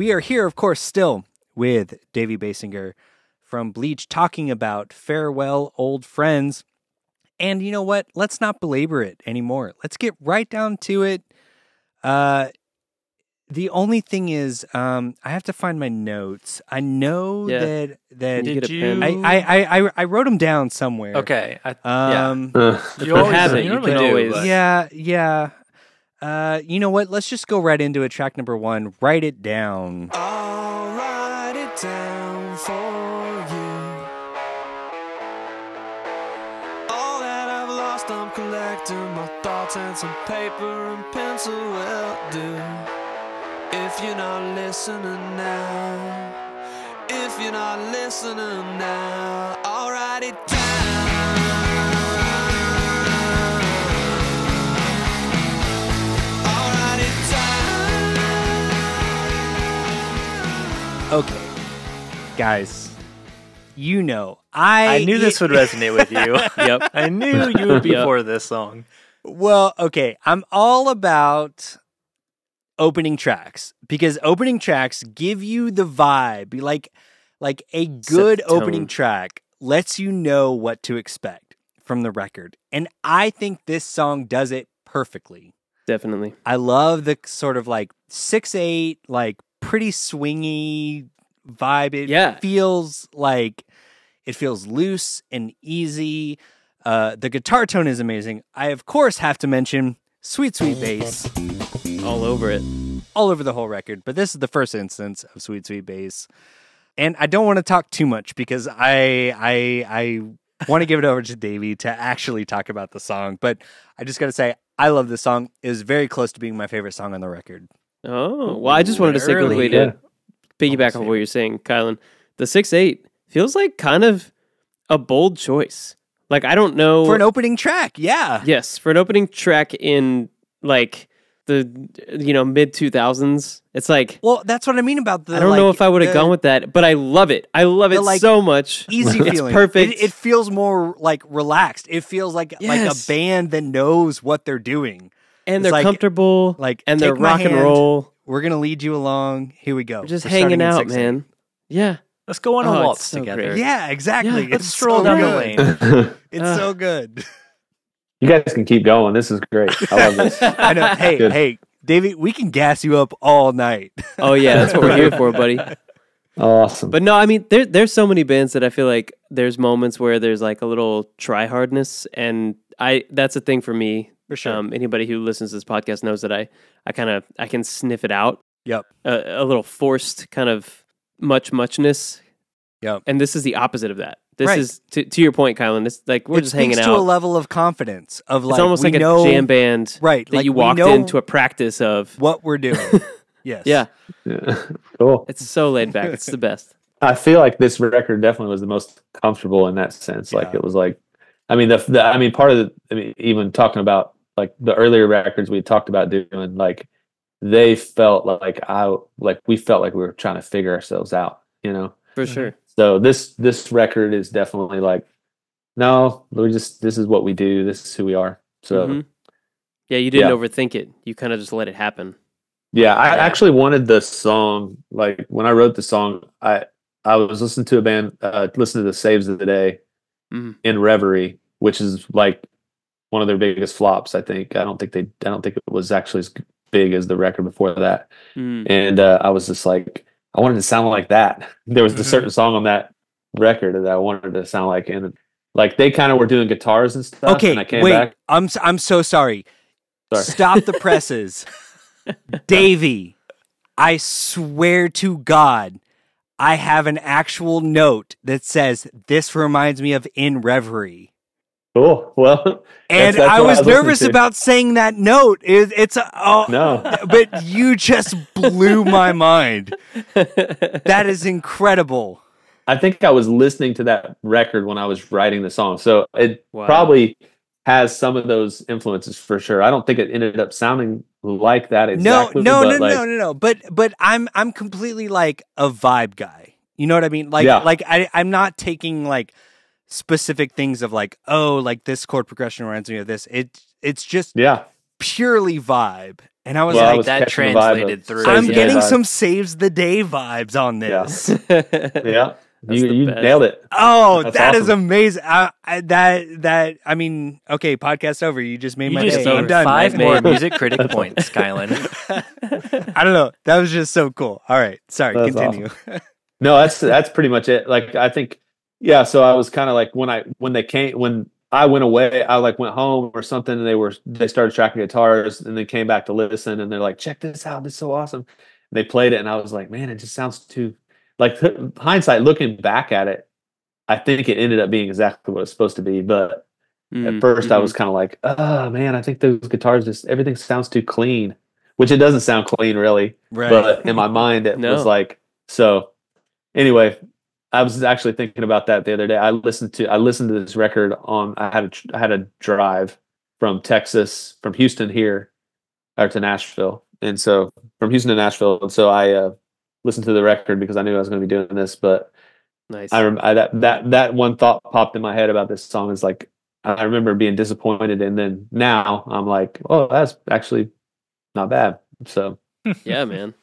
We are here, of course, still with Davy Baysinger from Bleach talking about farewell old friends. And you know what? Let's not belabor it anymore. Let's get right down to it. Uh the only thing is, um, I have to find my notes. I know Yeah. that that Did Did you? I, I, I I- I wrote them down somewhere. okay. I. Um, Uh, You you always have it, you you normally can do, always- but- yeah, yeah. Uh, you know what? Let's just go right into it. Track number one. Write it down. I'll write it down for you. All that I've lost, I'm collecting my thoughts and some paper and pencil will do. If you're not listening now, if you're not listening now, I'll write it down. Okay, guys. You know, I I knew this would resonate with you. Yep. I knew you would be Yep. for this song. Well, okay. I'm all about opening tracks because opening tracks give you the vibe. Like like a good opening track lets you know what to expect from the record. And I think this song does it perfectly. Definitely. I love the sort of like 6-8 like pretty swingy vibe. It Yeah. feels like it feels loose and easy. Uh, the guitar tone is amazing. I of course have to mention sweet sweet bass All over it. all over the whole record, but this is the first instance of sweet sweet bass. And I don't want to talk too much because I I I want to give it over to Davy to actually talk about the song, but I just got to say I love this song. It was very close to being my favorite song on the record. Oh, well, I just wanted to say Early. quickly to Yeah. piggyback on what you're saying, Kylan. The six eight feels like kind of a bold choice. Like I don't know For an opening track, yeah. Yes, for an opening track in like the you know mid two thousands, it's like Well, that's what I mean about the I don't know if I would have gone with that, but I love it. I love the, it like, so much. easy it's feeling. perfect. It, it feels more like relaxed. It feels like like a band that knows what they're doing. And they're like- comfortable. Like and they're take my rock and hand, roll. We're gonna lead you along. Here we go. We're just We're hanging out, man. Yeah. Let's go on a Oh, it's waltz so together. great. Yeah, exactly. Yeah, Let's It's stroll so down good. the lane. It's Ah. so good. you guys can keep going. This is great. I love this. I know. Hey, Good. hey, David, we can gas you up all night. Oh yeah, that's what we're here for, buddy. Awesome. But no, I mean, there there's so many bands that I feel like there's moments where there's like a little try hardness, and I that's a thing for me. For sure. Um, anybody who listens to this podcast knows that I I kind of I can sniff it out. Yep. A, a little forced kind of much muchness. Yep. And this is the opposite of that. This Right. is to, to your point, Kylan. It's like we're it just speaks hanging to a level of confidence of like it's almost we like know a jam band right that like you walked into a practice of. what we're doing. yes. Yeah, Yeah. Cool. it's so laid back. It's the best. I feel like this record definitely was the most comfortable in that sense. Like it was like, I mean, the, the I mean, part of the, I mean, even talking about like the earlier records we talked about doing, like they felt like I, like we felt like we were trying to figure ourselves out, you know? For Mm-hmm. sure. So this, this record is definitely like, no, we just, this is what we do. This is who we are. So Mhm. Yeah, you didn't Yeah. overthink it. You kind of just let it happen. Yeah, I Yeah. actually wanted the song. Like when I wrote the song, I I was listening to a band, uh, listening to the Saves of the Day Mhm. in Reverie, which is like one of their biggest flops. I think. I don't think they. I don't think it was actually as big as the record before that. Mm. And uh, I was just like, I wanted to sound like that. There was a certain song on that record that I wanted to sound like, and like they kind of were doing guitars and stuff. Okay, and I came wait. back. I'm I'm so sorry. Sorry. Stop the presses. Davy, I swear to God, I have an actual note that says this reminds me of In Reverie. Cool. Well, And that's I was I nervous to. about saying that note. It, it's a, oh, no. but you just blew my mind. That is incredible. I think I was listening to that record when I was writing the song. So it Wow. probably has some of those influences for sure. I don't think it ended up sounding like that exactly. no, no, no, like, no, no, no. But but I'm I'm completely like a vibe guy. You know what I mean? Like Yeah. like I I'm not taking like specific things of like oh like this chord progression reminds me of this. It it's just Yeah. purely vibe, and I was Well, I like, was that catching the vibe of translated through. Saves I'm getting vibe. some saves the day vibes on this. Yeah, That's you you best. nailed it. Oh, That's that is awesome. amazing! I, I, that that I mean, okay, podcast over. You just made You my just day. I'm done. five man. more music critic points, Skylan. I don't know. That was just so cool. All right, sorry. That's continue. No, that's that's pretty much it. Like I think, yeah. So I was kind of like when I when they came when I went away, I like went home or something, and they were they started tracking guitars, and they came back to listen, and they're like, "Check this out, this is so awesome." And they played it, and I was like, "Man, it just sounds too." Like hindsight, looking back at it, I think it ended up being exactly what it's supposed to be. But Mm, at first, I mhm. was kind of like, "Oh man, I think those guitars just everything sounds too clean," which it doesn't sound clean really right. but in my mind it No. was like so anyway i was actually thinking about that the other day. I listened to i listened to this record on i had a i had a drive from texas from houston here or to nashville. And so from houston to nashville. And so i uh, listened to the record because i knew i was going to be doing this. But nice. i, rem- I that that that one thought popped in my head about this song is like i remember being disappointed. And then now i'm like oh that's actually not bad. So yeah, man.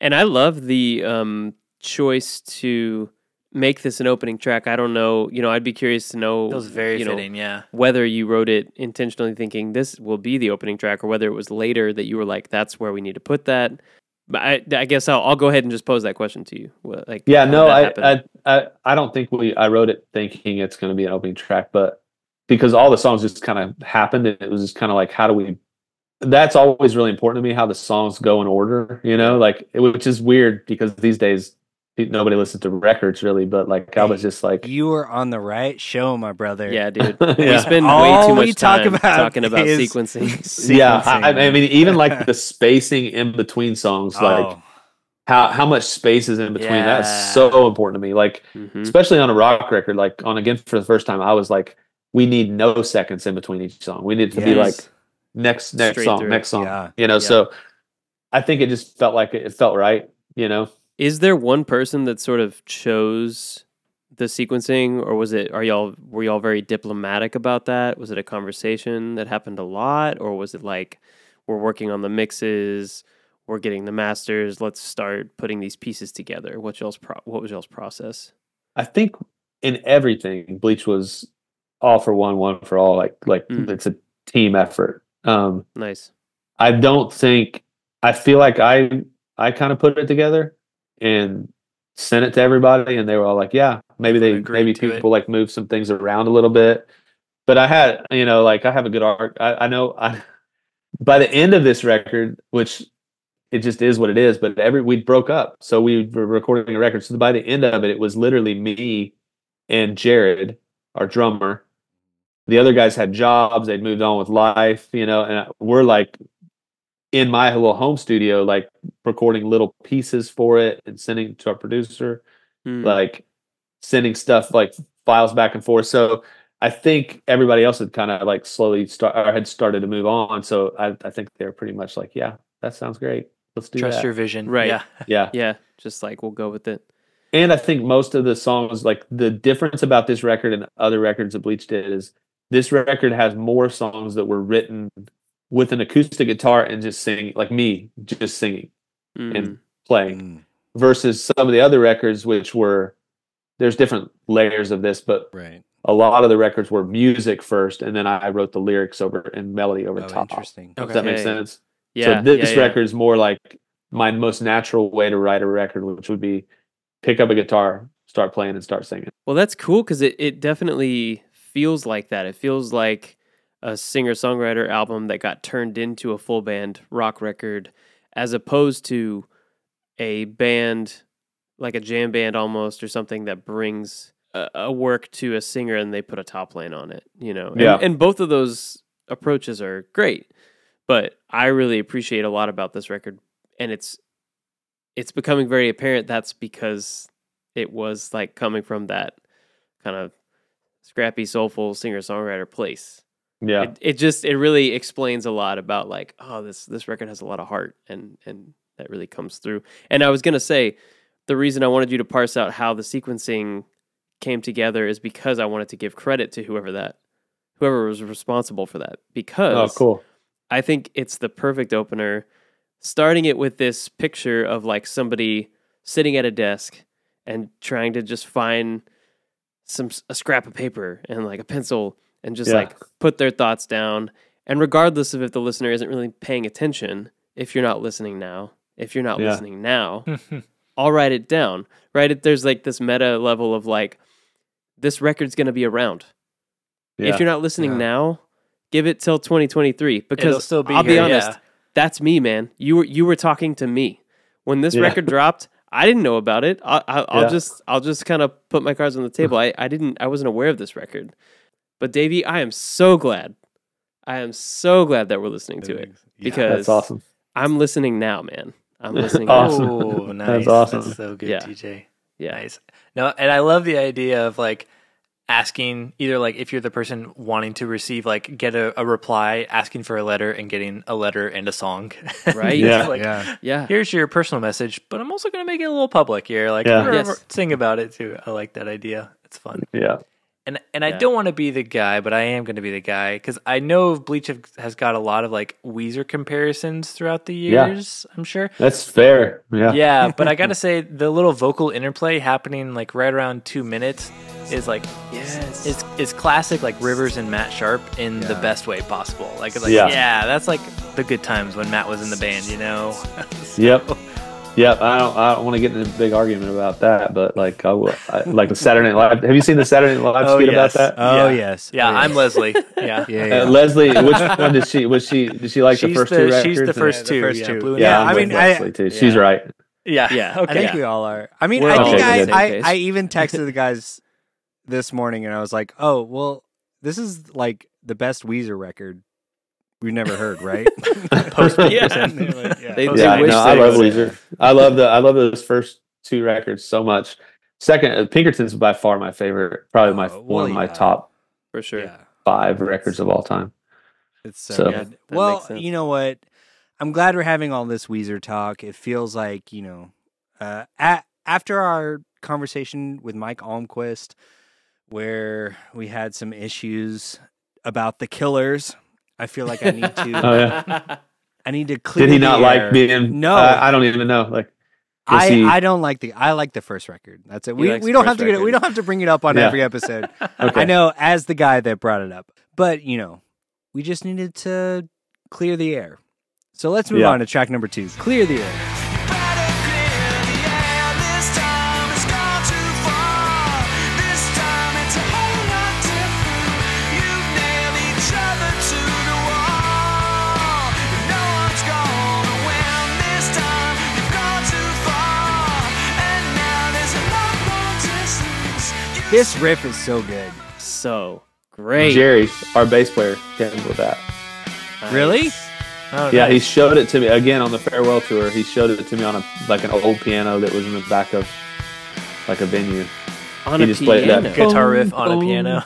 And I love the um, choice to make this an opening track. I don't know, you know, I'd be curious to know That was very you know, fitting, yeah. whether you wrote it intentionally thinking this will be the opening track or whether it was later that you were like that's where we need to put that. But I, I guess I'll, I'll go ahead and just pose that question to you. Like, Yeah, no, I. I, I, I don't think we. I wrote it thinking it's going to be an opening track, but because all the songs just kind of happened, and it was just kind of like, how do we? That's always really important to me how the songs go in order. You know, like which is weird because these days pe- nobody listens to records really, but like I was just like, you were on the right show, my brother. yeah, dude. We yeah, spend way too much we talk time about talking about is- sequencing. yeah. I, I mean, even like the spacing in between songs, like Oh, how how much space is in between. Yeah. That's so important to me. Like Mhm. especially on a rock record like on again for the first time i was like we need no seconds in between each song we need to be like next next Straight song through. next song Yeah. you know Yeah. so i think it just felt like it, it felt right you know Is there one person that sort of chose the sequencing, or was it? Are y'all were y'all very diplomatic about that? Was it a conversation that happened a lot, or was it like we're working on the mixes, we're getting the masters, let's start putting these pieces together? What y'all's pro- what was y'all's process? i think in everything bleach was all for one one for all like like Mm. it's a team effort um Nice. I don't think I feel like I I kind of put it together and sent it to everybody and they were all like, yeah, maybe they maybe to it. people like move some things around a little bit. But I had, you know, like I have a good art. I, I know I by the end of this record, which it just is what it is, but every we broke up. So we were recording a record. So by the end of it, it was literally me and Jared, our drummer. The other guys had jobs, they'd moved on with life, you know, and we're like in my little home studio, like recording little pieces for it and sending to our producer, Mm. like sending stuff like files back and forth. So I think everybody else had kind of like slowly start or had started to move on. So I, I think they're pretty much like, yeah, that sounds great. Let's do Trust that. your vision. Right. Yeah. yeah. yeah, just like we'll go with it. And I think most of the songs, like the difference about this record and other records that Bleach did is this record has more songs that were written with an acoustic guitar and just singing, like me, just singing, Mm. playing, mm, versus some of the other records, which were there's different layers of this, but right. a lot of the records were music first, and then I wrote the lyrics over and melody over Oh, top. interesting. Does that make Okay. sense? Yeah. so this yeah, yeah. record is more like my most natural way to write a record, which would be pick up a guitar, start playing, and start singing. Well, that's cool because it, it definitely feels like that. It feels like a singer songwriter album that got turned into a full band rock record, as opposed to a band like a jam band almost or something that brings a, a work to a singer and they put a top line on it. You know, and, Yeah. and both of those approaches are great. But I really appreciate a lot about this record, and it's it's becoming very apparent that's because it was like coming from that kind of scrappy, soulful singer songwriter place. Yeah, It, it just it really explains a lot about like oh this this record has a lot of heart and and that really comes through. And I was gonna say the reason I wanted you to parse out how the sequencing came together is because I wanted to give credit to whoever that whoever was responsible for that oh, because oh, cool. I think it's the perfect opener. Starting it with this picture of like somebody sitting at a desk and trying to just find some a scrap of paper and like a pencil and just Yeah. like put their thoughts down. And regardless of if the listener isn't really paying attention, if you're not listening now, if you're not Yeah. listening now, I'll write it down. Right? It- There's like this meta level of like this record's going to be around. Yeah. If you're not listening Yeah. now, give it till 2023 because still be I'll be honest, yeah. that's me, man. You were you were talking to me when this Yeah. record dropped. I didn't know about it. I, I, I'll Yeah. just I'll just kind of put my cards on the table. I, I didn't I wasn't aware of this record, but Davy, I am so glad. I am so glad that we're listening to it Yeah. because That's awesome. I'm listening now, man. I'm listening. Awesome. Oh, nice. awesome. That's so good, Yeah. TJ. Yeah. Nice. No, and I love the idea of like asking either like if you're the person wanting to receive like get a, a reply asking for a letter and getting a letter and a song Right? Yeah. like yeah. Yeah. here's your personal message but i'm also going to make it a little public here like Yeah. Yes. sing about it too i like that idea it's fun Yeah. And and i don't want to be the guy but i am going to be the guy because i know bleach have, has got a lot of like weezer comparisons throughout the Yeah. years i'm sure That's fair. Yeah. yeah, but I gotta say the little vocal interplay happening like right around two minutes is like Yes. it's it's classic like Rivers and Matt Sharp in the best way possible. Like like Yeah. yeah. that's like the good times when Matt was in the band, you know. Yep. Yep. I don't. I don't want to get in a big argument about that, but like I will. I, like the Saturday Night Live. Have you seen the Saturday Night Live Oh, skit yes. about that? Oh Yeah. yes. Yeah, Oh, I'm yes. Leslie. Yeah. Yeah, Uh, yeah. Leslie, which one did she? Was she? Did she like the first the- two records? she's the And- first the two. first two. Blue Yeah, Yeah, I'm I with mean, I- Leslie too. She's right. Yeah. Yeah. I Okay. think we all are. I mean, We're I think I, I. I even texted the guys this morning and I was like, oh, well, this is like the best Weezer record we've never heard, right? Post Yeah. Like, yeah. They- Post- they yeah, wish no, I love. Weezer. I love the. I love those first two records so much. Second, uh, Pinkerton's by far my favorite. Probably my Oh, one of my yeah. top for sure. Yeah. five records of all time. It's so, So- good. Yeah, well, you know what? I'm glad we're having all this Weezer talk. It feels like you know, uh, a- after our conversation with Mike Almquist, where we had some issues about the Killers. I feel like I need to. Oh yeah. I need to clear. The record. Did he the not air. like being? No. I, I don't even know. Like, I, he- I don't like the I like the first record. That's it. We we don't have first to get it. We don't have to bring it up on Yeah. every episode. okay. I know as the guy that brought it up, but you know, we just needed to clear the air. So let's move Yeah. on to track number two. Clear the air. This riff is so good. So great. Jerry, our bass player, came up with that. Nice. Really? Oh, Yeah, he showed it to me again on the farewell tour. He showed it to me on a like an old piano that was in the back of like a venue. On He a just played that. Guitar riff on a piano.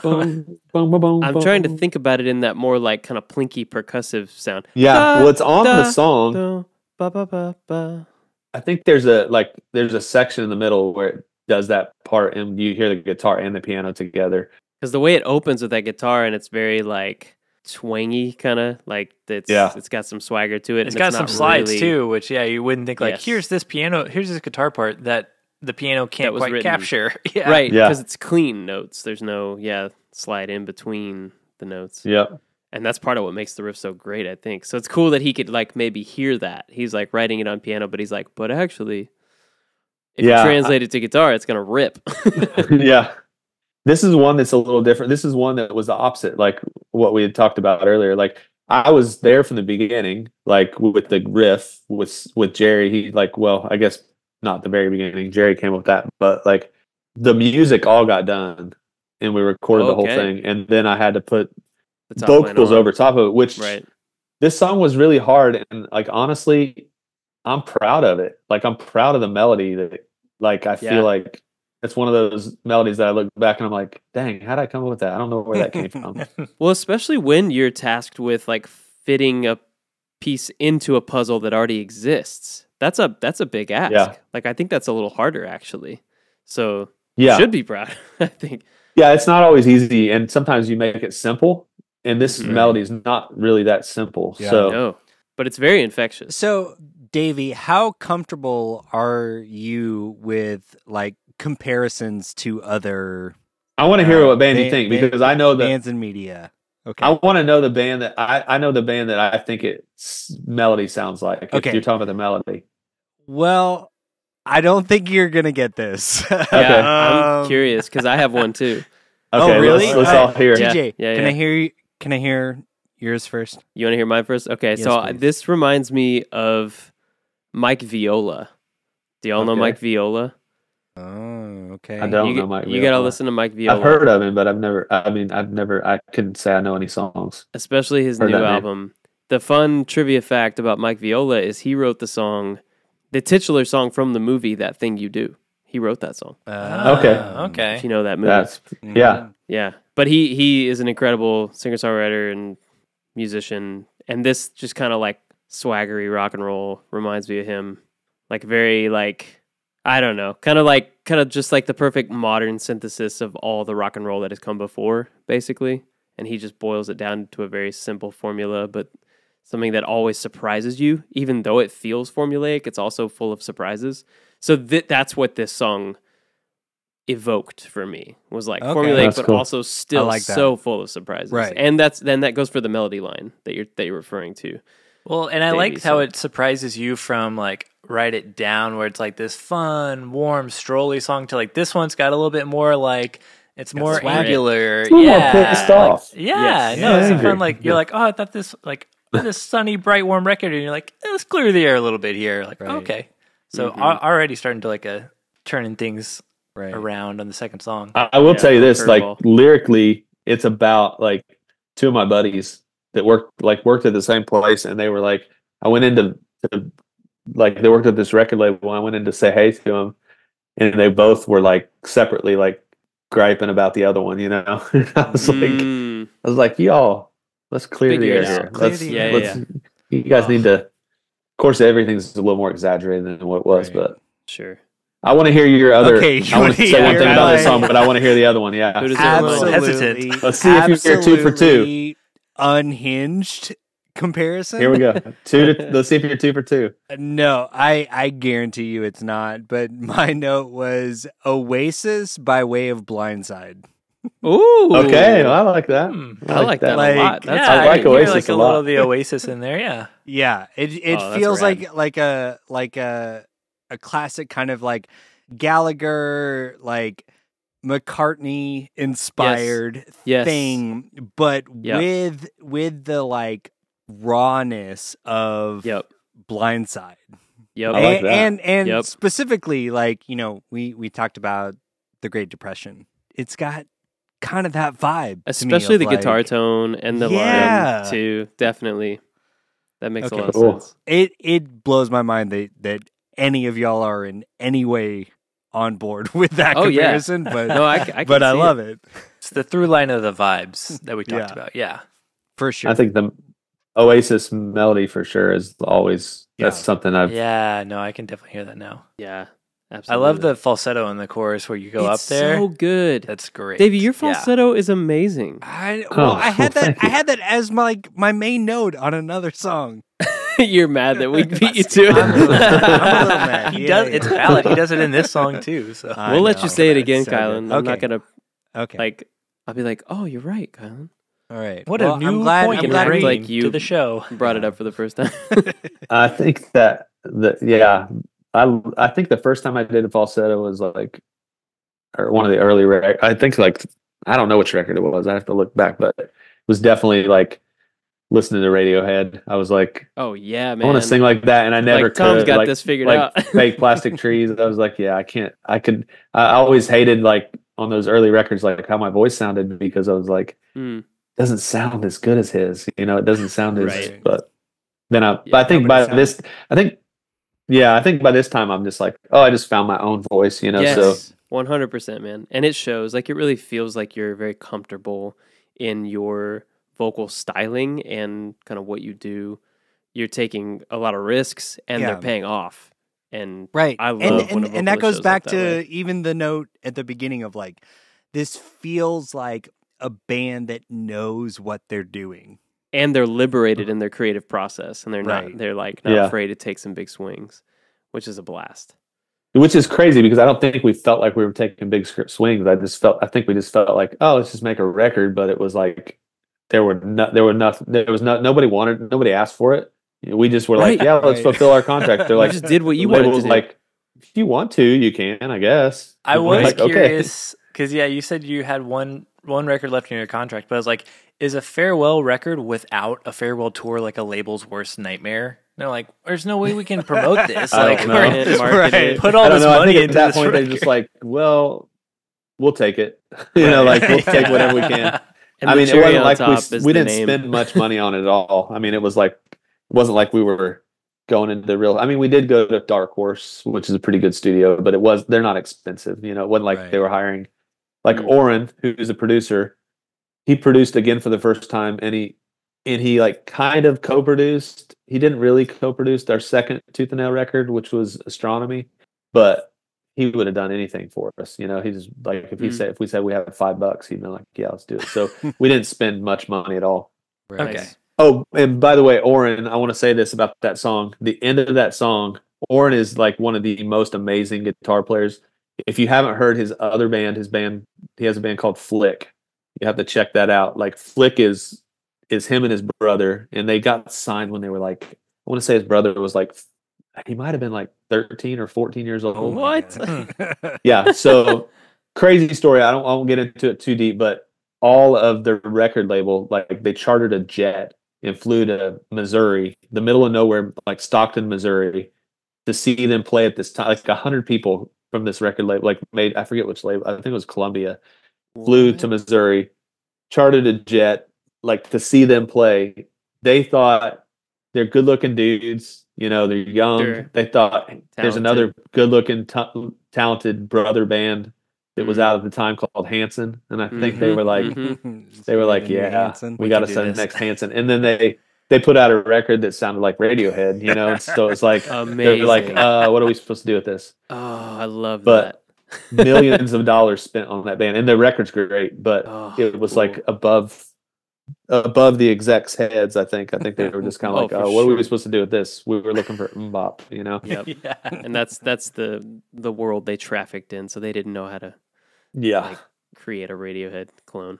I'm trying to think about it in that more like kind of plinky percussive sound. Yeah, Da, well, it's on da, the song. Da, ba, ba, ba, ba. I think there's a like there's a section in the middle where it does that part, and you hear the guitar and the piano together. Because the way it opens with that guitar and it's very like twangy, kind of like it's Yeah. it's got some swagger to it. It's and got some slides really- too, which yeah, you wouldn't think like Yes. here's this piano, here's this guitar part that the piano can't quite written. capture. Yeah. right? Yeah. Because it's clean notes. There's no yeah slide in between the notes, Yep. and that's part of what makes the riff so great. I think so. It's cool that he could like maybe hear that. He's like writing it on piano, but he's like, but actually, if Yeah, you I- translate it to guitar, it's gonna rip. yeah. This is one that's a little different. This is one that was the opposite, like what we had talked about earlier. Like I was there from the beginning, like with the riff with with Jerry. He like, well, I guess not the very beginning. Jerry came up with that, but like the music all got done, and we recorded the whole thing, and then I had to put The top line vocals over top of it, which right. this song was really hard and like honestly i'm proud of it like i'm proud of the melody that like i Yeah. feel like it's one of those melodies that i look back and i'm like dang how did i come up with that i don't know where that came from Well, especially when you're tasked with like fitting a piece into a puzzle that already exists. That's a that's a big ask. Yeah. Like I think that's a little harder actually. So yeah should be proud. I think. yeah it's not always easy and sometimes you make it simple and this Mhm. melody is not really that simple. Yeah. so No, but it's very infectious. So, Davy, how comfortable are you with like comparisons to other I want to hear Uh, what band you think ban- because I know the bands and media? Okay. I want to know the band that I, I know the band that I think its melody sounds like. If Okay. you're talking about the melody. well, I don't think you're gonna get this. Yeah, Okay. I'm Um, curious because I have one too. Oh, really? Let's, let's All all right. hear. Yeah. TJ, yeah, can yeah. I hear you? Can I hear yours first? You want to hear mine first? Okay, Yes, so please. this reminds me of Mike Viola. Do y'all know Okay. Mike Viola? Oh, okay. I don't you, know g- Mike You gotta listen to Mike Viola. I've heard of him, but I've never. I mean, I've never. I couldn't say I know any songs. especially his Heard new that name. album. The fun trivia fact about Mike Viola is he wrote the song, the titular song from the movie "That Thing You Do." He wrote that song. Uh, Okay. Okay. If you know that movie, That's yeah. yeah. But he he is an incredible singer songwriter and musician, and this just kind of like swaggery rock and roll reminds me of him. Like very like I don't know, kind of like kind of just like the perfect modern synthesis of all the rock and roll that has come before, basically. And he just boils it down to a very simple formula, but something that always surprises you, even though it feels formulaic. It's also full of surprises. So th- that's what this song evoked for me was like Okay. formulaic, That's but cool. also still like so full of surprises. Right. And that's then that goes for the melody line that you're that you're referring to. Well, and I like liked how it surprises you from like write it down where it's like this fun, warm, strolly song to like this one's got a little bit more like it's more swagger. angular. It's a little more yeah, pissed like- yeah, Yes. no, it's Yeah. a fun like you're Yeah. like, oh, I thought this like this sunny, bright, warm record, and you're like, eh, let's clear the air a little bit here. Like, Right. okay, so Mhm. al- already starting to like a turning things Right. around on the second song. I, I will Yeah, tell you this: like curveball. lyrically, it's about like two of my buddies that worked like worked at the same place, and they were like, I went into to, like they worked at this record label. And I went in to say hey to them, and they both were like separately like griping about the other one. You know, I was like, Mm, I was like, y'all, let's clear Figure the air it out. here. Clear Let's, the Yeah, air. yeah, let's, you guys need to. Of course, everything's a little more exaggerated than what it was, Right. but sure. I want to hear your other. Okay, you I want wanna say one hear thing about this song, but I want to hear the other one. Yeah, Who does it remind? Absolutely. Hesitant. Let's see if you're two for two. Absolutely Unhinged comparison. Here we go. Two. To, let's see if you're two for two. No, I I guarantee you it's not. But my note was Oasis by way of Blindside. Ooh. Okay, well, I like that. Hmm. I like that, Like, a lot. That's yeah, I like can Oasis like a a lot. little of the Oasis in there. Yeah, Yeah, it it Oh, feels rad. like like a like a a classic kind of like Gallagher like McCartney inspired Yes. thing, but Yep. with with the like rawness of Yep. Blindside. Yep. I like and, that. and and Yep. specifically like you know we we talked about the Great Depression. It's got kind of that vibe, to me Especially of, the guitar tone and the Yeah. line too. Definitely. That makes Okay. a lot of Cool. sense. It it blows my mind that that any of y'all are in any way on board with that Oh, yeah. comparison. But No, I, I can but I love it. it. it's the through line of the vibes that we talked Yeah. about. Yeah, for sure. I think the Oasis melody for sure is always that's something I've. yeah. No, I can definitely hear that now. Yeah. Absolutely. I love the falsetto in the chorus where you go It's up there. So good. That's great, Davy, your Yeah. falsetto is amazing. I well, Oh, I had that. I had that as my like, my main note on another song. You're mad that we beat you to it. I'm a little- I'm a little mad. He Yeah, does. yeah. It's valid. He does it in this song too. So I we'll let you say it again, So good. Kylan. I'm not gonna Okay. like. I'll be like, "Oh, you're right, Kylan." All right. what Well, a new I'm glad, point I'm glad bring like like you- to the show. Brought it up for the first time. I think that the yeah, I I think the first time I did a falsetto was like, or one of the early rec- I think like I don't know which record it was. I have to look back, but it was definitely like listening to Radiohead. I was like, oh yeah, man, I want to sing like that, and I never like Tom's could. got like, this figured like out. fake plastic trees. I was like, yeah, I can't. I could. I always hated like on those early records, like how my voice sounded because I was like, Mm. doesn't sound as good as his. You know, it doesn't sound as. Right. But then I, Yeah, but I think by this, I think, yeah, I think by this time I'm just like, oh, I just found my own voice. You know, so one hundred percent, man. And it shows. Like it really feels like you're very comfortable in your vocal styling and kind of what you do. You're taking a lot of risks, and Yeah. they're paying off. And Right. I love and when and, a and that goes back that to way. even the note at the beginning of like this feels like a band that knows what they're doing. and they're liberated mm-hmm. in their creative process, and they're not they're like not Yeah. afraid to take some big swings, which is a blast. which is crazy because I don't think we felt like we were taking big script swings. I just felt I think we just felt like oh let's just make a record, but it was like there were no, there were nothing there was no nobody wanted nobody asked for it. We just were like Right. yeah let's Right. fulfill our contract. They're like just did what you the wanted to was do. like if you want to you can I guess. I was like, curious because yeah, you said you had one one record left in your contract, but I was like, is a farewell record without a farewell tour like a label's worst nightmare? They're like, there's no way we can promote this. Like, know. Market- just market it. put all I don't this know. I money think into at that this point they're just like well we'll take it. you know like we'll take whatever we can. And I mean, it wasn't like we, we didn't name. spend much money on it at all. I mean, it was like it wasn't like we were going into the real. I mean, we did go to Dark Horse, which is a pretty good studio, but it was they're not expensive. You know, it wasn't like Right. they were hiring like Mm. Oran, who's a producer. He produced again for the first time, and he and he like kind of co-produced. He didn't really co-produce our second Tooth and Nail record, which was Astronomy, but he would have done anything for us. You know, he's like if he Mm. said if we said we had five bucks, he'd been like, yeah, let's do it. So we didn't spend much money at all. Right. Okay. Oh, and by the way, Oran, I want to say this about that song. The end of that song, Oran is like one of the most amazing guitar players. If you haven't heard his other band, his band, he has a band called Flick. You have to check that out. Like Flick is is him and his brother, and they got signed when they were like, I want to say his brother was like, he might have been like 13 or 14 years oh old. Oh What? Yeah so crazy story i don't i won't get into it too deep but all of the record label like they chartered a jet and flew to missouri the middle of nowhere like stockton missouri to see them play at this time like a 100 people from this record label like made i forget which label i think it was columbia flew to missouri chartered a jet like to see them play they thought they're good looking dudes you know they're young Sure. they thought there's another good looking t- talented brother band that was Mhm. out at the time called Hanson and I think they Mhm, were like they were like yeah Hanson. we We got to send this. next Hanson and then they they put out a record that sounded like Radiohead you know so it's like they're Amazing. like uh what are we supposed to do with this oh, I love but- that. millions of dollars spent on that band and the record's great but Oh, it was cool. like above above the execs heads i think. I think they were just kind of Oh, like oh what are we supposed to do with this? We were looking for MMMBop you know? Yep. yeah. and that's that's the the world they trafficked in, so they didn't know how to yeah. Like- create a Radiohead clone.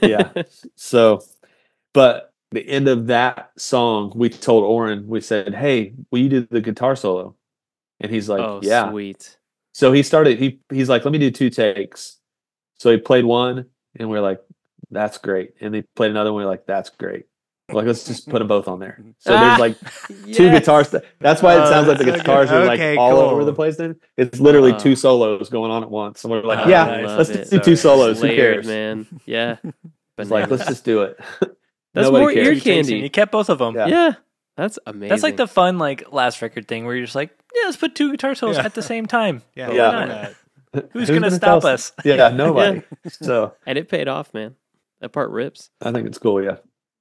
yeah. So but the end of that song we told Oran we said hey will you do the guitar solo? And he's like oh, yeah. sweet. so he started he he's like let me do two takes. So he played one and we are like that's great and they played another one we are like that's great like let's just put them both on there so Ah, there's like two Yes. guitars that's why it Oh, sounds like the guitars good. are like Okay, all cool. over the place then it's literally Uh, two solos going on at once and we're like Oh, yeah nice. let's it. do two solos who Layered, cares man. Yeah. it's like let's just do it That's Nobody more ear cares. Two takes candy. You kept both of them. Yeah. Yeah. That's amazing. That's like the fun like last record thing where you're just like, yeah, let's put two guitar solos Yeah. at the same time. Yeah. Yeah. why not? Who's, gonna, tell stop us? Yeah, nobody. So and it paid off, man. That part rips. I think it's cool. Yeah.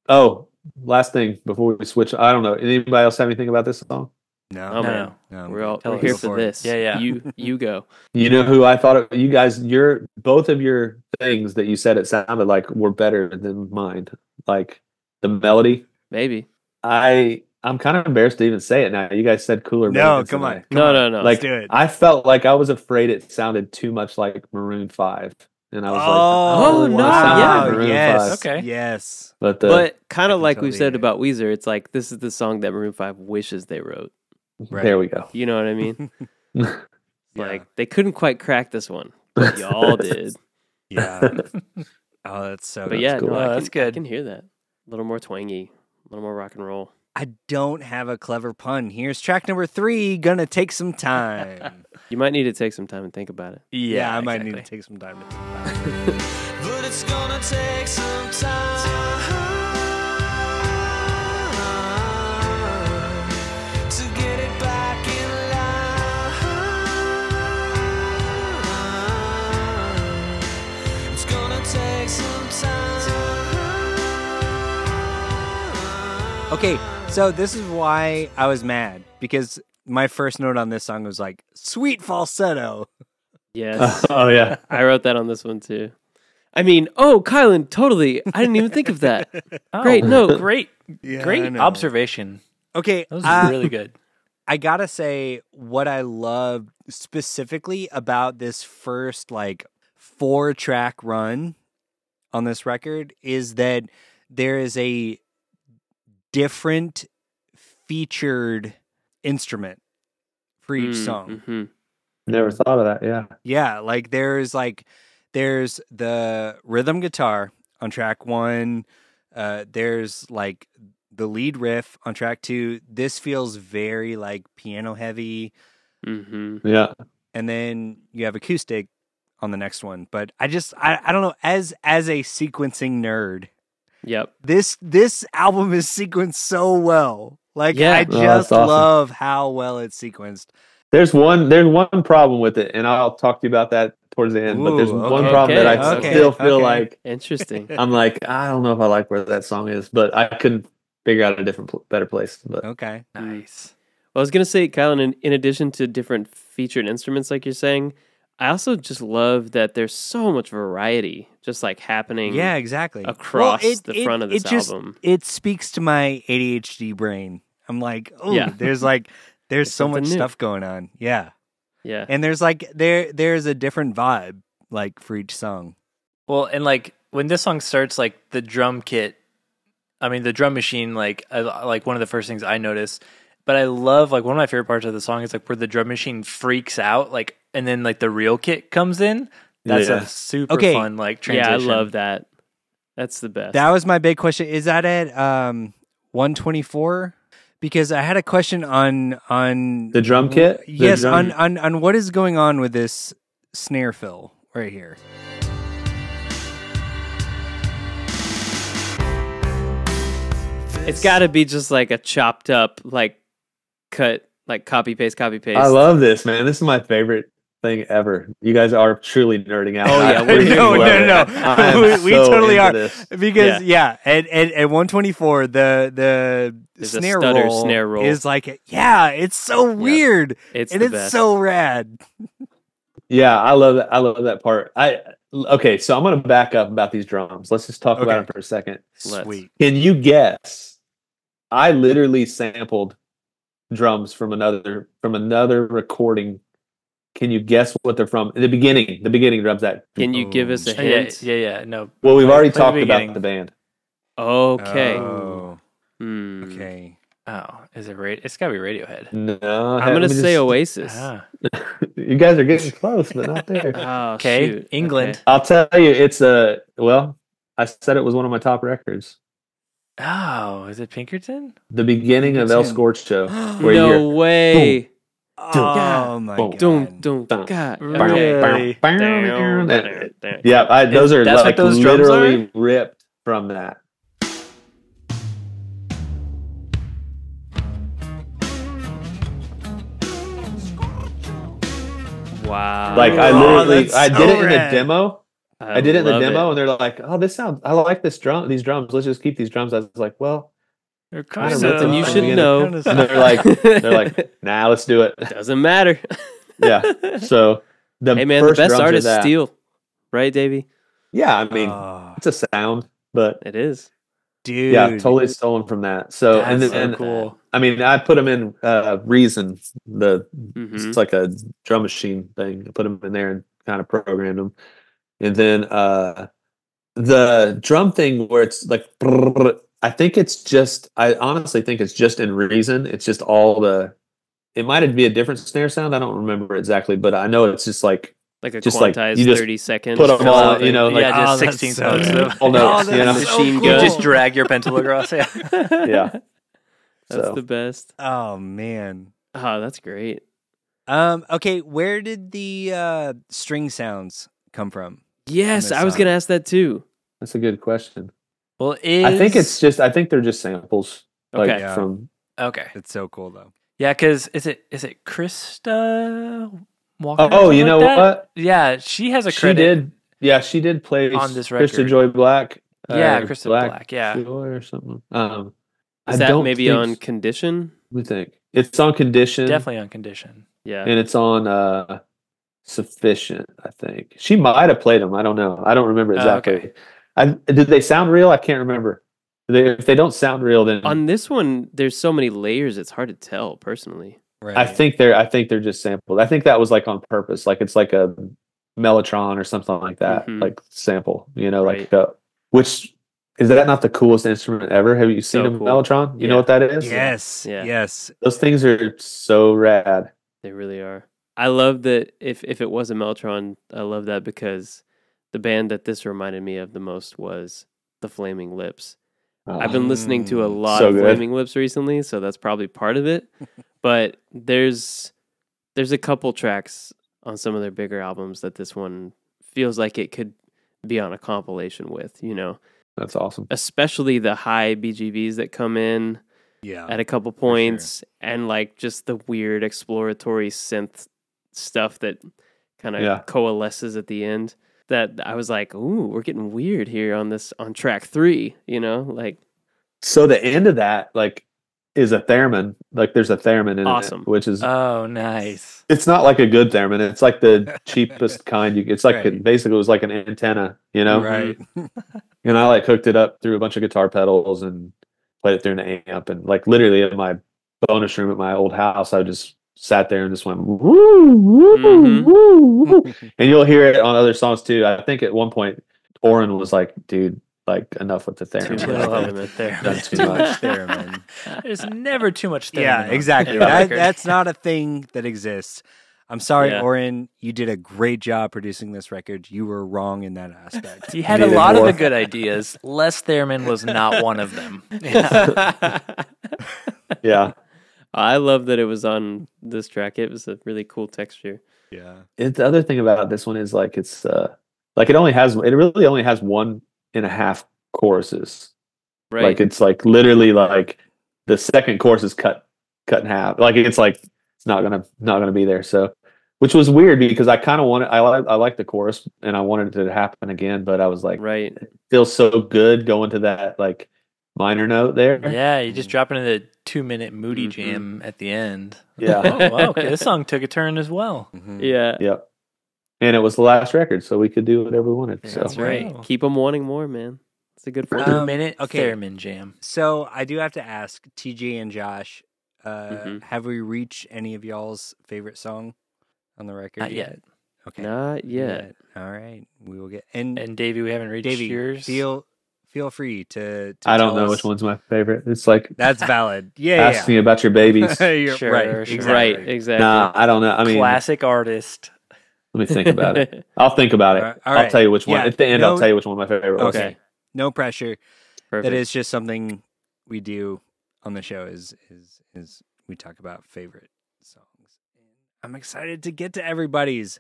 Oh, last thing before we switch. I don't know. Anybody else have anything about this song? No, Oh, No, no. We're all we're here for for this. Yeah, yeah. You you go. You know who I thought of, you guys, your both of your things that you said it sounded like were better than mine. Like the melody. Maybe. I I'm kind of embarrassed to even say it now. You guys said cooler. No, come on. Come no, on. no, no. Like do it. I felt like I was afraid it sounded too much like Maroon Five, and I was like, Oh, oh no, yeah. yes. 5. Okay. Yes. But the, but kind of can like we totally said about Weezer, it's like this is the song that Maroon Five wishes they wrote. Right. there we go. You know what I mean? Yeah. Like they couldn't quite crack this one, but y'all did. Yeah. Oh, that's so. But good. yeah, cool. no, I Oh, can, that's I good. can hear that. A little more twangy, a little more rock and roll. I don't have a clever pun. Here's track number three. Gonna take some time. You might need to take some time and think about it. yeah, I might need to take some time to think about it. But it's gonna take some time to get it back in line. It's gonna take some time. Okay, so this is why I was mad because my first note on this song was like sweet falsetto. Yes, oh yeah. I wrote that on this one too. I mean, oh, Kylan, totally. I didn't even think of that. Oh, Great, no. great, Yeah, great observation. Okay, That was uh, really good. I gotta say, what I love specifically about this first like four track run on this record is that there is a different featured instrument for each Mm, song. mhm. Never thought of that. Yeah. Yeah, like there's like there's the rhythm guitar on track one. Uh, there's like the lead riff on track two. This feels very like piano heavy, Mm-hmm. Yeah. and then you have acoustic on the next one. But I just I, I don't know as as a sequencing nerd, Yep. this this album is sequenced so well. Like Yeah. I Oh, just awesome. love how well it's sequenced. There's one. There's one problem with it, and I'll talk to you about that towards the end. but there's Ooh, one okay. problem that I Okay, still feel okay. like Interesting. I'm like I don't know if I like where that song is, but I couldn't figure out a different, better place. But Okay. Nice. Well, I was gonna say, Kylan, in, in addition to different featured instruments, like you're saying, I also just love that there's so much variety just like happening. Yeah, exactly. across Well, it- the it- front of this it just- album. It speaks to my ADHD brain. I'm like, oh, Yeah. there's like, there's It's so much new. stuff going on. Yeah, Yeah. and there's like there there's a different vibe like for each song. Well, and like when this song starts, like the drum kit, I mean the drum machine, like I, like one of the first things I notice. But I love like one of my favorite parts of the song is like where the drum machine freaks out, like and then like the real kit comes in. That's Yeah. a super Okay. fun like transition. Yeah, transition. I love that. That's the best. That was my big question. Is that at um 124? Because I had a question on on the drum kit. the yes drum- on, on on what is going on with this snare fill right here. it's got to be just like a chopped up, like cut, like copy paste, copy paste. I love this, man. This is my favorite thing ever. You guys are truly nerding out. Oh, yeah, we're no, no, no, am we, we so totally are this. because yeah, at, at at 124 the the There's snare stutter roll, snare roll. is like yeah, it's so weird It's and it's best. so rad. Yeah, I love that. I love that part. I okay, so I'm gonna back up about these drums. Let's just talk about Okay. them for a second. Sweet. Can you guess? I literally sampled drums from another from another recording. Can you guess what they're from? The beginning, the beginning drums that. Can you give us a Oh, yeah, hint? yeah, yeah. No, Well, we've already play the talked about the band. Okay. Oh, Hmm. okay. oh, is it right? It's gotta be Radiohead. No, I'm gonna say Oasis. Ah, You guys are getting close, but not there. Oh, Okay, shoot. England. Okay. I'll tell you, it's a well. I said it was one of my top records. Oh, is it Pinkerton? The beginning of El Pinkerton. Scorcho, where no you're way. Oh my boom. god. Don't don't Dun, God. Bam, Okay. Really? bam, Down, bam. down, down. Yeah, I, those are that's like those drums literally ripped from that. Wow. Like I Oh, literally, that's I did so it in the rad. demo. I, did it in the love demo, and they're like, "Oh, this sounds. I like this drum. These drums. Let's just keep these drums." I was like, "Well," They're kind don't. Something you should the know. and they're like, "They're like, nah, let's do it." Doesn't matter. yeah. So the hey man, the first best drums are artists that. steal, right, Davy? Yeah, I mean, Oh, it's a sound, but It is. dude. yeah, totally stolen from that. So and then so and, cool. I mean, I put them in uh, Reason. The Mhm. it's like a drum machine thing. I put them in there and kind of programmed them, and then uh, the drum thing where it's like. I think it's just. I honestly think it's just in Reason. It's just all the. It might be a different snare sound. I don't remember exactly, but I know it's just like Like a Just like, quantized you just thirty second. put 'em fill all, you know, like- yeah, Oh, just that's sixteen so notes. good. though. all notes. Oh, you know, that's so Machine cool. You just drag your pencil across. Yeah. yeah. That's So. the best. Oh man. Oh, that's great. Um. Okay. Where did the uh, string sounds come from? Yes, I was gonna ask that too. That's a good question. Well, is, I think it's just. I think they're just samples. Like Okay. Yeah. from. okay. It's so cool though. Yeah, because is it is it Krista Walker? Oh, oh something you know that? what? Yeah, she has a She credit. did. Yeah, she did play On this Krista. Joy Black. Yeah, uh, Krista Black, yeah. Joy or something. Um, Is I that maybe on condition? We think. It's on condition. Definitely on condition. Yeah. and it's on uh sufficient. I think she might have played them. I don't know. I don't remember Oh, exactly. okay. I did they sound real? I can't remember. They, if they don't sound real, then On this one, there's so many layers. It's hard to tell. Personally, Right. I think they're I think they're just sampled. I think that was like on purpose. Like it's like a mellotron or something like that. Mhm. Like sample. You know, like Right. uh, which is that not the coolest instrument ever? Have you seen So a cool. mellotron? You Yeah. know what that is? Yes. Yeah. Yes. Those things are so rad. they really are. I love that. If if it was a mellotron, I love that because the band that this reminded me of the most was the Flaming Lips. I've been listening to a Mm, lot so of good. Flaming Lips recently, so that's probably part of it. but there's there's a couple tracks on some of their bigger albums that this one feels like it could be on a compilation with, you know. That's awesome. Especially the high BGVs that come in Yeah. at a couple points and like just the weird exploratory synth stuff that kind of Yeah. coalesces at the end that I was like, "Ooh, we're getting weird here on this on track 3, you know? Like So the end of that, like, is a theremin. Like there's a theremin in Awesome. it, which is Oh, nice. it's not like a good theremin. It's like the cheapest kind. You it's like Right. basically it was like an antenna, you know. Right. Mm. And I like hooked it up through a bunch of guitar pedals and played it through an amp. And like literally in my bonus room at my old house, I just sat there and just went woo woo Mhm. woo woo. and you'll hear it on other songs too. I think at one point Oran was like, "Dude, like enough with the Too theremin." much Chill out theremin. with the theremin. That's too Too much. theremin. There's never too much. theremin yeah, exactly. That, that's not a thing that exists. I'm sorry, Yeah. Oran. You did a great job producing this record. You were wrong in that aspect. You had a lot more. of the good ideas. Les Theremin was not one of them. Yeah. yeah. I love that it was on this track. It was a really cool texture. yeah. It, the other thing about this one is like it's uh like it only has it really only has one and a half choruses. Right. Like it's like literally like the second chorus is cut cut in half. Like it's like it's not gonna not gonna be there. So which was weird because I kind of wanted I like I like the chorus and I wanted it to happen again, but I was like right. feels so good going to that like minor note there. yeah, you just drop into the two minute moody Mhm. jam at the end. Yeah. Oh, wow, okay. This song took a turn as well. Mhm. Yeah. Yep. And it was the last record, so we could do whatever we wanted. so That's right. Wow. Keep them wanting more, man. It's a good Two formula. Um, minute okay. theremin jam. So I do have to ask TJ and Josh, uh, Mhm. have we reached any of y'all's favorite song on the record? Not yet. Okay. Not yet. All right. We will get and, And Davy, we haven't reached Davy, yours. feel feel free to. to I don't know us- which one's my favorite. It's like That's valid. Yeah, ask me about your babies. yeah. You're Sure, right. sure. Exactly. Right. Exactly. nah, I don't know. I mean, Classic artist. let me think about it. I'll think about it. All right, all I'll right. tell you which one. Yeah, At the end, no- I'll tell you which one my favorite was. Okay. No pressure. Perfect. That is just something we do on the show. Is is is we talk about favorite songs. I'm excited to get to everybody's.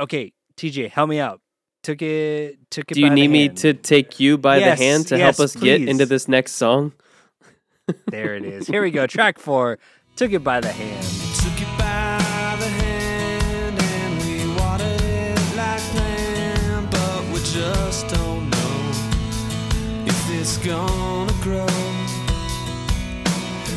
Okay, TJ, help me out. Took it. Took it. Do you by the need me to take you by Yes, the hand to yes, help us get into this next song? There it is. Here we go. Track four. Took it by the hand. Took it by the hand and we watered it like land, but we just don't know if it's gonna grow.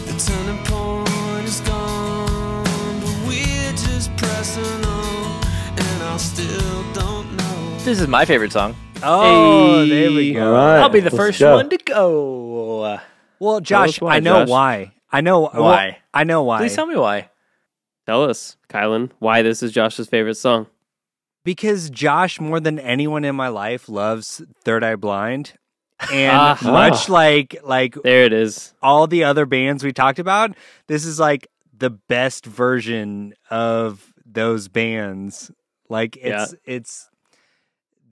The turning point is gone, but we're just pressing on, and I still don't know. This is my favorite song. Oh, there we go. All right. I'll be the first go. one to go. Well, Josh, why, I know Josh. why. I know well, Why? I know why. Please tell me why. Tell us, Kylan, why this is Josh's favorite song. because Josh, more than anyone in my life, loves Third Eye Blind, and Ah. much like like There it is. all the other bands we talked about, this is like the best version of those bands. Like it's it's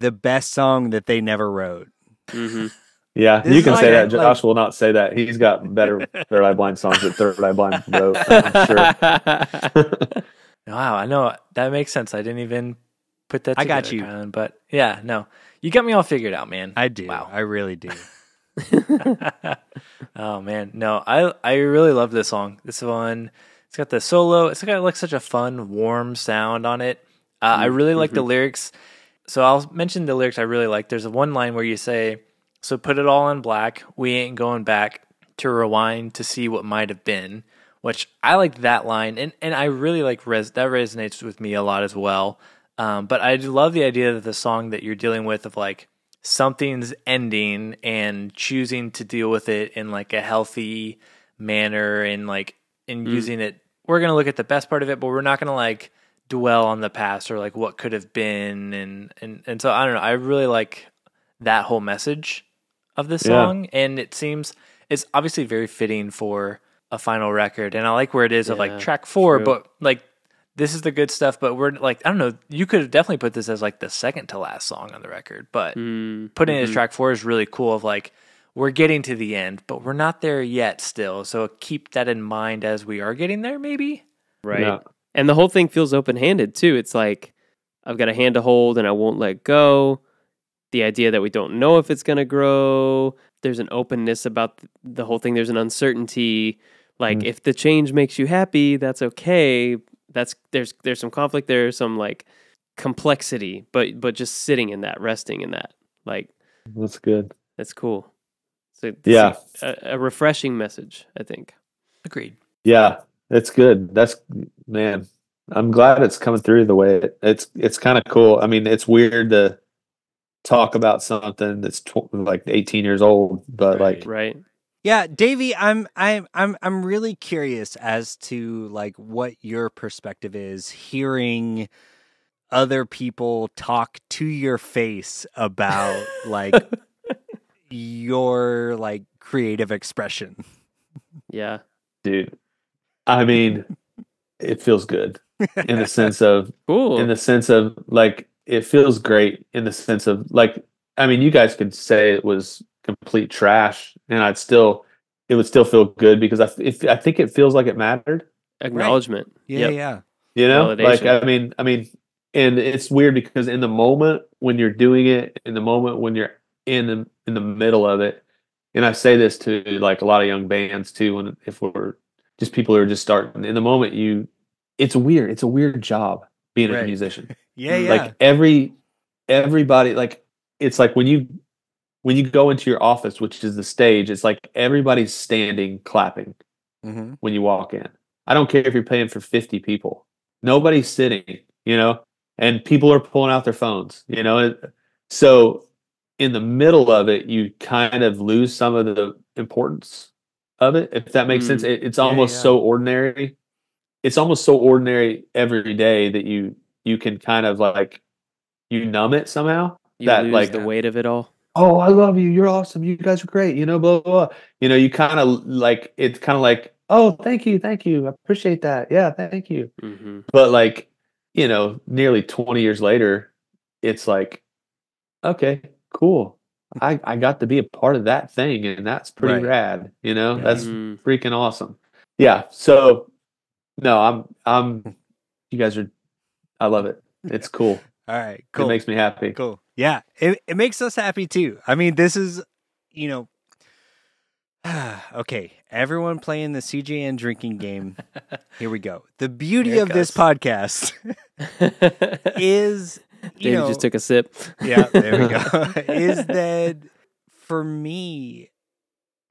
the best song that they never wrote. hmm Yeah, This you can say a- that. Josh will not say that. He's got better Third Eye Blind songs that Third Eye Blind wrote. I'm sure. Wow, I know that makes sense. I didn't even put that. I got you. Kylan, but yeah, no, you got me all figured out, man. I do. Wow. I really do. oh man, no, I I really love this song. This one, it's got the solo. It's got like such a fun, warm sound on it. Uh, I really like the lyrics. So I'll mention the lyrics I really like. There's a one line where you say, "So put it all in black. We ain't going back to rewind to see what might have been." Which I like that line, and and I really like res- that resonates with me a lot as well. Um, but I love the idea that the song that you're dealing with of like something's ending and choosing to deal with it in like a healthy manner and like in Mm. using it. We're gonna look at the best part of it, but we're not gonna like dwell on the past or like what could have been and and and so I don't know. I really like that whole message of the Yeah. song, and it seems it's obviously very fitting for a final record. And I like where it is of Yeah, like track four, true. but like this is the good stuff. But we're like I don't know. You could have definitely put this as like the second to last song on the record, but Mm, putting it as mhm. track four is really cool. Of like we're getting to the end, but we're not there yet still. So keep that in mind as we are getting there. Maybe. right. Yeah. And the whole thing feels open handed too. It's like I've got a hand to hold and I won't let go. The idea that we don't know if it's going to grow. There's an openness about the whole thing. There's an uncertainty. Like Mm. if the change makes you happy, that's okay. That's there's there's some conflict. There's some like complexity, but but just sitting in that, resting in that, like That's good. that's cool. So Yeah. a, a refreshing message. I think. Agreed. Yeah, it's good. That's man. I'm glad it's coming through the way it, it's. It's kind of cool. I mean, it's weird to talk about something that's tw- like 18 years old, but like, Right. Yeah, Davey, I'm I'm I'm I'm really curious as to like what your perspective is hearing other people talk to your face about like your like creative expression. Yeah. dude, I mean, it feels good in the sense of Cool. in the sense of like it feels great in the sense of like I mean you guys could say it was complete trash and I'd still it would still feel good because I if, I think it feels like it mattered Acknowledgement. Yeah, Yep. yeah. you know like I mean I mean and it's weird because in the moment when you're doing it in the moment when you're in the in the middle of it and I say this to like a lot of young bands too when if we're just people who are just starting in the moment you it's weird it's a weird job being a musician. Yeah, yeah. like every everybody like it's like when you when you go into your office which is the stage it's like everybody's standing clapping hmm when you walk in. I don't care if you're paying for 50 people. Nobody's sitting you know? And people are pulling out their phones you know? So in the middle of it you kind of lose some of the importance of it if that makes Mm. sense it, it's almost yeah. so ordinary. It's almost so ordinary every day that you you can kind of like you numb it somehow You that like the weight of it all. oh i love you. You're awesome. You guys are great you know blah blah, blah. you know you kind of like it's kind of like oh thank you thank you. I appreciate that. Yeah thank you. Hmm but like you know nearly 20 years later it's like okay cool i i got to be a part of that thing and that's pretty Right. rad you know Yeah. that's Mhm. freaking awesome yeah so no i'm i'm you guys are i love it it's cool All right, cool. it makes me happy Cool. Yeah, it it makes us happy too. I mean, this is, you know, okay. Everyone playing the CJN drinking game. Here we go. The beauty Here it of this podcast is, you David know, just took a sip. yeah, there we go. is that for me,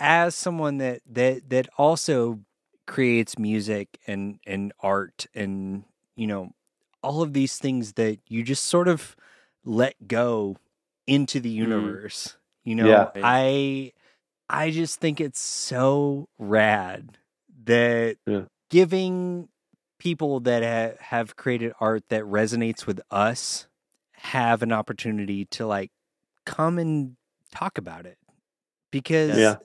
as someone that that that also creates music and and art and you know all of these things that you just sort of let go into the mm. universe. You know, Yeah. I I just think it's so rad that Yeah. giving people that ha- have created art that resonates with us have an opportunity to like come and talk about it because Yeah.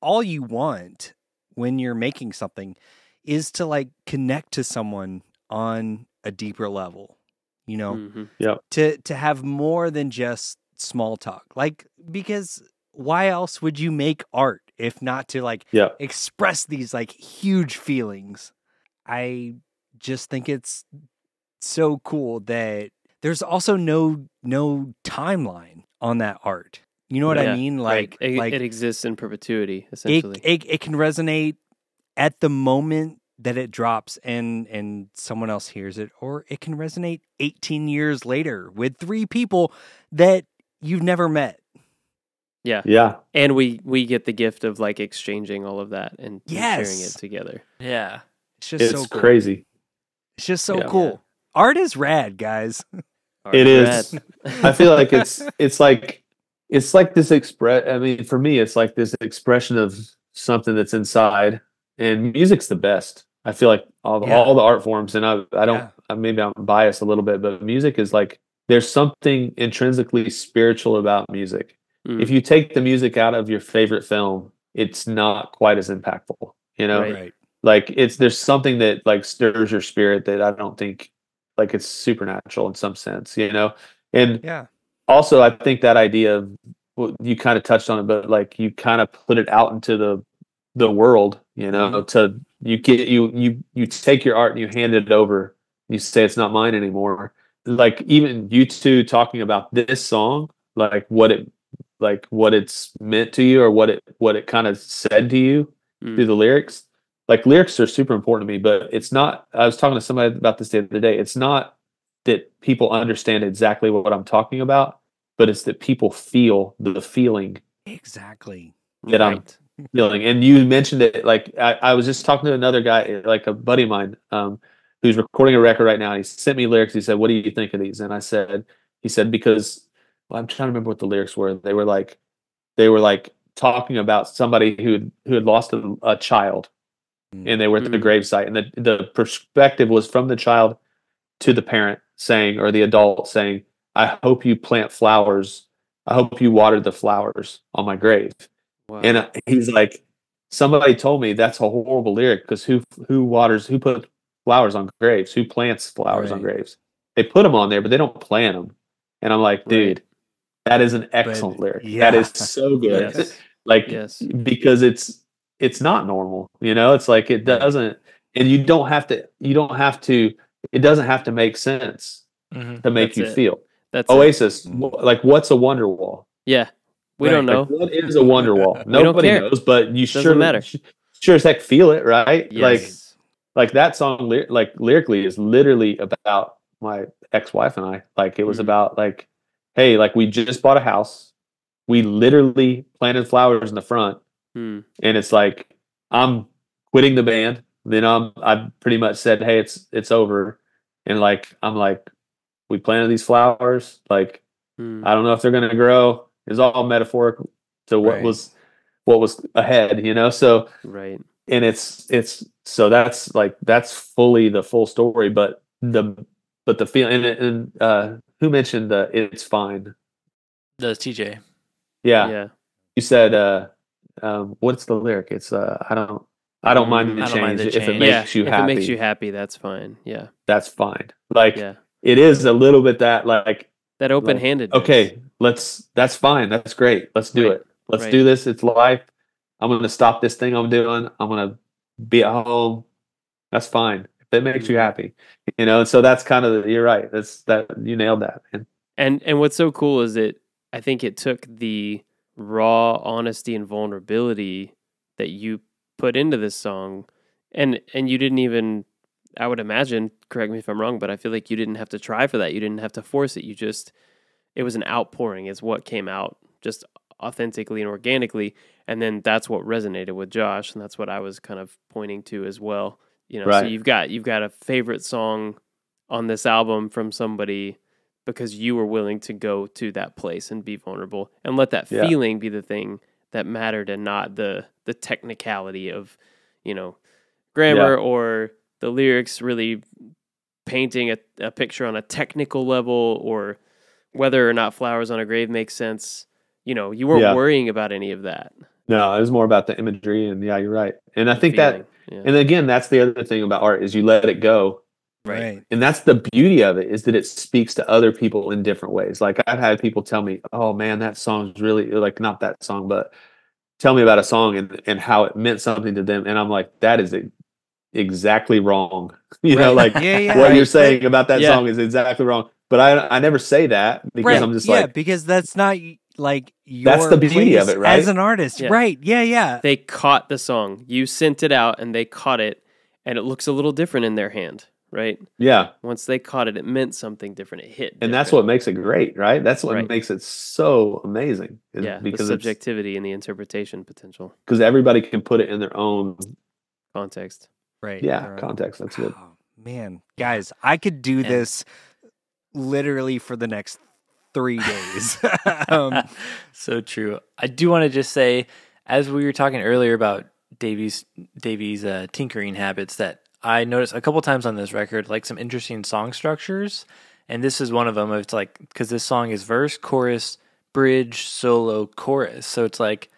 all you want when you're making something is to like connect to someone on a deeper level you know Mhm. to to have more than just small talk like because why else would you make art if not to like yeah express these like huge feelings i just think it's so cool that there's also no no timeline on that art you know what i Yeah, mean Right. like it, like it exists in perpetuity, it, essentially. it it can resonate at the moment that it drops and and someone else hears it or it can resonate 18 years later with three people that you've never met yeah. yeah And we we get the gift of like exchanging all of that and, and sharing it together. Yeah. it's just it's so cool crazy it's just so Yeah. cool art is rad guys Hard It to is. I feel like it's it's like it's like this express. I mean, for me, it's like this expression of something that's inside, and music's the best. I feel like all, Yeah. all the art forms, and I I don't Yeah. uh, maybe I'm biased a little bit, but music is like there's something intrinsically spiritual about music. Mm. If you take the music out of your favorite film, it's not quite as impactful. You know, Right. Right. like it's there's something that like stirs your spirit that I don't think like it's supernatural in some sense. You know, and Yeah. also i think that idea of well, you kind of touched on it but like you kind of put it out into the the world you know Mhm. to you get you you you take your art and you hand it over you say it's not mine anymore like even you two talking about this song like what it like what it's meant to you or what it what it kind of said to you Mm. through the lyrics like lyrics are super important to me but it's not i was talking to somebody about this the other day it's not that people understand exactly what I'm talking about, but it's that people feel the feeling Exactly. that I'm feeling. And you mentioned it like I, I was just talking to another guy, like a buddy of mine, um, who's recording a record right now. He sent me lyrics. He said, What do you think of these? And I said, he said, because well, I'm trying to remember what the lyrics were. They were like they were like talking about somebody who had who had lost a, a child and they were at the Mm. gravesite. And the, the perspective was from the child to the parent saying, or the adult saying, I hope you plant flowers. I hope you water the flowers on my grave. Wow. And he's like, somebody told me that's a horrible lyric because who who waters who put flowers on graves? Who plants flowers on graves? They put them on there, but they don't plant them. And I'm like, Right. dude, that is an excellent lyric. yeah. That is so good. Yes. Like Yes. because it's it's not normal. You know, it's like it doesn't, and you don't have to. You don't have to. It doesn't have to make sense Mhm. to make That's you it. feel. That's. Oasis, wh- like what's a wonder wall? Yeah. We Right. don't know. Like, what is a wonder wall? Nobody knows, but you Doesn't sure matter. Sure as heck feel it, right? Like Yes. like that song, like lyrically, is literally about my ex-wife and I. Like it was Mhm. about like, hey, like we just bought a house. We literally planted flowers in the front, Hmm. and it's like I'm quitting the band. Then I'm I pretty much said, hey, it's it's over, and like I'm like, we planted these flowers. Like Hmm. I don't know if they're gonna grow. It's all metaphoric to what Right. was what was ahead, you know. So Right. and it's it's so that's like that's fully the full story but the but the feel and, and uh who mentioned the it's fine The TJ. yeah, Yeah. you said uh um what's the lyric it's uh i don't i don't mind the don't mind change if it makes yeah. you if happy If it makes you happy, that's fine. Yeah. that's fine like Yeah. it is a little bit that like That open handed. okay let's that's fine that's great let's do Right, it let's right. do this it's life i'm gonna stop this thing i'm doing i'm gonna be at home that's fine if it makes you Mhm. happy you know and so that's kind of the, you're right that's that you nailed that man. And and what's so cool is it. I think it took the raw honesty and vulnerability that you put into this song and and you didn't even I would imagine, correct me if I'm wrong, but I feel like you didn't have to try for that. You didn't have to force it. You just it was an outpouring is what came out just authentically and organically and then that's what resonated with Josh and that's what I was kind of pointing to as well. You know, so you've got you've got a favorite song on this album from somebody because you were willing to go to that place and be vulnerable and let that Yeah. feeling be the thing that mattered and not the the technicality of you know grammar or the lyrics really painting a, a picture on a technical level or whether or not flowers on a grave makes sense you know you weren't Yeah. worrying about any of that no it was more about the imagery and yeah you're right and i the think feeling. that yeah. and again that's the other thing about art is you let it go Right. and that's the beauty of it is that it speaks to other people in different ways like i've had people tell me oh man that song's really like not that song but tell me about a song and, and how it meant something to them and i'm like that is exactly wrong you know like Yeah, yeah. what you're right, saying about that Yeah. song is exactly wrong but i i never say that because Right. i'm just yeah, like because that's not like your That's the beauty of it, right? As an artist, Yeah. right? Yeah, yeah. they caught the song you sent it out and they caught it and it looks a little different in their hand right yeah once they caught it it meant something different it hit and that's what makes it great right that's what Right. makes it so amazing is yeah the because it's subjectivity and the interpretation potential because everybody can put it in their own context Right. yeah right. context that's good Oh, man, guys, I could do And- this literally for the next three days. um, so true. I do want to just say, as we were talking earlier about Davy's Davy's uh, tinkering habits, that I noticed a couple times on this record, like some interesting song structures, and this is one of them. It's like because this song is verse, chorus, bridge, solo, chorus, so it's like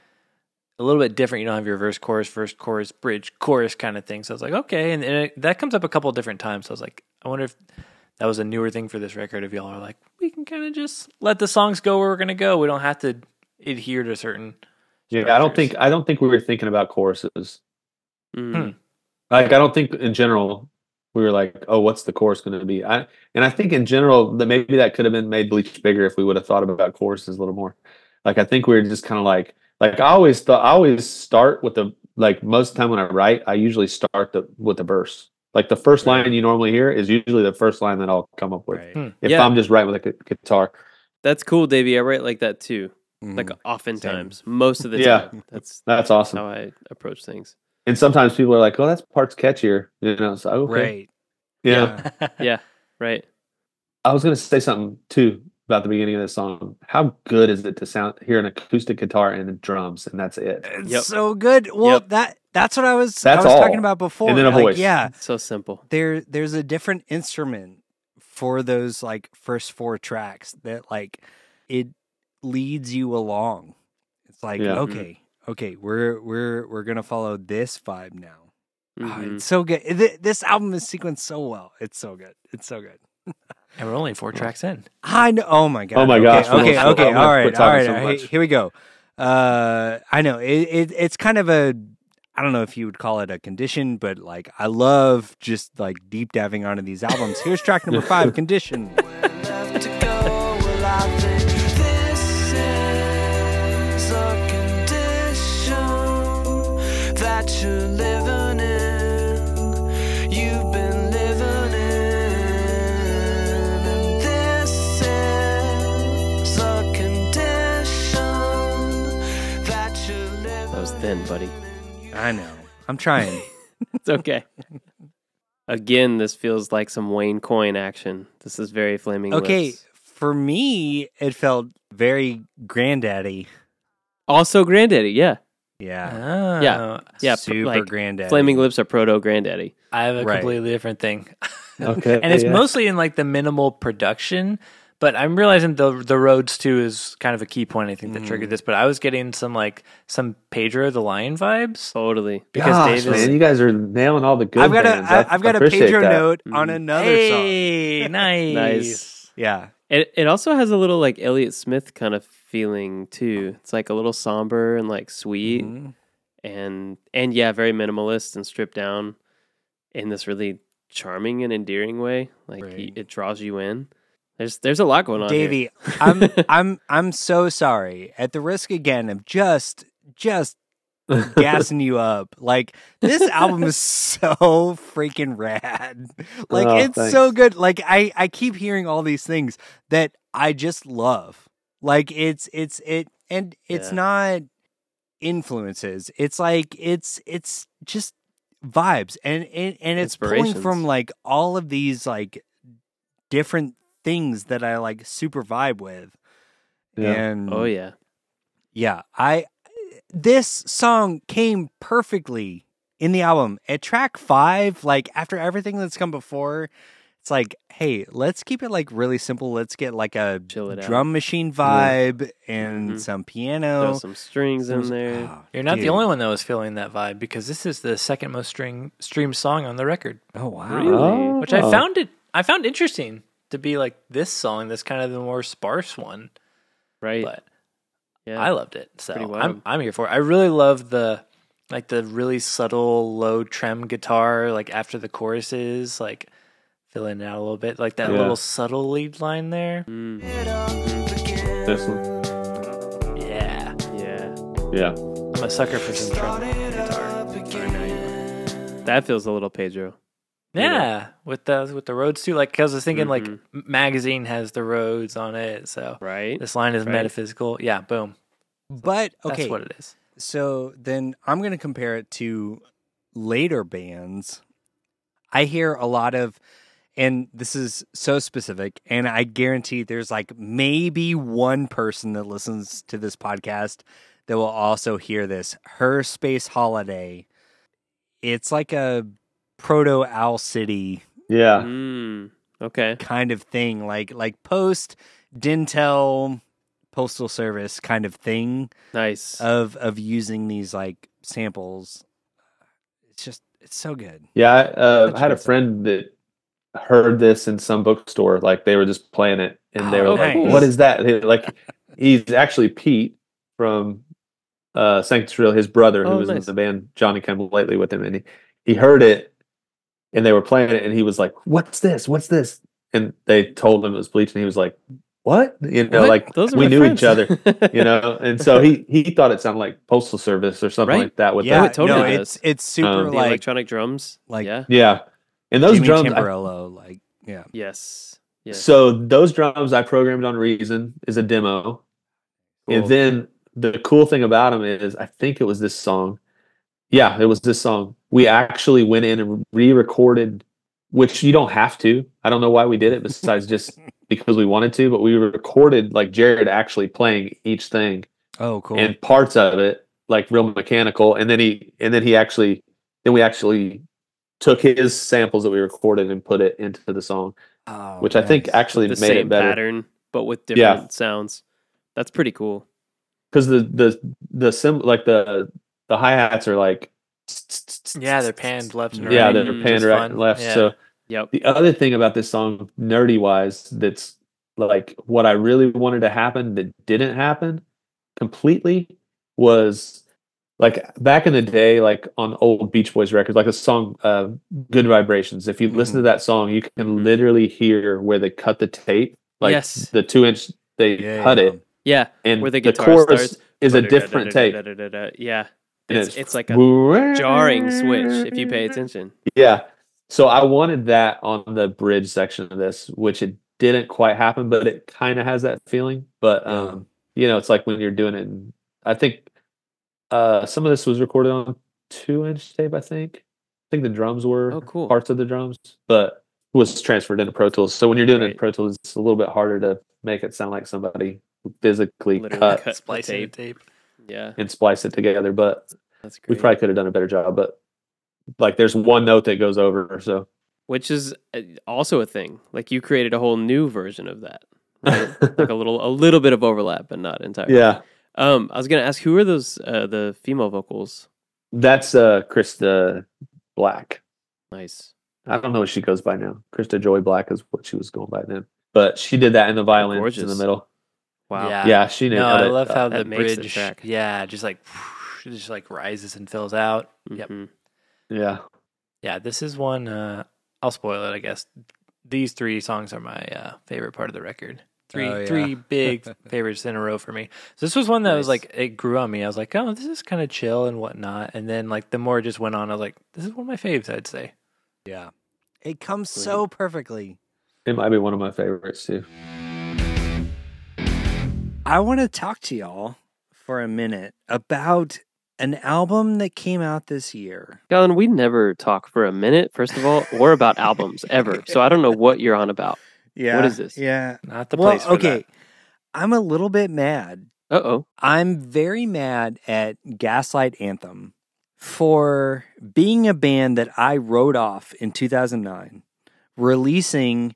a little bit different. You don't have your verse, chorus, verse, chorus, bridge, chorus kind of thing. So I was like, okay, and, and it, that comes up a couple different times. So I was like, I wonder if that was a newer thing for this record. If y'all are like, we can kind of just let the songs go where we're gonna go. We don't have to adhere to certain. Yeah, I don't think I don't think we were thinking about choruses. Mm. Hmm. Like I don't think in general we were like, oh, what's the chorus going to be? I and I think in general that maybe that could have been made bleach bigger if we would have thought about choruses a little more. Like I think we were just kind of like like I always thought I always start with the like most of the time when I write I usually start the with the verse. Like the first line you normally hear is usually the first line that I'll come up with right. Hmm. if Yeah. I'm just writing with a gu- guitar. That's cool, Davy. I write like that too. Like Mhm. oftentimes, most of the Yeah. time. That's That's awesome. how I approach things. And sometimes people are like, "Oh, that part's catchier," you know. So okay, right. yeah. Yeah, right. I was going to say something too about the beginning of this song. How good is it to sound hear an acoustic guitar and the drums, and that's it. It's Yep. so good. Well, Yep. that that's what I was I That's was all. talking about before. And then a Like, voice. Yeah, So simple. there there's a different instrument for those like first four tracks that like it leads you along. It's like Yeah. Mm-hmm. okay, okay, we're we're we're gonna follow this vibe now. Oh, Mhm. it's so good. Th- This album is sequenced so well. It's so good. It's so good. And we're only four tracks in. I know. Oh my god. Oh my okay, gosh, we Okay. Okay. I'm gonna All quit right. All talking right. so all right. Here we go. Uh, I know it, it. It's kind of a. I don't know if you would call it a condition, but like I love just like deep diving onto these albums. Here's track number five, "Condition." That you're living in. You've been living in, and this is a condition that you're living. That was thin, buddy. I know. I'm trying. It's okay. Again, this feels like some Wayne Coyne action. This is very flaming. Okay, Lips. for me, it felt very Grandaddy. Also, Grandaddy. Yeah, Yeah. Oh, Yeah. yeah. Super like Grandaddy. Flaming Lips are proto Grandaddy. I have a Right. completely different thing. Okay, and it's yeah. mostly in like the minimal production. But I'm realizing the the Rhodes too is kind of a key point. I think that Mm. triggered this. But I was getting some like some Pedro the Lion vibes Totally. because Gosh, Davis. man, you guys are nailing all the good. I've got a. bands. I- I, I've got I a appreciate Pedro that. note on Mhm. another hey, song. nice, Nice. Yeah. It it also has a little like Elliott Smith kind of feeling too. It's like a little somber and like sweet Mhm. and and yeah, very minimalist and stripped down in this really charming and endearing way. Like he, Right. it draws you in. There's there's a lot going on. here. Davy, I'm I'm I'm so sorry. At the risk again of just just gassing you up. Like this album is so freaking rad. Like Oh, it's thanks. so good. Like I I keep hearing all these things that I just love. Like it's it's it and it's Yeah. not influences. It's like it's it's just vibes and and, and it's pulling from like all of these like different things that I like super vibe with. Yeah. And Oh yeah. yeah, I this song came perfectly in the album. At track 5, like after everything that's come before, it's like, hey, let's keep it like really simple. Let's get like a Chill it out. drum machine vibe and Mhm. some Throw piano. some strings in there. Oh, You're not dude. the only one that was feeling that vibe because this is the second most string streamed song on the record, Oh wow. Really? Oh. which I found it I found interesting to be like this song that's kind of the more sparse one, right. but yeah. I loved it. So Pretty I'm. I'm here for it. I really love the like the really subtle low trem guitar like after the choruses like filling it out a little bit like that Yeah. little subtle lead line there. Mm, This one. Yeah. yeah. Yeah. I'm a sucker for some trem guitar. That feels a little Pedro. Yeah, with the with the Rhodes too. Like, cause I was thinking, like, Mhm. M- magazine has the roads on it, so Right. this line is Right. metaphysical. Yeah, boom. But okay, That's what it is. so then I'm going to compare it to later bands. I hear a lot of And this is so specific, and I guarantee there's like maybe one person that listens to this podcast that will also hear this. Her Space Holiday. It's like a proto Owl City Yeah. Mm, okay. kind of thing, like like post Dntel Postal Service kind of thing Nice. of of using these like samples. It's just it's so good. Yeah, I, uh, had a friend that heard this in some bookstore. Like they were just playing it, and they Oh, were like, nice. "What is that?" They- Like he's actually Pete from uh, Sanctuary, his brother, who Oh, was nice. in the band Johnny Come Lately with him, and he, he heard it, and they were playing it, and he was like, "What's this? What's this?" And they told him it was Bleach, and he was like, "What?" You know, What? like Those we knew friends. each other, you know, and so he he thought it sounded like Postal Service or something Right. like that. With yeah, Oh, it totally no, it's it's super Um, like electronic drums. like- yeah. yeah, and those Jimmy drums. I- Tamborello, like yeah. Yes. Yes. So those drums I programmed on Reason is a demo, Cool. and then the cool thing about them is I think it was this song. Yeah, it was this song. We actually went in and re-recorded, which you don't have to. I don't know why we did it besides just because we wanted to, but we recorded like Jared actually playing each thing Oh, cool. and parts of it like real mechanical, and then he and then he actually then we actually took his samples that we recorded and put it into the song, Oh, which I think actually the made same it better. pattern, but with Yeah. different sounds. That's pretty cool. because the the the sim like the the hi hats are like Yeah, they're panned left and right. yeah they're Mm, panned Just right and left. Yeah. So Yep. the other thing about this song, nerdy wise, that's like what I really wanted to happen that didn't happen completely was like back in the day, like on old Beach Boys records, like a song, uh, "Good Vibrations." If you listen to that song, you can Mhm. literally hear where they cut the tape, like Yes. the two inch they Yeah, cut yeah. it, Yeah. and Where the the chorus starts. is a different tape. Yeah. and It's, it's like a jarring switch if you pay attention. Yeah. So I wanted that on the bridge section of this, which it didn't quite happen, but it kind of has that feeling. But um, you know, it's like when you're doing it. And I think uh, some of this was recorded on two inch tape. I think. I think the drums were Oh, cool. parts of the drums, but was transferred into Pro Tools. So when you're doing it in Pro Tools, it's a little bit harder to make it sound like somebody physically Literally cut cut the Splicing tape. tape. Yeah. and splice it together. But That's we probably could have done a better job. But like, there's one note that goes over. So Which is uh, also a thing. Like you created a whole new version of that. Right? like a little a little bit of overlap, but not entirely. yeah. Um, I was gonna ask who are those uh the female vocals? That's uh Krista Black. Nice. I don't know what she goes by now. Krista Joy Black is what she was going by then. But she did that in the violins in the middle. Wow. Yeah. Yeah, she No, I love Uh, how that the makes the bridge, yeah, just like just like rises and fills out. Yep. Mhm. yeah. Yeah, this is one. Uh, I'll spoil it, I guess. These three songs are my uh, favorite part of the record. Three, Oh, yeah. three big favorites in a row for me. So this was one that was like it grew on me. I was like, oh, this is kind of chill and whatnot. And then like the more it just went on, I was like, this is one of my faves. I'd say. Yeah. It comes so perfectly. It might be one of my favorites too. I want to talk to y'all for a minute about an album that came out this year. Galen, we never talk for a minute, first of all, or about albums ever. So I don't know what you're on about. Yeah. is this? Yeah. Not the well, place for okay. that. I'm a little bit mad. Uh oh. I'm very mad at Gaslight Anthem for being a band that I wrote off in 2009, releasing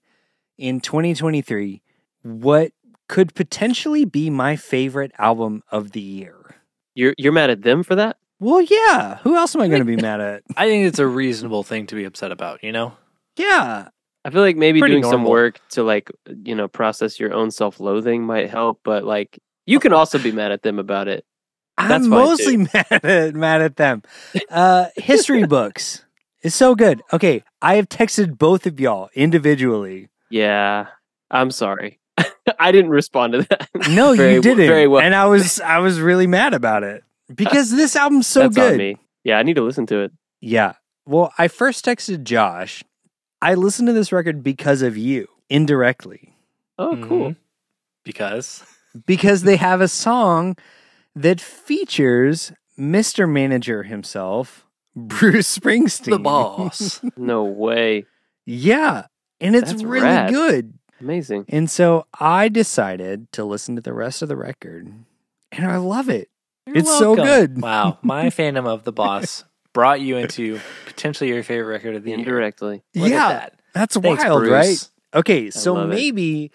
in 2023 what could potentially be my favorite album of the year. You're you're mad at them for that? Well, yeah. Who else am I going to be mad at? I think it's a reasonable thing to be upset about. You know. Yeah. I feel like maybe doing some work to like you know process your own self loathing might help, but like you can also be mad at them about it. That's I'm mostly mad at mad at them. Uh, history books is so good. Okay, I have texted both of y'all individually. Yeah, I'm sorry. I didn't respond to that. No, Very you didn't. very well. And I was I was really mad about it because this album's so That's good. Yeah, I need to listen to it. Yeah. Well, I first texted Josh. I listened to this record because of you, indirectly, Oh, cool. Mhm. Because because they have a song that features Mr. Manager himself, Bruce Springsteen. the boss. No way. Yeah. and it's That's really rad. good. Amazing. And so I decided to listen to the rest of the record, and I love it. You're It's so good. Wow, my fandom of the boss brought you into potentially your favorite record of the year. Indirectly. Yeah, that. that's Thanks, wild, Bruce. right? Okay, so love it. maybe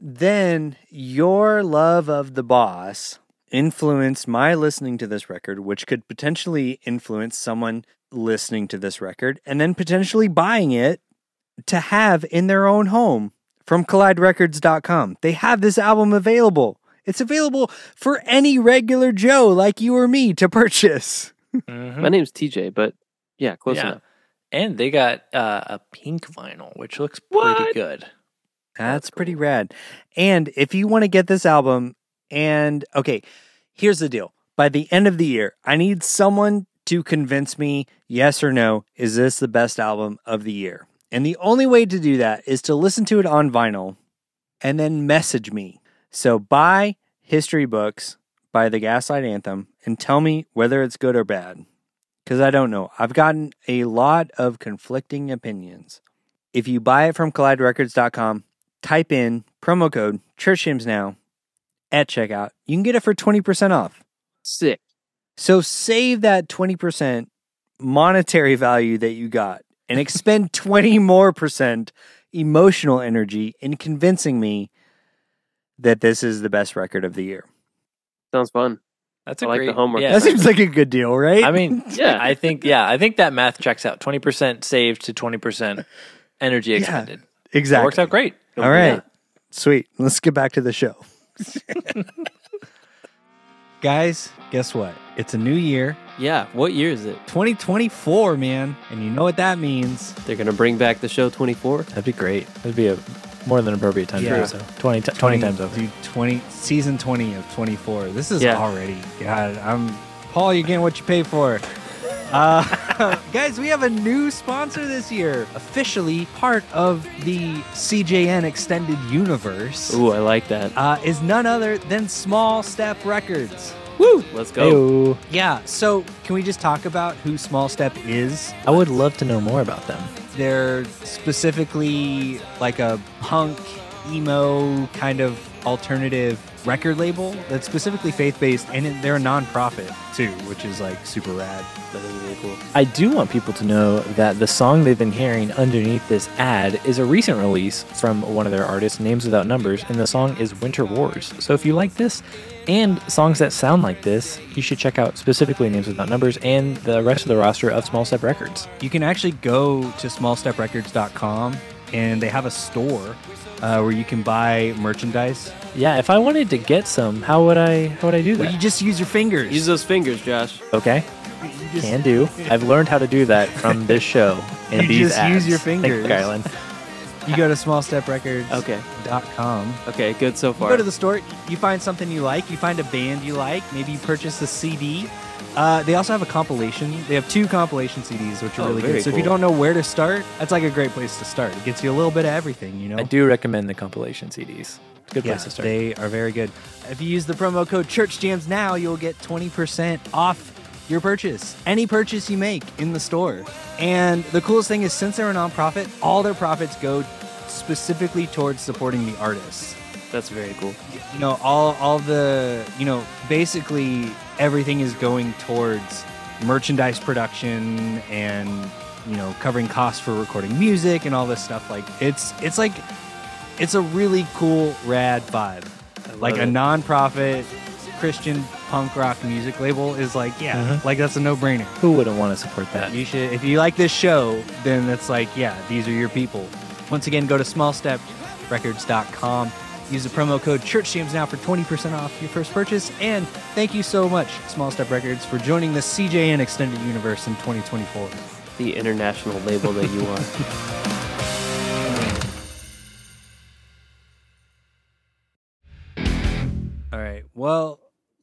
then your love of the boss influenced my listening to this record, which could potentially influence someone listening to this record and then potentially buying it to have in their own home from colliderecords.com. They have this album available. It's available for any regular Joe like you or me to purchase. Mhm. My name's TJ, but yeah, close Yeah. enough. And they got uh, a pink vinyl, which looks pretty What? good. That's pretty rad. And if you want to get this album, and okay, here's the deal. By the end of the year, I need someone to convince me, yes or no, is this the best album of the year? And the only way to do that is to listen to it on vinyl and then message me. So buy history books by the Gaslight Anthem and tell me whether it's good or bad. Because I don't know. I've gotten a lot of conflicting opinions. If you buy it from colliderecords.com, type in promo code Church Hymns Now at checkout. You can get it for 20% off. Sick. So save that 20% monetary value that you got and expend 20 more percent emotional energy in convincing me that this is the best record of the year. Sounds fun. That's a I like the homework Yeah, That seems like a good deal, right? I mean, Yeah. I think yeah, I think that math checks out. Twenty percent saved to twenty percent energy Yeah, expended. It exactly. works out great. All right. Sweet. Let's get back to the show. Guys, guess what? It's a new year, Yeah. What year is it? 2024, man. And you know what that means. They're gonna bring back the show 24. That'd be great. That'd be a more than appropriate time Yeah. to do so. 20, ti- 20 times over. Dude, 20, season 20 of 24. This is Yeah. already, God, I'm, Paul, you're getting what you pay for. Uh, guys, we have a new sponsor this year, officially part of the CJN Extended Universe. Ooh, I like that. Uh, is none other than Small Step Records. Woo! Let's go. Heyo. Yeah, so can we just talk about who Small Step is? I would love to know more about them. They're specifically like a punk, emo kind of alternative record label that's specifically faith based, and they're a nonprofit too, which is like super rad. That is really cool. I do want people to know that the song they've been hearing underneath this ad is a recent release from one of their artists, Names Without Numbers, and the song is Winter Wars. So if you like this and songs that sound like this, you should check out specifically Names Without Numbers and the rest of the roster of Small Step Records. You can actually go to smallsteprecords.com and they have a store uh, where you can buy merchandise. Yeah, if I wanted to get some, how would I how would I do Well, that? you just use your fingers. Use those fingers, Josh. okay, just- can do. I've learned how to do that from this show and You these just ads. use your fingers. you, Kylan. You go to smallsteprecords.com. Okay. Okay, good so far. You go to the store, you find something you like, you find a band you like, maybe you purchase a CD. Uh, they also have a compilation. They have two compilation CDs, which are Oh, really good. So if you don't know where to start, that's like a great place to start. It gets you a little bit of everything, you know? I do recommend the compilation CDs. It's a good Yeah, place to start. they are very good. If you use the promo code ChurchJams now, you'll get 20% off your purchase. Any purchase you make in the store. And the coolest thing is since they're a nonprofit, all their profits go specifically towards supporting the artists. That's very cool. you know all all the you know basically everything is going towards merchandise production and you know covering costs for recording music and all this stuff like it's it's like it's a really cool rad vibe like a it. non-profit christian punk rock music label is like yeah Mhm. like that's a no-brainer Who wouldn't want to support that? you should if you like this show then it's like yeah these are your people once again go to smallsteprecords.com use the promo code churchjams now for 20% off your first purchase and thank you so much small step records for joining the cjn extended universe in 2024 The international label that you are. all right well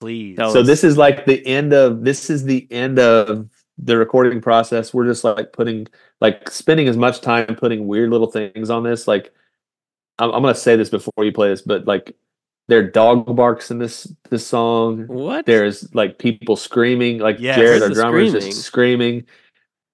Please. Tell so this is like the end of this is the end of the recording process. We're just like putting like spending as much time putting weird little things on this. Like I'm, I'm gonna say this before you play this, but like there are dog barks in this this song. What? There's like people screaming, like Yes. Jared, our drummer, is screaming. just screaming.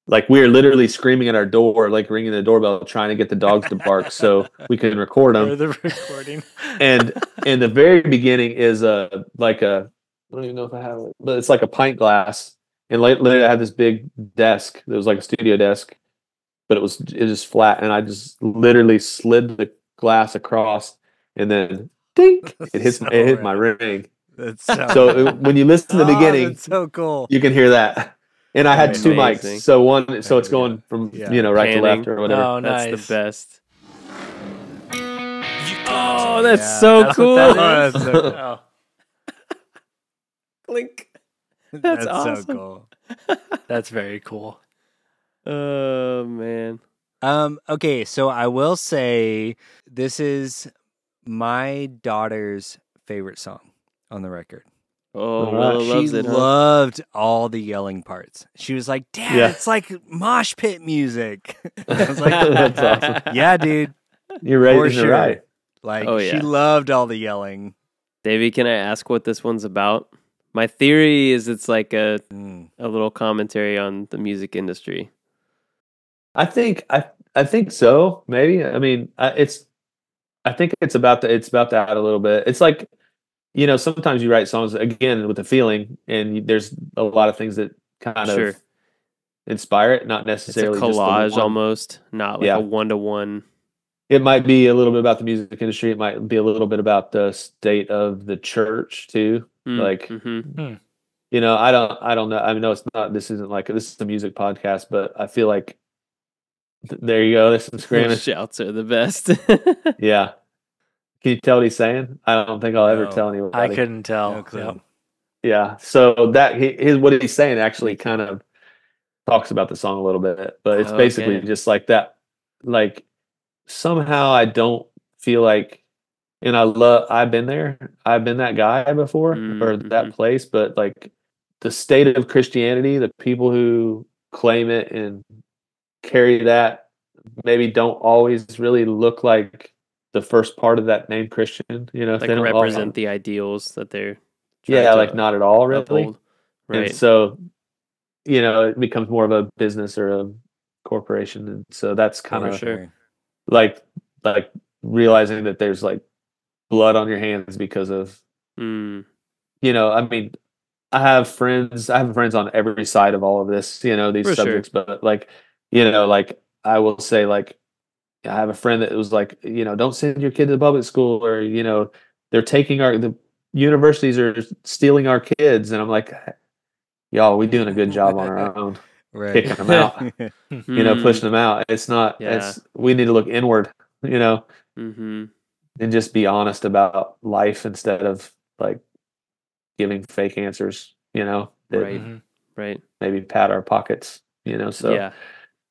Like we're literally screaming at our door, like ringing the doorbell, trying to get the dogs to bark so we can record them For the recording. and in the very beginning is a like a I don't even know if I have it, but it's like a pint glass. And la- later I had this big desk that was like a studio desk, but it was it was flat, and I just literally slid the glass across, and then ding, it hits So it hit my ring. That's so, So it- when you listen to the Oh, beginning, that's so cool. you can hear that. And I had Right. two mics, so one so it's There we go. going from Yeah. you know right to left or whatever. Oh, That's nice. the best. Oh, that's Yeah, so that's cool. that Oh, that's so cool. Clink. That's, awesome. so cool. that's very cool. Oh man. Um, okay, so I will say this is my daughter's favorite song on the record. Oh, Alright. Willow loves she it. Huh? loved all the yelling parts. She was like, "Dad, Yeah. it's like mosh pit music." I was like, That's awesome. "Yeah, dude, You're for raising it sure." right. Like, Oh, she loved all the yelling. Davy, can I ask what this one's about? My theory is it's like a Mm. a little commentary on the music industry. I think I I think so. Maybe I mean I, it's I think it's about the it's about that a little bit. It's like you know sometimes you write songs again with a feeling, and you, there's a lot of things that kind Sure. of inspire it, not It's a necessarily collage almost, not like Yeah. a one to one. It might be a little bit about the music industry. It might be a little bit about the state of the church too. Like hmm you know, I don't I don't know. I know it's not. This isn't like this is a music podcast, but I feel like th- there you go. There's some screaming. shouts are the best. Yeah. Can you tell what he's saying? I don't think I'll ever No. tell anybody. I couldn't tell. No clue. Yep. Yeah. So that he, his what he's saying actually kind of talks about the song a little bit, but it's basically just like that. Like somehow I don't feel like, and I love. I've been there. I've been that guy before or Mhm. that place, but like the state of Christianity, the people who claim it and carry that maybe don't always really look like the first part of that name Christian. You know, if like they don't all- represent the ideals that they're yeah, to like not at all really. uphold. And Right. so, you know, it becomes more of a business or a corporation, and so that's kind For of sure. like like realizing that there's like blood on your hands because of Mm. you know. I mean, I have friends. I have friends on every side of all of this. You know these For sure. subjects, but like you know, like I will say, like I have a friend that was like, you know, don't send your kid to public school, or you know, they're taking our the universities are stealing our kids, and I'm like, y'all, we doing a good job on our own, Right. kicking them out, you know, Mm. pushing them out. It's not. Yeah. It's we need to look inward, you know, Mhm. And just be honest about life instead of like giving fake answers, you know, that Right. Mhm. Right. maybe pat our pockets, you know. So yeah.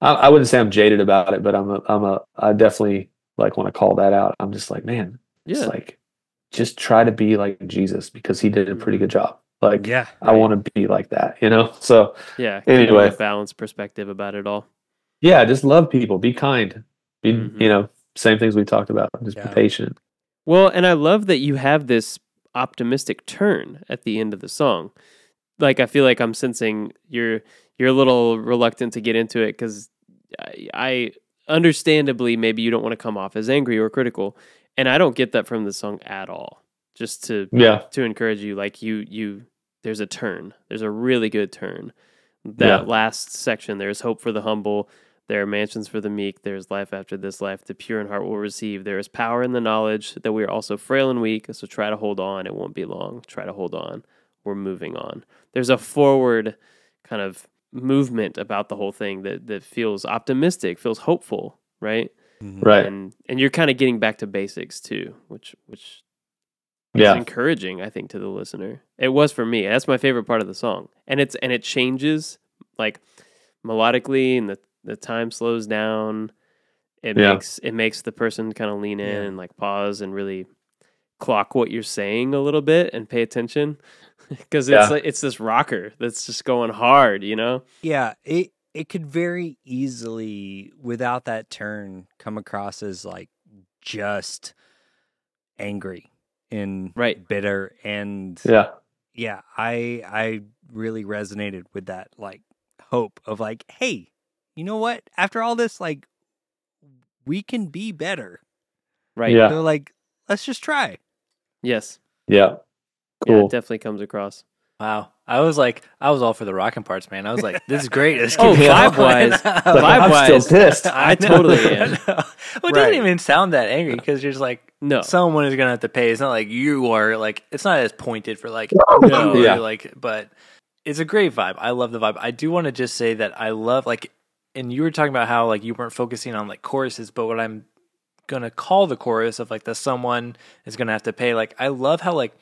I, I wouldn't say I'm jaded about it, but I'm a, I'm a, I definitely like want to call that out. I'm just like, man, Yeah. it's like, just try to be like Jesus because he did a pretty good job. Like, yeah. I want to be like that, you know? So yeah. anyway. a balanced perspective about it all. yeah, just love people, be kind, be, Mhm. you know, same things we talked about, just Yeah. be patient. Well, and I love that you have this optimistic turn at the end of the song. Like I feel like I'm sensing you're you're a little reluctant to get into it because I, I understandably maybe you don't want to come off as angry or critical, and I don't get that from the song at all. Just to Yeah. to encourage you, like you you there's a turn. There's a really good turn. That Yeah. last section, there's hope for the humble. There are mansions for the meek. There's life after this life. The pure in heart will receive. There is power in the knowledge that we are also frail and weak. So try to hold on. It won't be long. Try to hold on. We're moving on. There's a forward kind of movement about the whole thing that that feels optimistic, feels hopeful, right? Mhm. Right. And and you're kind of getting back to basics too, which which is Yeah. encouraging, I think, to the listener. It was for me. That's my favorite part of the song, and it's and it changes like melodically, and the the time slows down. It Yeah. makes it makes the person kind of lean in Yeah. and like pause and really clock what you're saying a little bit and pay attention because Yeah. it's like it's this rocker that's just going hard, you know. Yeah, it it could very easily, without that turn, come across as like just angry and Right. bitter and Yeah. yeah, I I really resonated with that like hope of like, hey, you know what? After all this, like we can be better. Right. Yeah. So like, let's just try. Yes. Yeah. Yeah, Cool. it definitely comes across. Wow. I was like, I was all for the rocking parts, man. I was like, this is great. Let's Oh, vibe-wise- Like, Vibe-wise, I'm still pissed. I totally am. know. Well, it Right. doesn't even sound that angry because you're just like, No. someone is gonna have to pay. It's not like you are like it's not as pointed for like No. Yeah. or, like but it's a great vibe. I love the vibe. I do want to just say that I love like and you were talking about how like you weren't focusing on like choruses, but what I'm gonna call the chorus of like the someone is gonna have to pay, like I love how like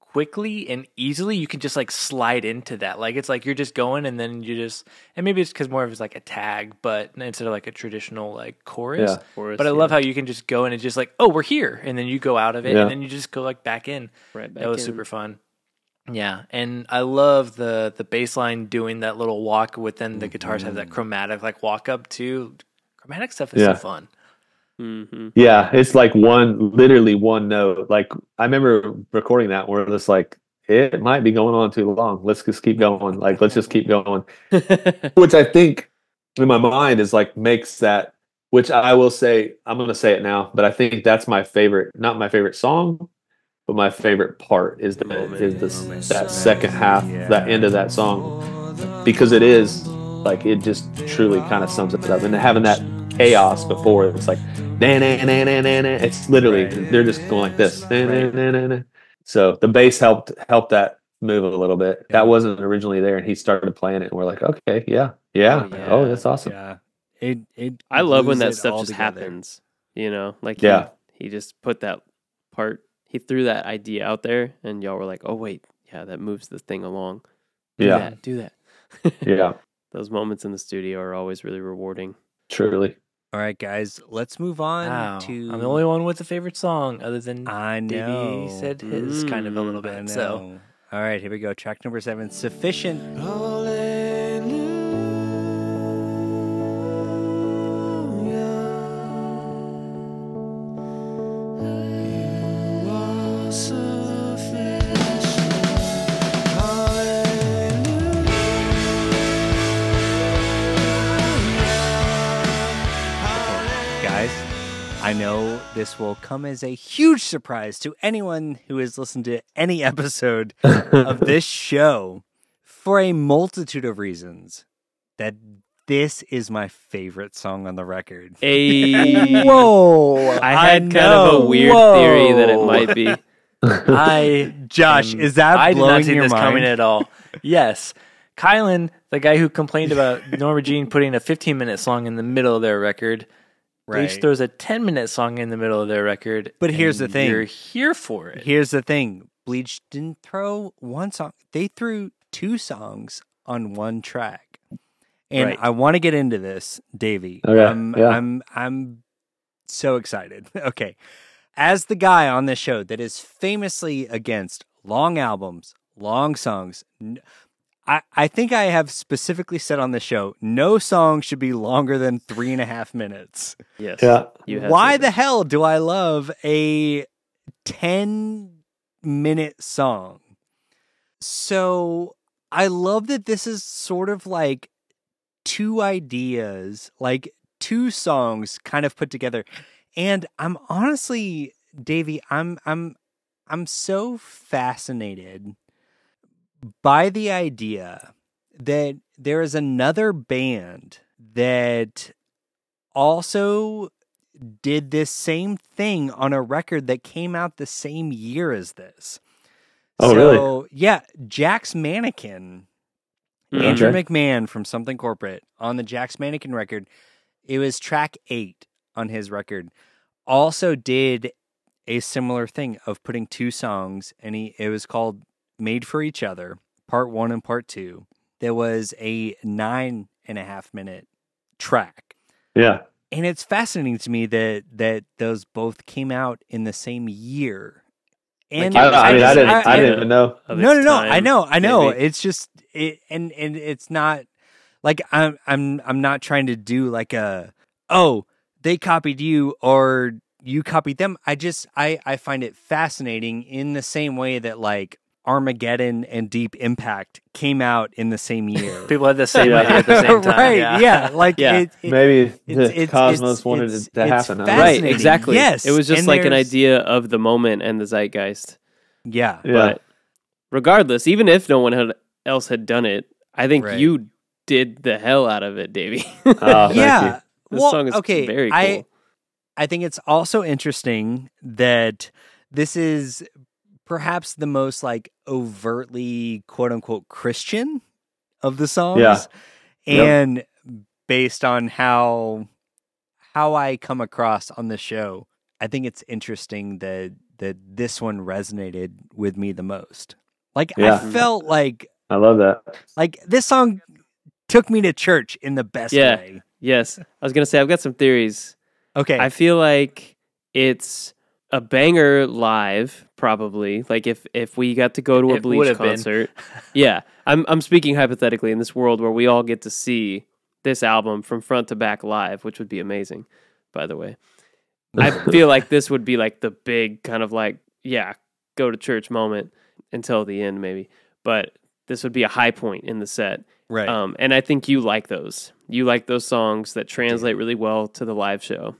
quickly and easily you can just like slide into that. Like it's like you're just going and then you just and maybe it's because more of it's like a tag, but instead of like a traditional like chorus. Yeah. Chorus, But I yeah. love how you can just go in and just like, oh, we're here, and then you go out of it, Yeah. and then you just go like back in. right back that was in. super fun. Yeah, and I love the the bass line doing that little walk within the guitars have that chromatic like walk up too. Chromatic stuff is Yeah. so fun. Mhm. Yeah, it's like one, literally one note. Like I remember recording that where it's like, it might be going on too long. Let's just keep going. Like let's just keep going. Which I think in my mind is like makes that. Which I will say, I'm going to say it now, but I think that's my favorite. Not my favorite song, but my favorite part is the Moment. is the Moment. that second half, Yeah. that end of that song, because it is like it just truly kind of sums it up. And having that chaos before, it's like, na na na na na na. It's literally Right. they're just going like this. Na, na, na, na, na. So the bass helped helped that move a little bit. That wasn't originally there, and he started playing it, and we're like, okay, yeah, yeah, Oh, oh yeah. oh, that's awesome. Yeah. It it I love when that stuff just together. happens. You know, like Yeah. he, he just put that part. He threw that idea out there, and y'all were like, "Oh wait, yeah, that moves the thing along." Do Yeah. that, do that. Yeah, Those moments in the studio are always really rewarding. truly. All right, guys, let's move on Wow, to I'm the only one with a favorite song other than I know. Davy said his kind of a little mm, bit. So. All right, here we go. Track number seven, sufficient. Guys, this will come as a huge surprise to anyone who has listened to any episode of this show for a multitude of reasons that this is my favorite song on the record. A Whoa! I had kind of a know. weird theory that it might be. I Josh, Um, is that I did blowing not see your this mind? coming at all. Yes. Kylan, the guy who complained about Norma Jean putting a 15 minute song in the middle of their record, Right. Bleach throws a 10 minute song in the middle of their record. But here's and the thing. You're here for it. Here's the thing: Bleach didn't throw one song; they threw two songs on one track. And Right. I want to get into this, Davy. Okay, I'm, yeah. I'm, I'm so excited. okay, as the guy on this show that is famously against long albums, long songs. N- I, I think I have specifically said on the show, no song should be longer than three and a half minutes. Yes. Yeah. You have Why the hell do I love a 10 minute song? So I love that this is sort of like two ideas, like two songs kind of put together. And I'm honestly, Davy, I'm I'm I'm so fascinated by the idea that there is another band that also did this same thing on a record that came out the same year as this. Oh, so, really? Yeah, Jack's Mannequin, Mhm. Andrew McMahon from Something Corporate on the Jack's Mannequin record. It was track eight on his record. Also did a similar thing of putting two songs, and he it was called "Made for Each Other," part one and part two. There was a nine and a half minute track, Yeah. and it's fascinating to me that that those both came out in the same year And it was I, I mean, I didn't, I, didn't even know. of no, no, no. I know, I know. maybe. It's just it, and and it's not like I'm I'm I'm not trying to do like a oh they copied you or you copied them. I just I I find it fascinating in the same way that like Armageddon and Deep Impact came out in the same year. People had the same Yeah. idea at the same time. right? Yeah. Yeah, like Yeah. It, it, Maybe it's- the it's- cosmos it's- wanted it to happen. Right, exactly. Yes, It was just and like an idea of the moment and the zeitgeist. yeah, Yeah. But regardless, even if no one had, else had done it, I think Right. you did the hell out of it, Davy. Oh, thank yeah. you. This well, song is okay. very cool. I I think it's also interesting that this is perhaps the most like overtly quote unquote Christian of the songs. Yeah. Yep. And based on how how I come across on the show, I think it's interesting that that this one resonated with me the most. Like Yeah. I felt like I love that. like this song took me to church in the best Yeah. way. yes, I was gonna say I've got some theories. Okay. I feel like it's a banger live, probably. Like if if we got to go to a It Bleach concert, yeah. I'm I'm speaking hypothetically in this world where we all get to see this album from front to back live, which would be amazing. By the way, I feel like this would be like the big kind of like yeah, go to church moment until the end maybe, but this would be a high point in the set. right. Um, and I think you like those. You like those songs that translate really well to the live show.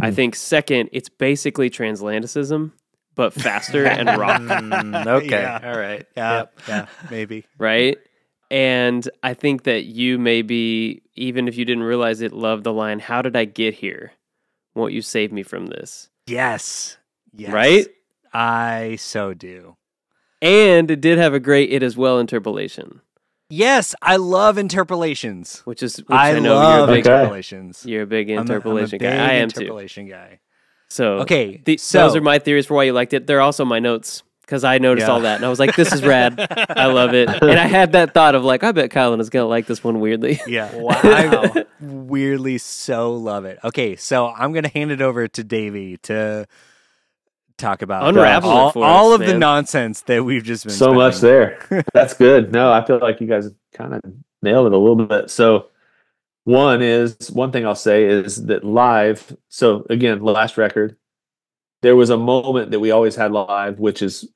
I Mhm. think second, it's basically Transatlanticism, but faster and rock, Mm, okay. Yeah. All right. yeah. Yep. Yeah. Maybe. right? And I think that you maybe, even if you didn't realize it, love the line, How did I get here? Won't you save me from this? Yes. Yes. Right? I so do. And it did have a great it as well interpolation, Yes, I love interpolations. which is, which I, I, know love you're a big, Okay. interpolations. you're a big I'm a- I'm a interpolation big guy. I am too. interpolation guy. So Okay, The, so those are my theories for why you liked it. They're also my notes because I noticed Yeah. all that and I was like, "This is rad. I love it." And I had that thought of like, "I bet Kylan is gonna like this one weirdly." yeah. Wow. I weirdly so love it. Okay, so I'm gonna hand it over to Davy to talk about uh, Unravel all, for all us, of the nonsense that we've just been so much there. That's good. No, I feel like you guys kind of nailed it a little bit. So, one is one thing I'll say is that live. So again, last record, there was a moment that we always had live, which is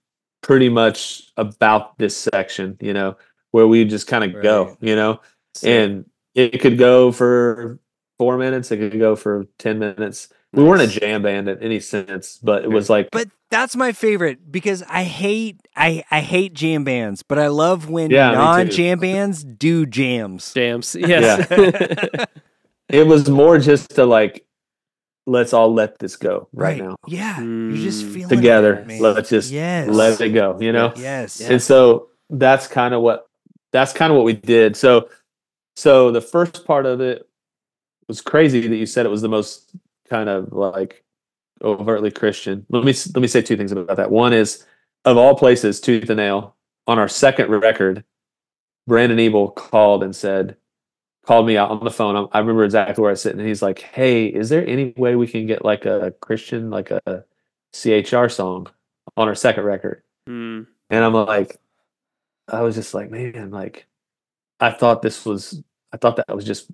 pretty much about this section, you know, where we just kind of Right. go, you know, and it could go for four minutes, it could go for ten minutes. We weren't a jam band in any sense, but it was like But that's my favorite because I hate I, I hate jam bands, but I love when Yeah, non jam bands do jams. jams. Yes. it was more just to like let's all let this go right, now Yeah. You're just Mm. feeling together it, let's just yes. let it go you know Yes. and so that's kind of what that's kind of what we did so so the first part of it was crazy that you said it was the most kind of like overtly christian let me let me say two things about that one is of all places tooth and nail on our second record brandon ebel called and said called me out on the phone. I- I remember exactly where I was sitting, and he's like, "Hey, is there any way we can get like a Christian, like a CHR song on our second record?" Hmm. And I'm like, I was just like, man, like, I thought this was, I thought that was just,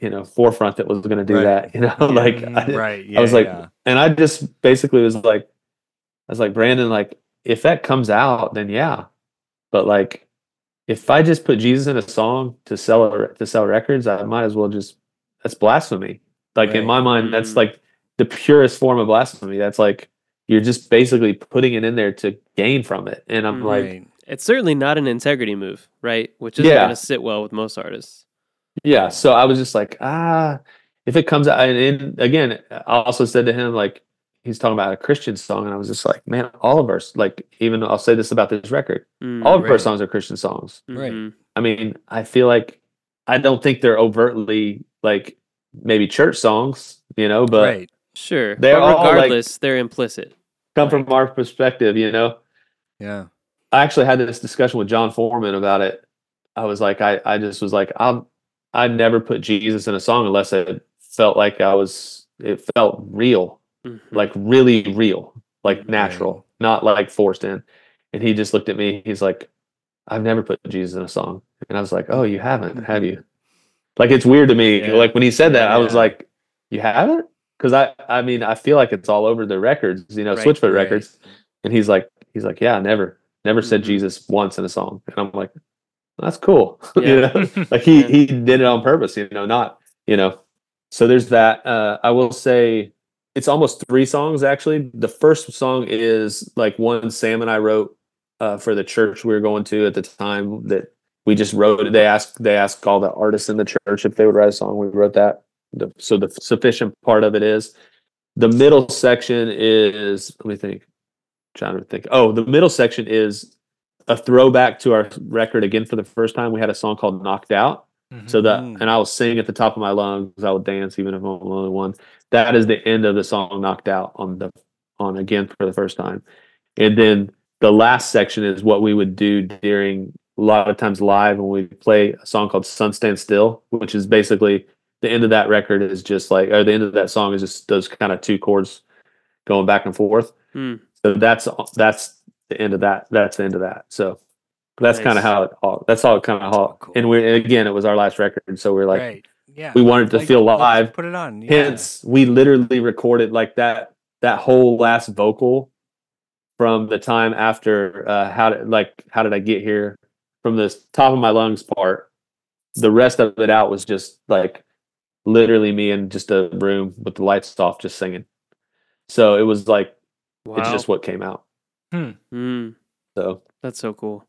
you know, forefront that was going to do Right. that, you know, like, I, didn't- right. I was like, yeah. and I just basically was like, I was like, Brandon, like, if that comes out, then yeah, but like, if I just put Jesus in a song to sell a, to sell records, I might as well just that's blasphemy. Like in my mind, that's Mm. like the purest form of blasphemy. That's like you're just basically putting it in there to gain from it. And I'm Mm. like, It's certainly not an integrity move, right? Which isn't Yeah. going to sit well with most artists. Yeah. So I was just like, ah, if it comes out, and, and again, I also said to him, like, he's talking about a Christian song. And I was just like, man, all of our, like, even I'll say this about this record, Mm, all of our songs are Christian songs. Right. mhm. I mean, I feel like, I don't think they're overtly like maybe church songs, you know, but right. Sure. They're but all, like- regardless, they're implicit. come from our perspective, you know. Yeah. I actually had this discussion with Jon Foreman about it. I was like, I, I just was like, I'll, I never put Jesus in a song unless it felt like I was, it felt real, Mhm. like really real, like Mhm. natural, not like forced in. And he just looked at me. He's like, I've never put Jesus in a song. And I was like, Oh, you haven't, have you? Like it's weird to me. Yeah. Like when he said that, I was Yeah. like, You haven't? Because I, I mean, I feel like it's all over the records, you know, Right, Switchfoot right. records. And he's like, he's like, Yeah, never, never said Mhm. Jesus once in a song. And I'm like, That's cool. Yeah. you know, like he Yeah. he did it on purpose, you know, not, you know. So there's that. Uh I will say it's almost three songs actually. The first song is like one Sam and I wrote uh, for the church we were going to at the time that we just wrote it. They asked they asked all the artists in the church if they would write a song. We wrote that. The, so the sufficient part of it is the middle section is let me think. trying to think. Oh, the middle section is a throwback to our record again for the first time. We had a song called Knocked Out. So that Mm. and I will sing at the top of my lungs. I will dance even if I'm the only one. That is the end of the song knocked out on the on again for the first time. And then the last section is what we would do during a lot of times live when we play a song called Sun Stand Still, which is basically the end of that record is just like or the end of that song is just those kind of two chords going back and forth. Hmm. So that's that's the end of that. That's the end of that. So that's kind of how it all. That's all kind of how. Cool. And we again, it was our last record, so we're like, right. Yeah. we wanted to Like, feel live. Put it on. Yeah. Hence, we literally recorded like that that whole last vocal from the time after uh, how did like how did I get here from the top of my lungs part. The rest of it out was just like literally me in just a room with the lights off, just singing. So it was like Wow. it's just what came out. Mm, So that's so cool.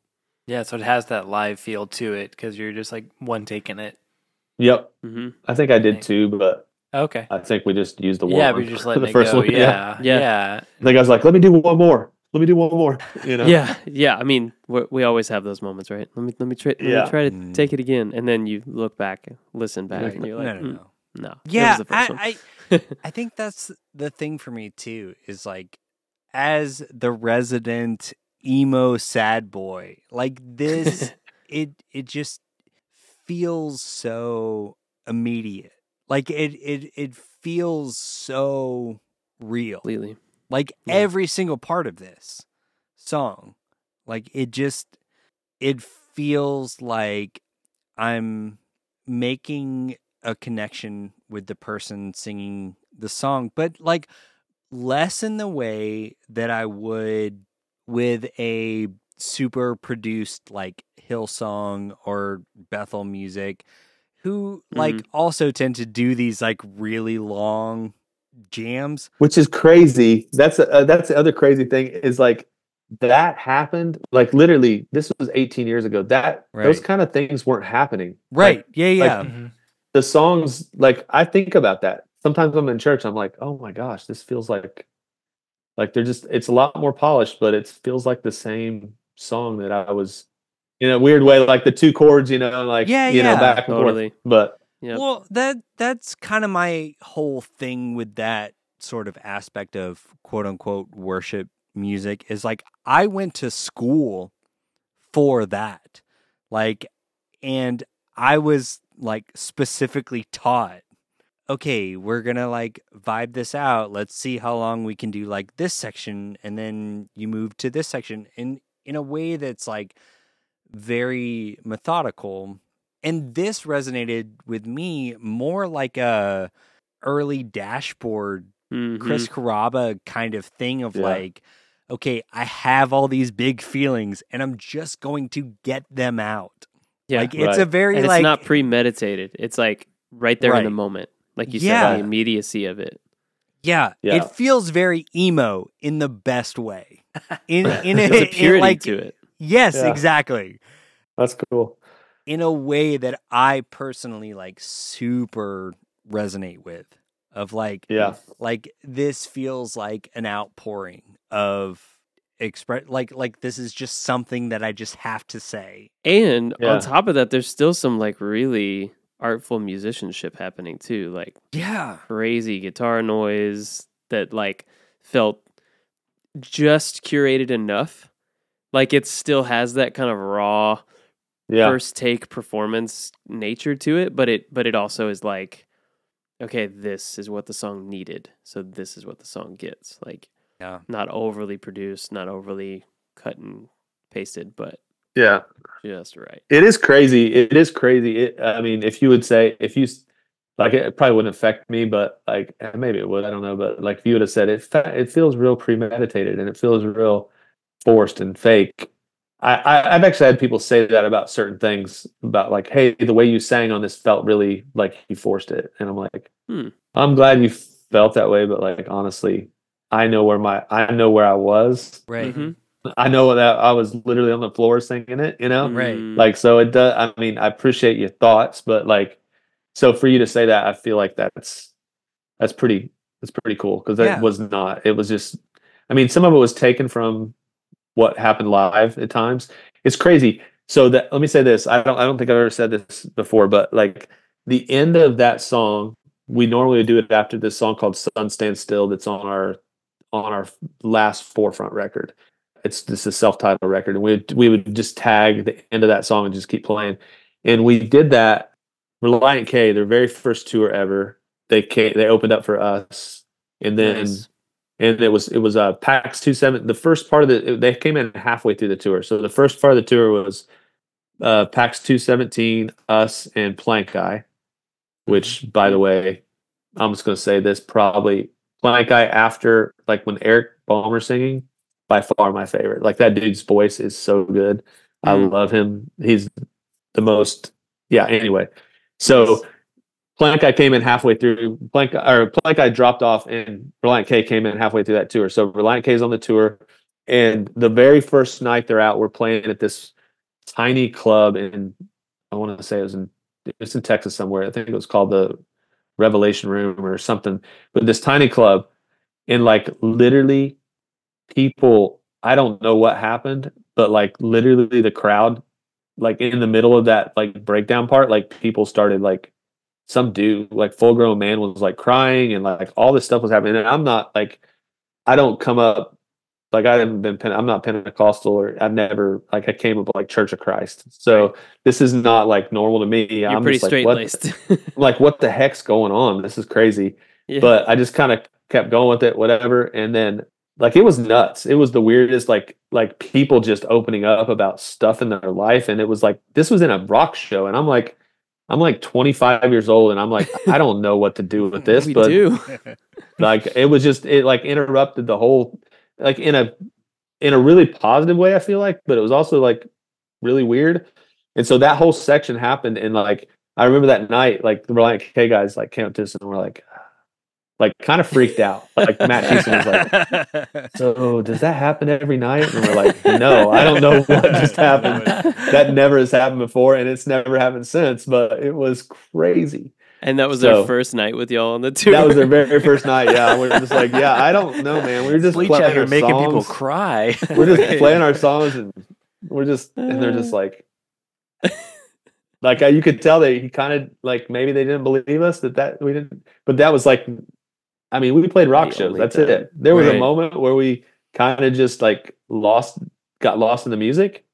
Yeah, so it has that live feel to it because you're just like one taking it. yep, hmm I think I did too, but Okay. I think we just used the one. Yeah, but you're just letting the first go. one. Yeah, Yeah. yeah. I think I was like, let me do one more. Let me do one more. You know. Yeah, yeah. I mean, we we always have those moments, right? Let me let me try let Yeah. me try to Mm. take it again, and then you look back, listen back, Right. and you're no, like, no, "Mm, no. no, that was Yeah, the first one." I, I I think that's the thing for me too. Is like as the resident emo sad boy, like this, it it just feels so immediate. Like it it it feels so real. completely. Like Yeah. every single part of this song, like it just it feels like I'm making a connection with the person singing the song, but like less in the way that I would with a super produced like Hillsong or Bethel music who like also tend to do these like really long jams. which is crazy. That's uh, that's the other crazy thing is like that happened like literally this was 18 years ago. That those kind of things weren't happening. Right. Like, yeah, yeah. Mhm. the songs like I think about that. Sometimes I'm in church I'm like, "Oh my gosh, this feels like like they're just it's a lot more polished, but it feels like the same song that I was in a weird way like the two chords, you know, like Yeah, you know, yeah. back and Totally. forth. But Yep. Well, that that's kind of my whole thing with that sort of aspect of quote unquote worship music is like I went to school for that. Like and I was like specifically taught okay, we're to like vibe this out. Let's see how long we can do like this section and then you move to this section in in a way that's like very methodical and this resonated with me more like a early dashboard Mhm. Chris Carrabba kind of thing of Yeah. like okay I have all these big feelings and I'm just going to get them out yeah, like it's Right. a very and like it's not premeditated. It's like right there in the moment, like you Yeah. said, the immediacy of it. yeah, Yeah. it feels very emo in the best way in in a, a in, purity like to it. yes Yeah. exactly that's cool. in a way that I personally like super resonate with of like Yeah. like this feels like an outpouring of express like like this is just something that I just have to say. And Yeah. on top of that, there's still some like really artful musicianship happening too, like Yeah. crazy guitar noise that like felt just curated enough. Like it still has that kind of raw Yeah. first take performance nature to it, but it but it also is like, okay, this is what the song needed, so this is what the song gets. Like Yeah. Not overly produced, not overly cut and pasted, but Yeah, just right. it is crazy. It is crazy. It, I mean, if you would say if you like, it probably wouldn't affect me, but like eh, maybe it would. I don't know, but like if you would have said it, fe- it feels real premeditated and it feels real forced and fake. I, I I've actually had people say that about certain things about like, hey, the way you sang on this felt really like you forced it, and I'm like, Hmm. I'm glad you felt that way, but like honestly, I know where my I know where I was. Right. Mhm. I know that I was literally on the floor singing it. You know, Right. Mm, like so it does i mean i appreciate your thoughts but like so for you to say that i feel like that's that's pretty that's pretty cool because that Yeah. was not it was just i mean some of it was taken from what happened live at times it's crazy so that let me say this i don't i don't think i've ever said this before but like the end of that song we normally do it after this song called sun stand still that's on our on our last forefront record it's just a self-titled record. And we would, we would just tag the end of that song and just keep playing. And we did that Relient K their very first tour ever. They came they opened up for us. And then Nice. and it was it was uh pax 27 the first part of the they came in halfway through the tour. So the first part of the tour was uh pax 217 us and Plankeye which by the way i'm just going to say this probably Plankeye after like when eric balmer singing by far my favorite like that dude's voice is so good i Mm. love him he's the most yeah anyway so Plankeye came in halfway through. Plank or Plankeye dropped off, and Relient K came in halfway through that tour. So Relient K is on the tour, and the very first night they're out, we're playing at this tiny club in I want to say it was in it's in Texas somewhere. I think it was called the Revelation Room or something. But this tiny club, and like literally, people. I don't know what happened, but like literally, the crowd, like in the middle of that like breakdown part, like people started like some dude, like full grown man, was like crying and like all this stuff was happening. And I'm not like, I don't come up like I haven't been, Pen- I'm not Pentecostal or I've never like I came up like Church of Christ. So this is not like normal to me. You're I'm pretty just like, straight what, laced. Like, what the heck's going on? This is crazy. yeah. But I just kind of kept going with it, whatever. And then like it was nuts. It was the weirdest, like like people just opening up about stuff in their life. And it was like this was in a rock show. And I'm like, I'm like 25 years old and I'm like, I don't know what to do with this, but do. like it was just it like interrupted the whole like in a in a really positive way, I feel like, but it was also like really weird. And so that whole section happened and like I remember that night, like the Relient K guys like came up to us and were like like kind of freaked out. Like Matt Houston was like, So does that happen every night? And we're like, No, I don't know what just happened. That never has happened before and it's never happened since, but it was crazy. and that was So- their first night with y'all on the tour. That was their very first night. Yeah, we're just like, yeah, I don't know, man. We were just Bleach playing out here our making people cry. We're just playing our songs, and we're just, and they're just like, like uh, you could tell that he kind of like maybe they didn't believe us that that we didn't, but that was like, I mean, we played rock The shows. That's time. it. There was a moment where we kind of just like lost, got lost in the music,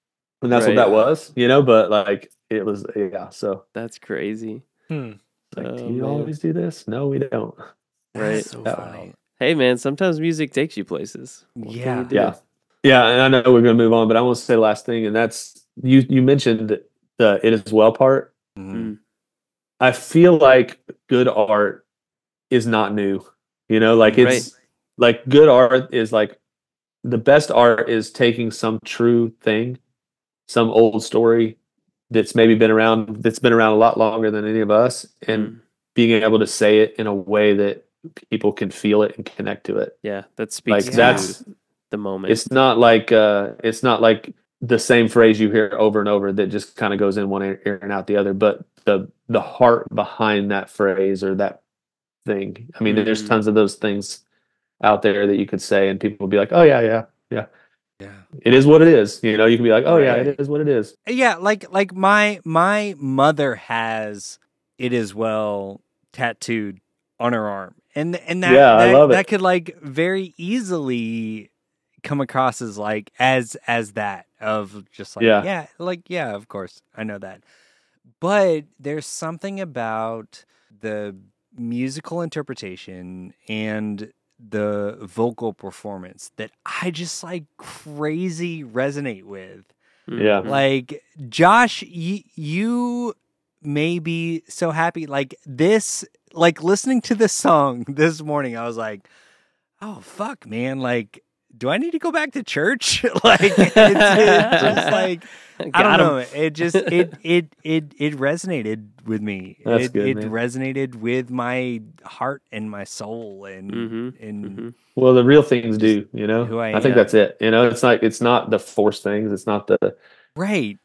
and that's Right. what that was, you know. But like, it was yeah. So That's crazy. Hmm. like, Oh, do you man. always do this? No, we don't. Right. so Yeah. funny. Hey man, sometimes music takes you places. What can you Yeah. Yeah. Yeah, and I know we're gonna move on, but I want to say the last thing, and that's you you mentioned the it is well part. Mhm. I feel like good art is not new. You know, like it's like good art is like the best art is taking some true thing, some old story that's maybe been around that's been around a lot longer than any of us and Mm. being able to say it in a way that people can feel it and connect to it. Yeah, that Like speaks to that's the moment. it's not like uh it's not like the same phrase you hear over and over that just kind of goes in one ear and out the other but the the heart behind that phrase or that thing i mean there's Mhm. tons of those things out there that you could say and people would be like oh yeah yeah Yeah. Yeah. It is what it is you know you can be like oh yeah Right. it is what it is Yeah, like like my my mother has it as well tattooed on her arm. And and that Yeah, I that, that could like very easily come across as like as as that of just like Yeah. yeah, like yeah, of course. I know that. But there's something about the musical interpretation and the vocal performance that I just like crazy resonate with. Yeah. Mhm. Like Josh, y- you may be so happy. Like this, like listening to this song this morning, I was like, "Oh fuck, man! Like, do I need to go back to church?" like, it's, it's just like I don't Got 'em. know. It just it it it it resonated with me. That's it good, it man. resonated with my heart and my soul and Mhm, and mhm. Well, the real things do, you know. who I I think am. that's it. You know, it's like it's not the forced things. It's not the right.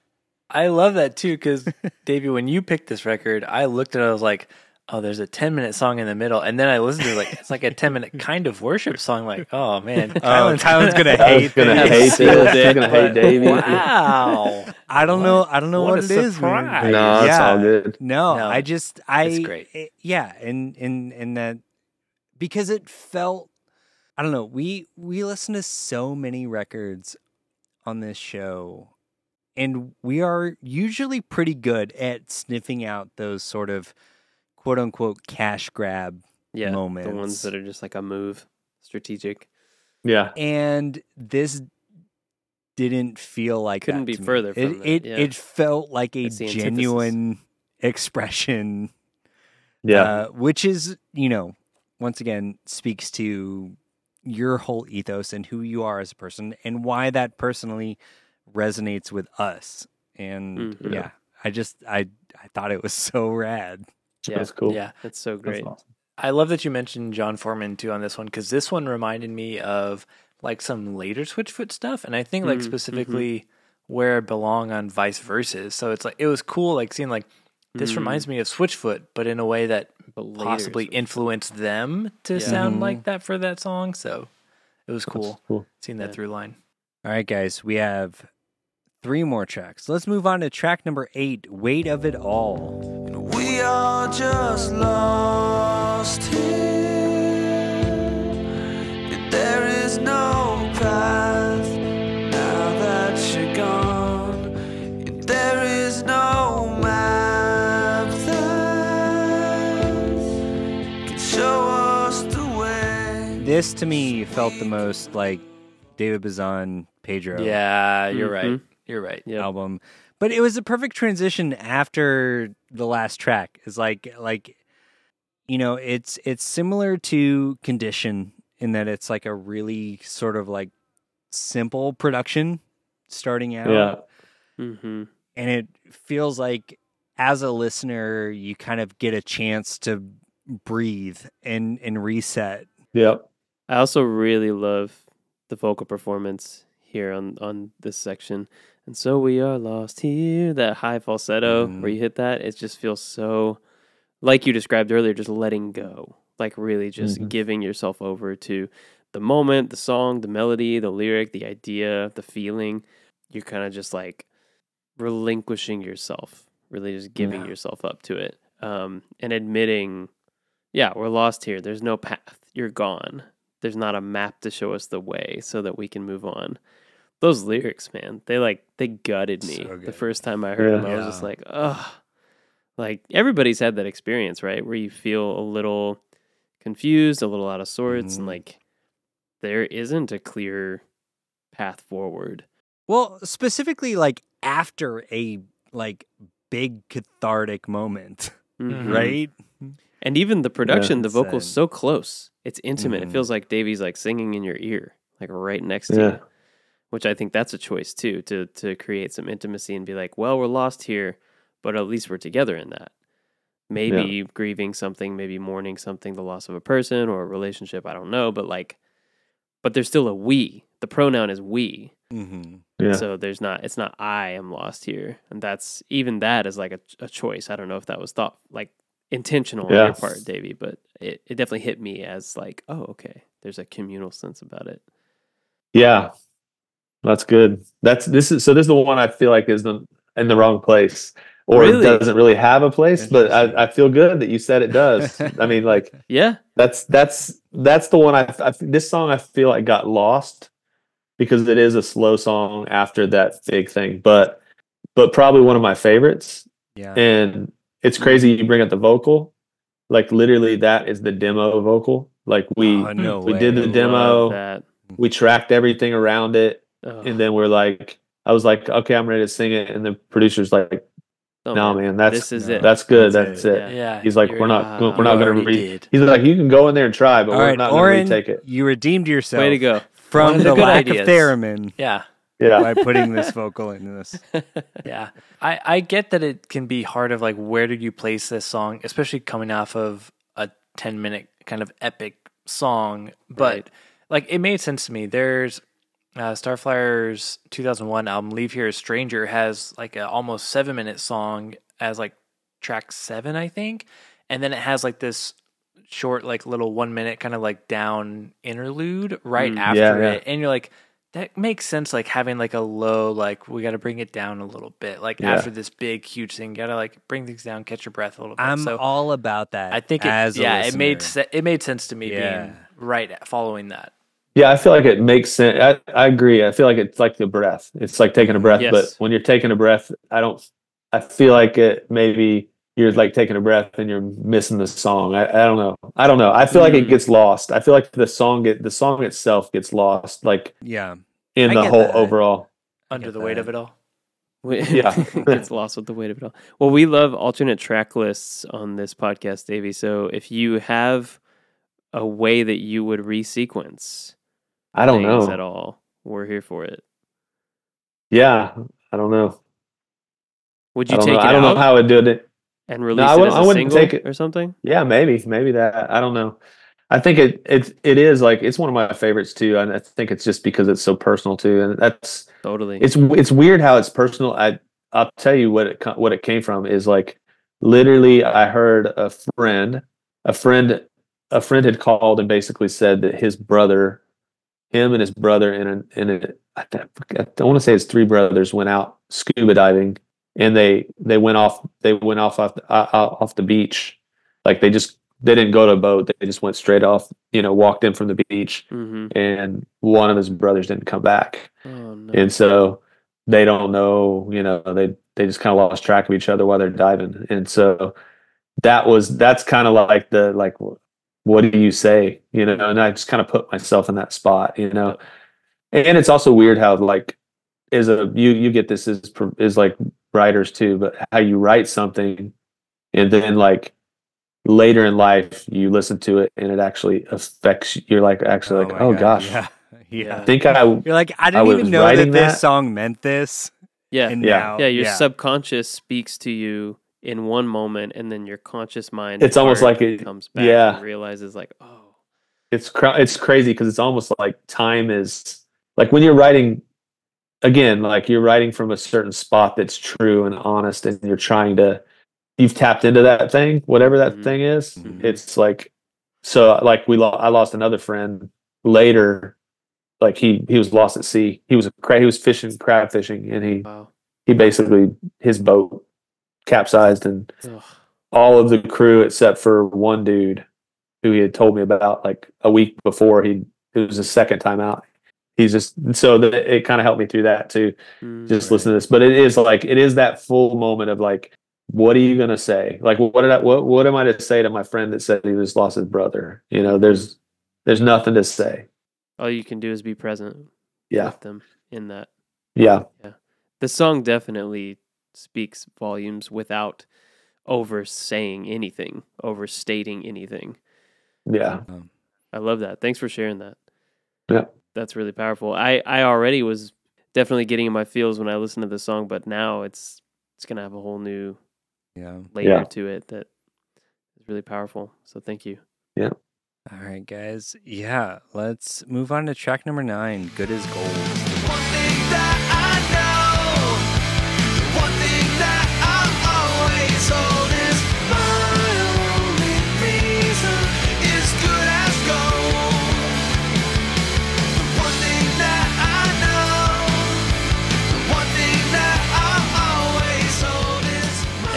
I love that too because Davy, when you picked this record, I looked at it. I was like, "Oh, there's a 10 minute song in the middle," and then I listened to it, like it's like a 10 minute kind of worship song. Like, oh man, Oh, Kylan's gonna I was hate gonna this. hate this. He's gonna hate But- Davy. Wow, I don't know. I don't know What what, a it is. man. No, it's Yeah. all good. No, No, I just I it's great. eh, yeah, and and and that because it felt I don't know. We we listen to so many records on this show and we are usually pretty good at sniffing out those sort of quote unquote cash grab yeah, the ones that are just like a move, strategic. Yeah. and this didn't feel like Couldn't that be to me. further It that, it, yeah. it felt like a It's the antithesis. genuine expression Yeah. uh, which is you know once again speaks to your whole ethos and who you are as a person and why that personally resonates with us and Mhm. yeah i just i i thought it was so rad Yeah, That's cool. yeah. that's so That's great. awesome. I love that you mentioned Jon Foreman too on this one because this one reminded me of like some later Switchfoot stuff, and I think like Mm, mhm. specifically where it belong on Vice Verses. So it's like it was cool, like seeing like this Mm. reminds me of Switchfoot, but in a way that possibly Switchfoot. influenced them to Yeah. sound Mhm. like that for that song. So it was cool cool. seeing that Yeah. through line. all right guys we have three more tracks let's move on to track number eight weight of it all We are just lost here. And there is no path now that you're gone. And there is no map that can show us the way. this to me felt the most like david bazan pedro Yeah, you're right. Mhm. You're right. Yep. album. But it was a perfect transition after the last track. Is like like you know, it's it's similar to Condition in that it's like a really sort of like simple production starting out. Yeah. Mhm. And it feels like as a listener you kind of get a chance to breathe and and reset. Yep. I also really love the vocal performance here on on this section. And so we are lost here. That high falsetto Mhm. where you hit that, it just feels so like you described earlier, just letting go. Like really just Mhm. giving yourself over to the moment, the song, the melody, the lyric, the idea, the feeling. You're kind of just like relinquishing yourself, really just giving Yeah. yourself up to it. Um, and admitting, yeah, we're lost here. There's no path. You're gone there's not a map to show us the way so that we can move on. Those lyrics, man, they like they gutted me So the first time I heard Yeah. them. I was just like, ugh. Like everybody's had that experience, right? Where you feel a little confused, a little out of sorts, Mhm. and like there isn't a clear path forward. Well, specifically like after a like big cathartic moment, Mhm. right? And even the production, the Insane. vocals so close. It's intimate. Mhm. It feels like Davy's like singing in your ear, like right next to Yeah. you. Which I think that's a choice too, to to create some intimacy and be like, well, we're lost here, but at least we're together in that. Maybe grieving something, maybe mourning something, the loss of a person or a relationship, I don't know, but like but there's still a we. The pronoun is we. Mm-hmm. Yeah. So there's not it's not I am lost here. And that's even that is like a, a choice. I don't know if that was thought like intentional on your part, Davy, but it, it definitely hit me as like, oh, okay. There's a communal sense about it. Yeah. That's good. That's this is so this is the one I feel like is the in the wrong place. Or Really? it doesn't really have a place, but I, I feel good that you said it does. I mean, like Yeah. that's that's that's the one I, I this song I feel like got lost because it is a slow song after that big thing, but but probably one of my favorites. Yeah. And it's crazy you bring up the vocal. Like literally that is the demo vocal Like we Oh, no we way. did the demo, we tracked everything around it, Oh, and then we're like, I was like, okay, I'm ready to sing it, and the producer's like, oh, no, man, that's this is it. that's good, That's that's, it. it. Yeah. Yeah. He's like, we're not, wow. we're not gonna already re. did. He's like, you can go in there and try, but All we're right, not Oran, gonna retake it. you redeemed yourself Way to go. from the, the good lack ideas. of theremin Yeah. Yeah, by putting this vocal into this. Yeah. I, I get that it can be hard of like where did you place this song, especially coming off of a 10 minute kind of epic song. But Right. like it made sense to me. There's uh, Starflyer's 2001 album Leave Here a Stranger has like an almost seven minute song as like track seven, I think. And then it has like this short, like little one minute kind of like down interlude right Mm. after Yeah, yeah. it. And you're like, that makes sense. Like having like a low, like we got to bring it down a little bit. Like Yeah. after this big, huge thing, got to like bring things down, catch your breath a little bit. I'm so all about that. I think it, as a yeah, it made se- it made sense to me Yeah. being right following that. Yeah. I feel like it makes sense. I, I agree. I feel like it's like the breath. It's like taking a breath, Yes. but when you're taking a breath, I don't. I feel like it maybe you're like taking a breath and you're missing the song. I, I don't know. I don't know. I feel like it Mm. gets lost. I feel like the song get the song itself gets lost, like yeah. in I the whole that. overall. Under get the weight of it all. We- Yeah. gets lost with the weight of it all. Well, we love alternate track lists on this podcast, Davy. So if you have a way that you would resequence I don't know. at all, we're here for it. Yeah, I don't know. Would I you don't take know. it I don't know how I would do it. and release I it wouldn't- as I a wouldn't single take it- or something? Yeah, maybe, maybe that. I don't know. I think it it it is like it's one of my favorites too, and I think it's just because it's so personal too, and that's Totally. it's it's weird how it's personal. I I'll tell you what it what it came from is like literally I heard a friend a friend a friend had called and basically said that his brother him and his brother and and a, I, I don't want to say his three brothers went out scuba diving and they they went off they went off off the, off the beach. Like they just they didn't go to a boat. They just went straight off you know walked in from the beach hmm and one of his brothers didn't come back. Oh no. and so they don't know you know they they just kind of lost track of each other while they're diving. And so that was that's kind of like the like what do you say you know and i just kind of put myself in that spot you know and it's also weird how like is a you you get this is is like writers too but how you write something and then like later in life you listen to it and it actually affects you're like actually like oh my oh God, gosh Yeah. Yeah. I think I You're like, I didn't was even know that this that. song meant this. yeah. And Yeah. now, yeah. Your subconscious speaks to you in one moment, and then your conscious mind. It's almost like it- comes back yeah. and realizes like, oh, it's cra- it's crazy because it's almost like time is like when you're writing again like you're writing from a certain spot that's true and honest and you're trying to you've tapped into that thing whatever that Mhm. thing is Mhm. it's like so like we lo- I lost another friend later like he he was lost at sea he was a cra- he was fishing crab fishing and he wow. he basically his boat capsized and Ugh. all of the crew except for one dude who he had told me about like a week before he it was his second time out. He's just so that it kind of helped me through that too Mm. just listen to this. But it is like it is that full moment of like what are you gonna say? Like what did i what, what am i to say to my friend that said he just lost his brother? You know there's there's nothing to say. All you can do is be present yeah. with them in that. Yeah. Yeah. The song definitely speaks volumes without over saying anything, overstating anything. yeah I love that. Thanks for sharing that. Yeah. That's really powerful. I I already was definitely getting in my feels when I listened to the song, but now it's it's gonna have a whole new Yeah. layer Yeah. to it that is really powerful. So thank you. Yeah. All right, guys. Yeah. Let's move on to track number nine Good as Gold.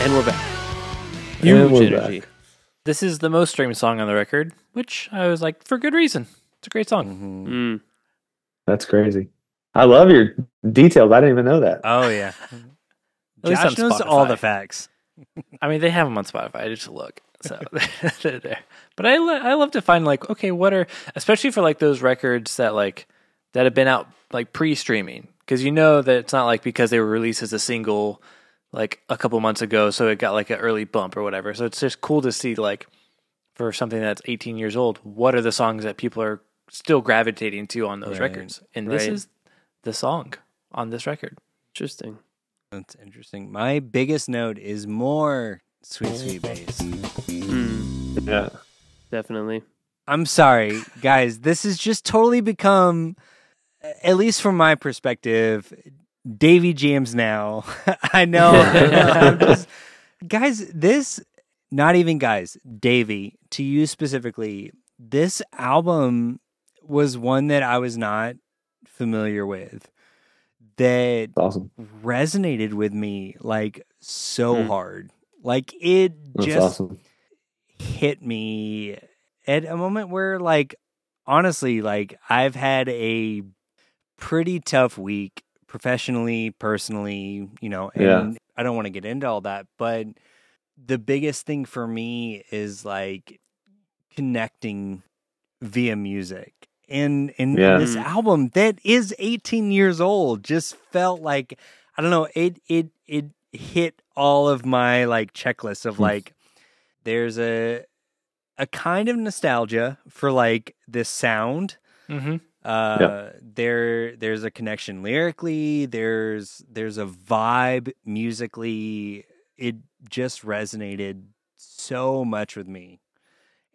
And we're back. And Huge we're energy. back. This is the most streamed song on the record, which I was like, for good reason. It's a great song. Mhm. Mm. that's crazy i love your details i didn't even know that Oh, yeah. At Josh on knows all the facts. I mean, they have them on Spotify. I just look, so they're there. But I lo- I love to find like okay, what are especially for like those records that like that have been out like pre-streaming because you know that it's not like because they were released as a single like a couple months ago, so it got like an early bump or whatever. So it's just cool to see like for something that's 18 years old, what are the songs that people are still gravitating to on those Right. records? And this is the song on this record. Interesting. That's interesting. My biggest note is more sweet, sweet bass. Mm, Yeah. definitely. I'm sorry, guys. This has just totally become, at least from my perspective, Davy jams now. I know. Just- guys, this, not even guys, Davy, to you specifically, this album was one that I was not familiar with that awesome. resonated with me like so Hmm. hard. Like it That's just awesome. hit me at a moment where like honestly like I've had a pretty tough week professionally, personally, you know, and Yeah. I don't want to get into all that, but the biggest thing for me is like connecting via music. And and Yeah. this Mm. album that is 18 years old just felt like I don't know, it it it hit all of my like checklists of Hmm. like there's a a kind of nostalgia for like this sound Mm-hmm. Uh there there's a connection lyrically there's there's a vibe musically it just resonated so much with me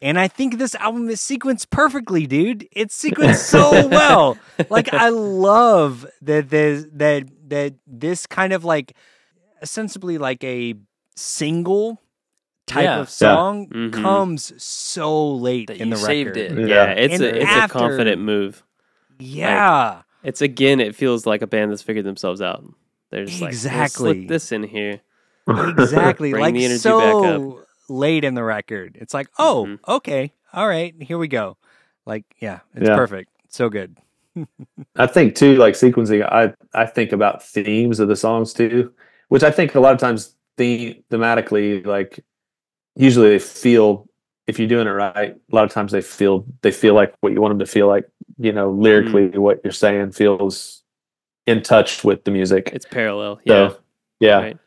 and i think this album is sequenced perfectly dude it's sequenced so well like i love that there's that that this kind of like ostensibly like a single type Yeah. of song Mhm. comes so late That in you the saved record. it. Yeah, Yeah. it's And a it's after- a confident move. Yeah. It's again, it feels like a band that's figured themselves out. They're just like, "Let's Exactly. slip this in here. exactly. Bring like the energy so late in the record. It's like, oh, Mhm. okay, all right, here we go. Like, yeah, it's Yeah. perfect. So good. I think too, like sequencing. I I think about themes of the songs too, which I think a lot of times the thematically, like usually they feel if you're doing it right. A lot of times they feel they feel like what you want them to feel like. You know, lyrically, what you're saying feels in touch with the music. It's parallel. Yeah. So, yeah. Right.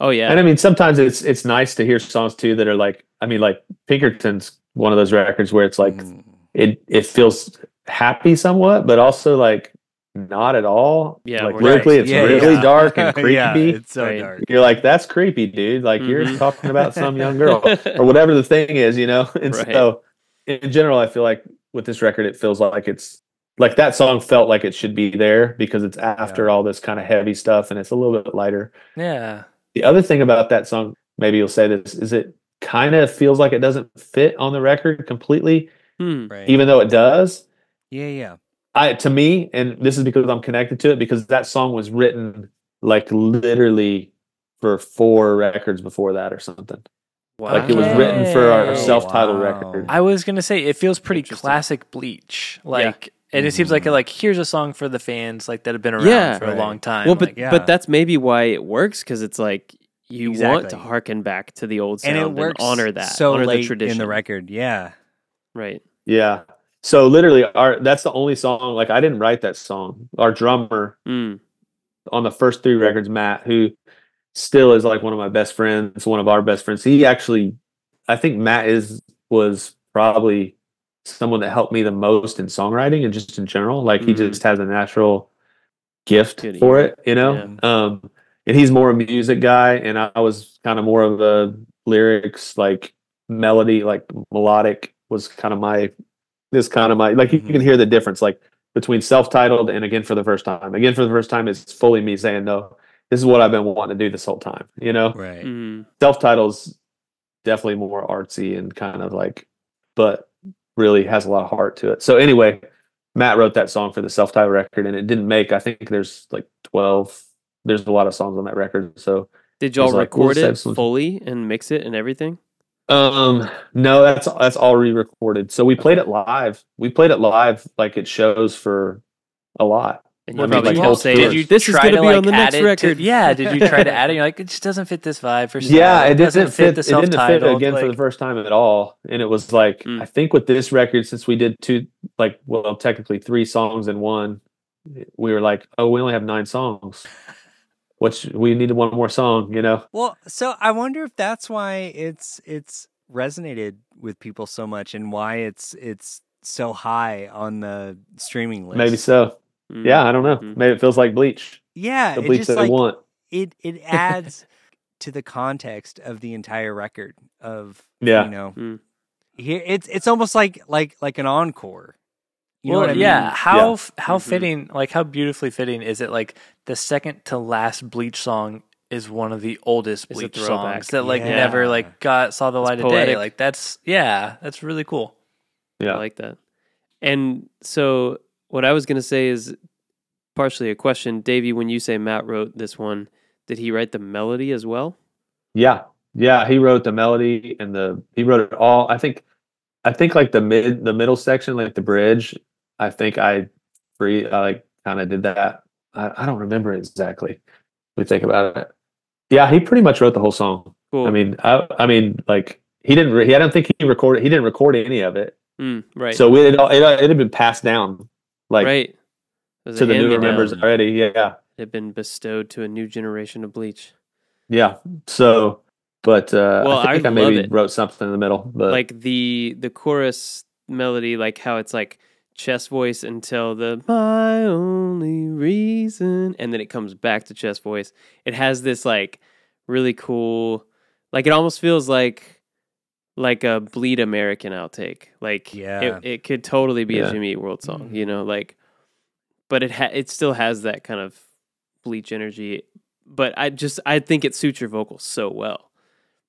Oh yeah. And I mean, sometimes it's it's nice to hear songs too that are like, I mean, like Pinkerton's one of those records where it's like Mm. it it feels happy somewhat, but also like not at all. Yeah, like we're- lyrically, Right. it's Yeah, really yeah. dark and creepy. yeah, it's so Right. dark. You're like, that's creepy, dude. Like you're Mhm. talking about some young girl or whatever the thing is, you know. And Right. so, in general, I feel like with this record, it feels like it's like that song felt like it should be there because it's after Yeah. all this kind of heavy stuff and it's a little bit lighter. Yeah. The other thing about that song, maybe you'll say this, is it kind of feels like it doesn't fit on the record completely, Hmm. Right. even though it does. yeah, yeah. I to me, and this is because I'm connected to it, because that song was written like literally for four records before that or something. Wow. Like it was written for our self-titled Wow. record. I was gonna say it feels pretty classic Bleach, like, and it seems like Mhm. like here's a song for the fans like that have been around Yeah. for Right. a long time. Well, but like, yeah. but that's maybe why it works because it's like you want to Exactly. harken back to the old sound And and, it works honor that, so honor late the tradition in the record. Yeah. Right. Yeah. So literally, our that's the only song. Like I didn't write that song. Our drummer Mm. on the first three records, Matt, who still is like one of my best friends, one of our best friends. He actually, I think Matt is was probably someone that helped me the most in songwriting and just in general. Like he Mhm. just has a natural gift for it, you know. Yeah. Um, and he's more a music guy, and I, I was kind of more of a lyrics, like melody, like melodic was kind of my this kind of my like Mhm. you can hear the difference like between self-titled and again for the first time. Again for the first time is fully me saying no. This is what I've been wanting to do this whole time. You know, Right. Mm. self-title's definitely more artsy and kind of like, but really has a lot of heart to it. So anyway, Matt wrote that song for the self-titled record, and it didn't make. I think there's like twelve. There's a lot of songs on that record. So Did y'all It's like, we'll record it fully and mix it and everything? Um, no, that's that's all re-recorded. So we played it live. We played it live like it shows for a lot. And Well, you did probably you- kept saying, did you "This is going to be like, on the next record." To, yeah, did you try to add it? You're like, it just doesn't fit this vibe. For Some, yeah, Sal. it doesn't fit. the It didn't fit self-titled, again for the first time at all. And it was like Mm. I think with this record, since we did two, like well, technically three songs in one, we were like, oh, we only have nine songs. Which we needed one more song, you know? Well, so I wonder if that's why it's it's resonated with people so much and why it's it's so high on the streaming list. Maybe so. Mm. Yeah, I don't know. Mhm. Maybe it feels like Bleach, Yeah, the it Bleach just that like I want. it it adds to the context of the entire record of Yeah. you know Mm. here it's it's almost like like like an encore. You know what I mean? yeah. How Yeah. f how Mhm. fitting, like how beautifully fitting is it? Like the second to last Bleach song is one of the oldest Bleach songs that like Yeah. never like got saw the It's light of day. Like that's yeah, that's really cool. Yeah. I like that. And so what I was going to say is partially a question. Davy, when you say Matt wrote this one, did he write the melody as well? Yeah, yeah. He wrote the melody and the he wrote it all. I think, I think like the mid the middle section, like the bridge. I think I free I like kind of did that. I, I don't remember exactly. We think about it. Yeah, he pretty much wrote the whole song. Cool. I mean, I, I mean, like he didn't. Re- he, I don't think he recorded. He didn't record any of it. Mm, right. So we it, all- it, it had been passed down like right. To the newer members already. Yeah, It had been bestowed to a new generation of Bleach. yeah. So, but uh, Well, I think I I, maybe wrote something in the middle. But like the the chorus melody, like how it's like chest voice until the my only reason, and then it comes back to chest voice. It has this like really cool, like it almost feels like like a Bleed American outtake. Like Yeah. it, it could totally be Yeah. a Jimmy Eat World song, you know, like, but it ha- it still has that kind of bleach energy. But I just I think it suits your vocals so well,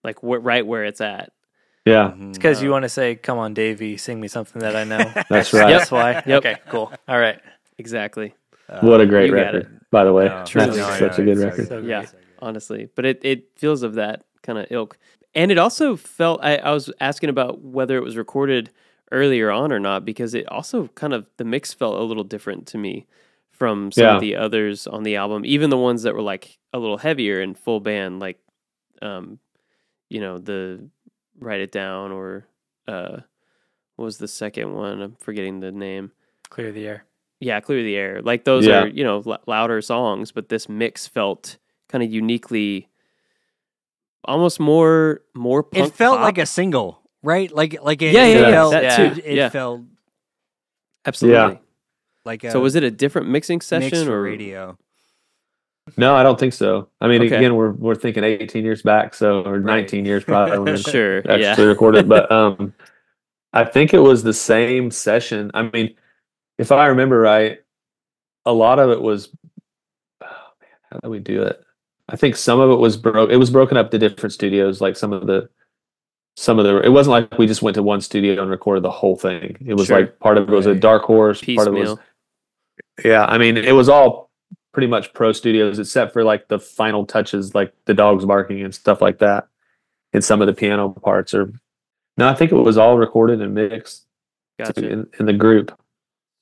like wh- right where it's at. yeah, Mhm. It's because Uh, you want to say, "Come on, Davy, sing me something that I know." that's right. That's why. Yep. Okay, cool. All right. Exactly. What a great record, by the way. No, Truly. That's no, such a good it's so record. So Yeah. honestly. But it, it feels of that kind of ilk. And it also felt, I, I was asking about whether it was recorded earlier on or not, because it also kind of, the mix felt a little different to me from some Yeah. of the others on the album, even the ones that were like a little heavier and full band, like, um, you know, the Write It Down or, uh, what was the second one? I'm forgetting the name. Clear the air. Yeah, Clear the Air. Like those Yeah. are, you know, l- louder songs, but this mix felt kind of uniquely almost more more punk it felt pop. like a single, right? Like like it, Yeah, yeah, it yeah, felt, that Yeah. too. It yeah, felt absolutely. like a So was it a different mixing session for or radio? No, I don't think so. I mean, Okay. again, we're we're thinking 18 years back, so or 19 years probably when we Sure, actually yeah. recorded. But um, I think it was the same session. I mean, if I remember right, a lot of it was. Oh man, how do we do it? I think some of it was broke. It was broken up to different studios. Like some of the, some of the. It wasn't like we just went to one studio and recorded the whole thing. It was Sure. like part of it was a Dark Horse. Part of it was yeah, I mean, it was all pretty much pro studios except for like the final touches, like the dogs barking and stuff like that, and some of the piano parts. Or no, I think it was all recorded and mixed Gotcha. in, in the group,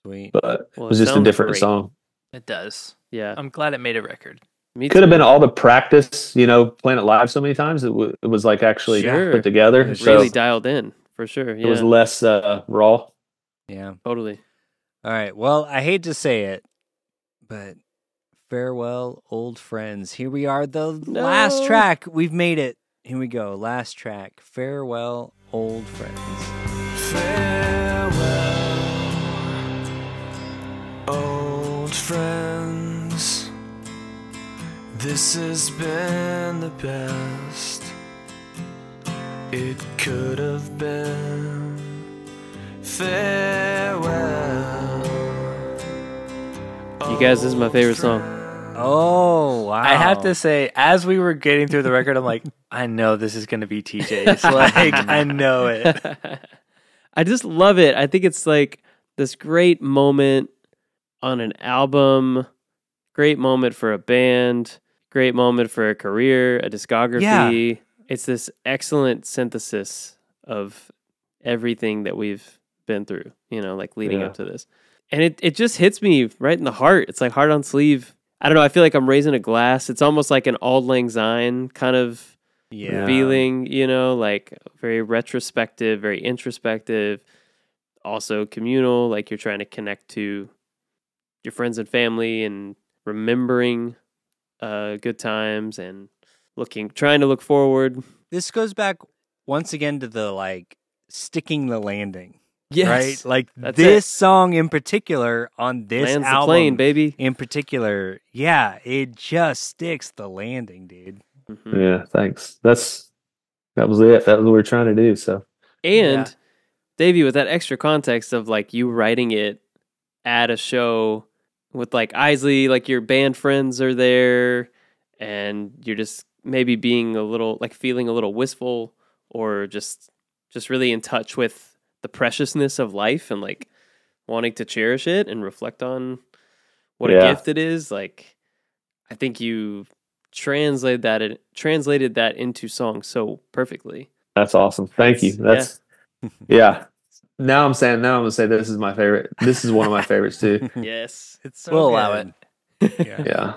Sweet. but Well, it was it just a different great. song. It does. Yeah, I'm glad it made a record. Me Could have been all the practice, you know, playing it live so many times. It, w- it was like actually Sure. put together. It So really dialed in for sure. it was less uh, raw. Yeah. totally. All right. Well, I hate to say it, but farewell, old friends. Here we are, the last track. We've made it. Here we go. Last track. Farewell, old friends. Farewell, old friends. This has been the best it could have been. Farewell. You guys, this is my favorite song. Oh, wow. I have to say, as we were getting through the record, I'm like, I know this is going to be TJ's. Like, I know it. I just love it. I think it's like this great moment on an album, great moment for a band, great moment for a career, a discography. It's this excellent synthesis of everything that we've been through, you know, like leading Yeah. up to this. and it it just hits me right in the heart. It's like heart on sleeve. I don't know. I feel like I'm raising a glass. It's almost like an Auld Lang Syne kind of Yeah. feeling, you know, like very retrospective, very introspective, also communal, like you're trying to connect to your friends and family and remembering uh, good times and looking, trying to look forward. This goes back once again to the like sticking the landing. Yes. Right? Like That's this it. song in particular on this Lands the album plane, baby. in particular, yeah, it just sticks the landing, dude. Mhm. Yeah, thanks. That's that was it. That was what we were trying to do. So And Yeah. Davy, with that extra context of like you writing it at a show with like Isley, like your band friends are there, and you're just maybe being a little like feeling a little wistful or just just really in touch with the preciousness of life and like wanting to cherish it and reflect on what a gift it is. Like I think you translate that it translated that into song so perfectly. that's awesome. Thank you. That's- That's yeah. Now I'm saying now I'm gonna say this is my favorite. This is one of my favorites too. Yes. It's so We'll allow it. Yeah. Yeah.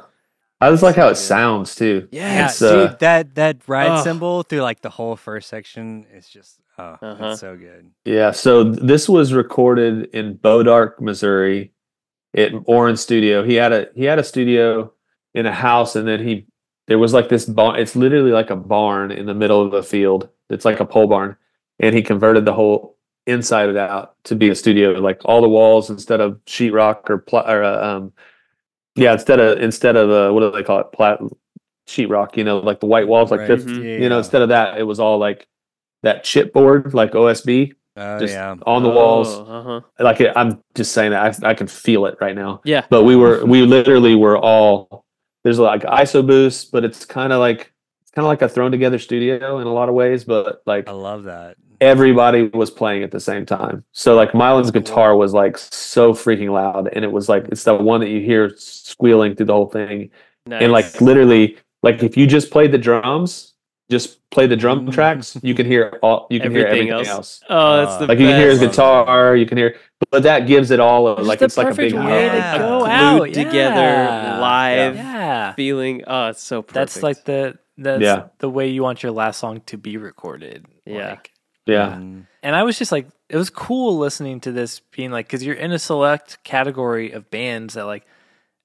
I just like how it sounds too. Yeah, It's, uh, that that ride Ugh. cymbal through like the whole first section is just oh, Uh-huh. it's so good. Yeah, so th- this was recorded in Bois D'Arc, Missouri, at Oran Studio. He had a he had a studio in a house, and then he there was like this barn. It's literally like a barn in the middle of a field. It's like a pole barn, and he converted the whole inside of it out to be a studio. Like all the walls instead of sheetrock or pla- or uh, um, yeah, instead of instead of uh, what do they call it, plat sheetrock. You know, like the white walls, like Right. this. Mhm. You know, instead of that, it was all like that chipboard, like OSB Oh just yeah. on the walls. Uh huh. Like it, I'm just saying that I, I can feel it right now. Yeah. But we were we literally were all there's like ISO booths, but it's kind of like it's kind of like a thrown together studio in a lot of ways. But like I love that. Everybody was playing at the same time. So like Mylan's guitar was like so freaking loud, and it was like it's the one that you hear squealing through the whole thing, Nice. and like literally like if you just played the drums. Just play the drum Mhm. tracks. You can hear all. You can hear Everything everything else. else. oh, that's Uh, the Like you can hear his best. guitar, you can hear, but that gives it all a, like the it's like a big way hug. to go Glued out together, live. Yeah, feeling. Oh, it's so perfect. that's like the that's Yeah. the way you want your last song to be recorded. Yeah. Like, Yeah, Mm. and I was just like, it was cool listening to this, being like, because you're in a select category of bands that like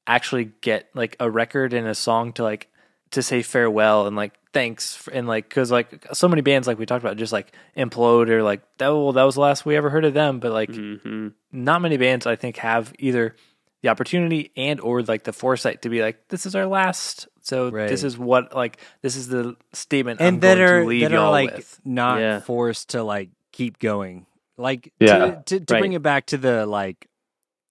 actually get like a record and a song to like to say farewell and like thanks and like because like so many bands like we talked about just like implode or like that well that was the last we ever heard of them but like hmm not many bands I think have either the opportunity and or like the foresight to be like this is our last so Right. this is what like this is the statement I'm And that going are to leave that y'all are like with. not Yeah. forced to like keep going. Like Yeah. to to, to Right. bring it back to the like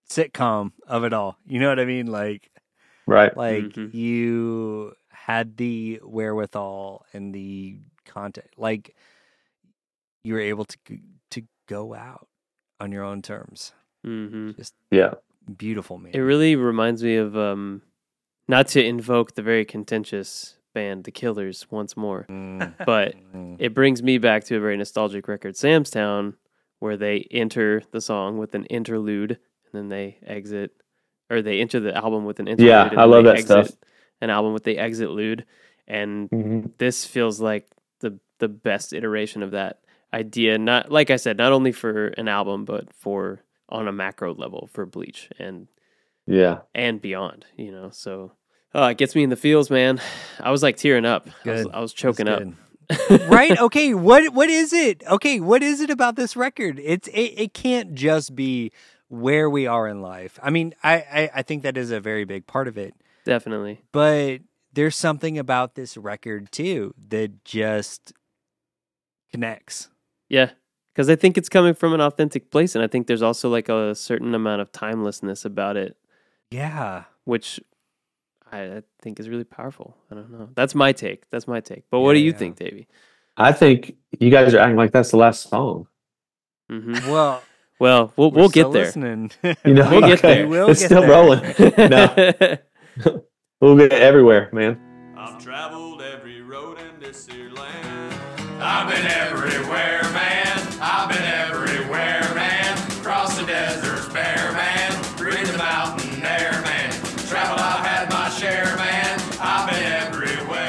sitcom of it all. You know what I mean? Like right. like Mhm. you had the wherewithal and the content like you were able to to go out on your own terms hmm Yeah, beautiful man It really reminds me of um, not to invoke the very contentious band, The Killers, once more, Mm, but mm. it brings me back to a very nostalgic record, Sam's Town, where they enter the song with an interlude and then they exit, or they enter the album with an interlude. Yeah, and I love they that stuff. An album with the exit lude, and Mhm. this feels like the the best iteration of that idea. Not like I said, not only for an album, but for on a macro level for Bleach and yeah. and beyond. You know, so oh, it gets me in the feels, man. I was like tearing up. I was, I was choking up. Right okay what what is it okay what is it about this record it's it, it can't just be where we are in life i mean I, I i think that is a very big part of it Definitely. but there's something about this record too that just connects Yeah. Because I think it's coming from an authentic place. And I think there's also like a certain amount of timelessness about it, yeah which I, I think is really powerful. I don't know. That's my take. That's my take. But what do you yeah. think, Davy? I think you guys are acting like that's the last song. hmm well Well, we'll, we're we'll get there. listening. You know, We'll get there. We will it's get still there. rolling. no, we'll get everywhere, man. I've traveled every road in this here land. I've been everywhere, man. I've been everywhere,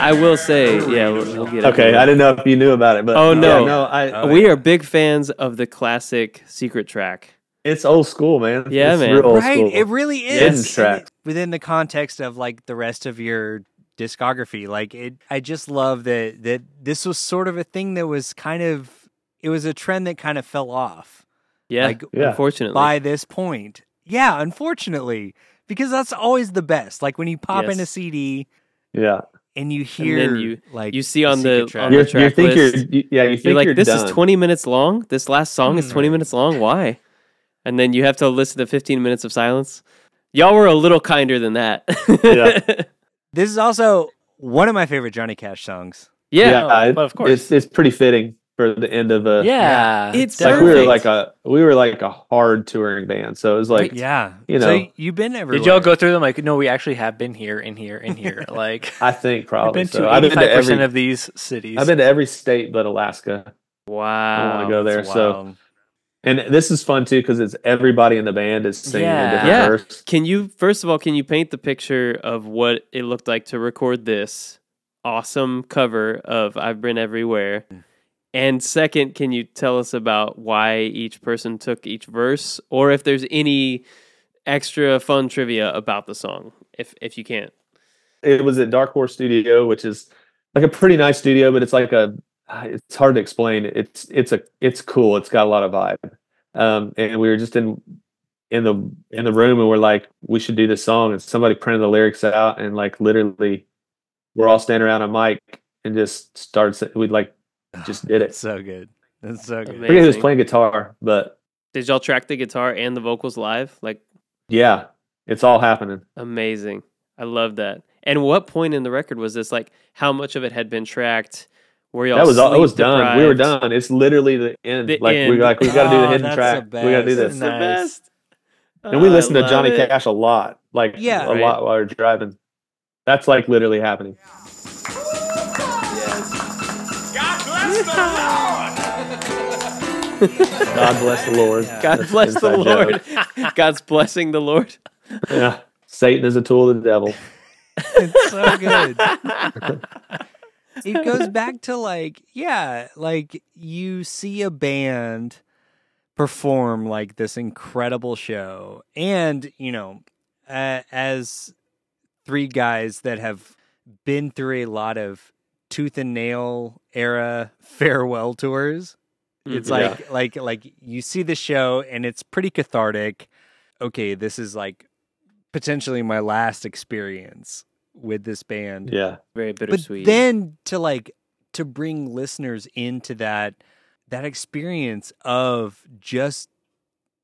I will say, yeah, we'll, we'll get Okay, I it. didn't know if you knew about it, but Oh, no. yeah, no, I. Oh, we are big fans of the classic secret track. It's old school, man. Yeah, It's man. real old right, school. it really Hidden is. track. It- within the context of like the rest of your discography. Like it I just love that that this was sort of a thing that was kind of it was a trend that kind of fell off Yeah, Like, Yeah. unfortunately. by this point. Yeah, unfortunately. Because that's always the best. Like when you pop in a CD yeah, and you hear then you like you see on the track. on you're, the you track think list, you're you- yeah you think you're like, this done. is 20 minutes long. This last song is 20 Hmm. minutes long. Why? And then you have to listen to 15 minutes of silence. Y'all were a little kinder than that. Yeah. This is also one of my favorite Johnny Cash songs. yeah. yeah, it- but of course. it's it's pretty fitting for the end of a yeah, It's like we were like a we were like a hard touring band, so it was like Yeah. you so know. you've been everywhere. Did y'all go through them? Like, no, we actually have been here and here and here. Like, I think I've probably been so. to I've been eighty-five to percent every of these cities. I've been to every state but Alaska. I Wow. want to go there. So and this is fun too because it's everybody in the band is singing Yeah. a different Yeah. verse. Can you first of all can you paint the picture of what it looked like to record this awesome cover of I've been everywhere? Hmm. And second, can you tell us about why each person took each verse or if there's any extra fun trivia about the song if if you can't. It was at Dark Horse Studio, which is like a pretty nice studio, but it's like a it's hard to explain. It's it's a it's cool. It's got a lot of vibe. Um, and we were just in in the in the room and we're like, we should do this song. And somebody printed the lyrics out and like literally we're all standing around a mic and just started sa- we like just did it. So good. It's so good. I forget who was playing guitar, but Did y'all track the guitar and the vocals live? Like yeah, it's all happening. amazing. I love that. And what point in the record was this? Like how much of it had been tracked? Were y'all That was all. It was sleep done. We were done. It's literally the end. The like we end. like we got to do the Oh, hidden that's track. the We got to do best. It's this. the best. And we listen listened to Johnny it. Cash a lot, like Yeah. a Right. lot while we we're driving. That's like literally happening. God bless the Lord. God That's bless the Lord. joke. God's blessing the Lord. Yeah, Satan is a tool of the devil. It's so good. it goes back to like, yeah, like you see a band perform like this incredible show, and you know, uh, as three guys that have been through a lot of Tooth and Nail era farewell tours. It's Mhm. like like like you see the show and it's pretty cathartic. Okay, this is like potentially my last experience with this band. Yeah, very bittersweet. But bittersweet. then to like to bring listeners into that that experience of just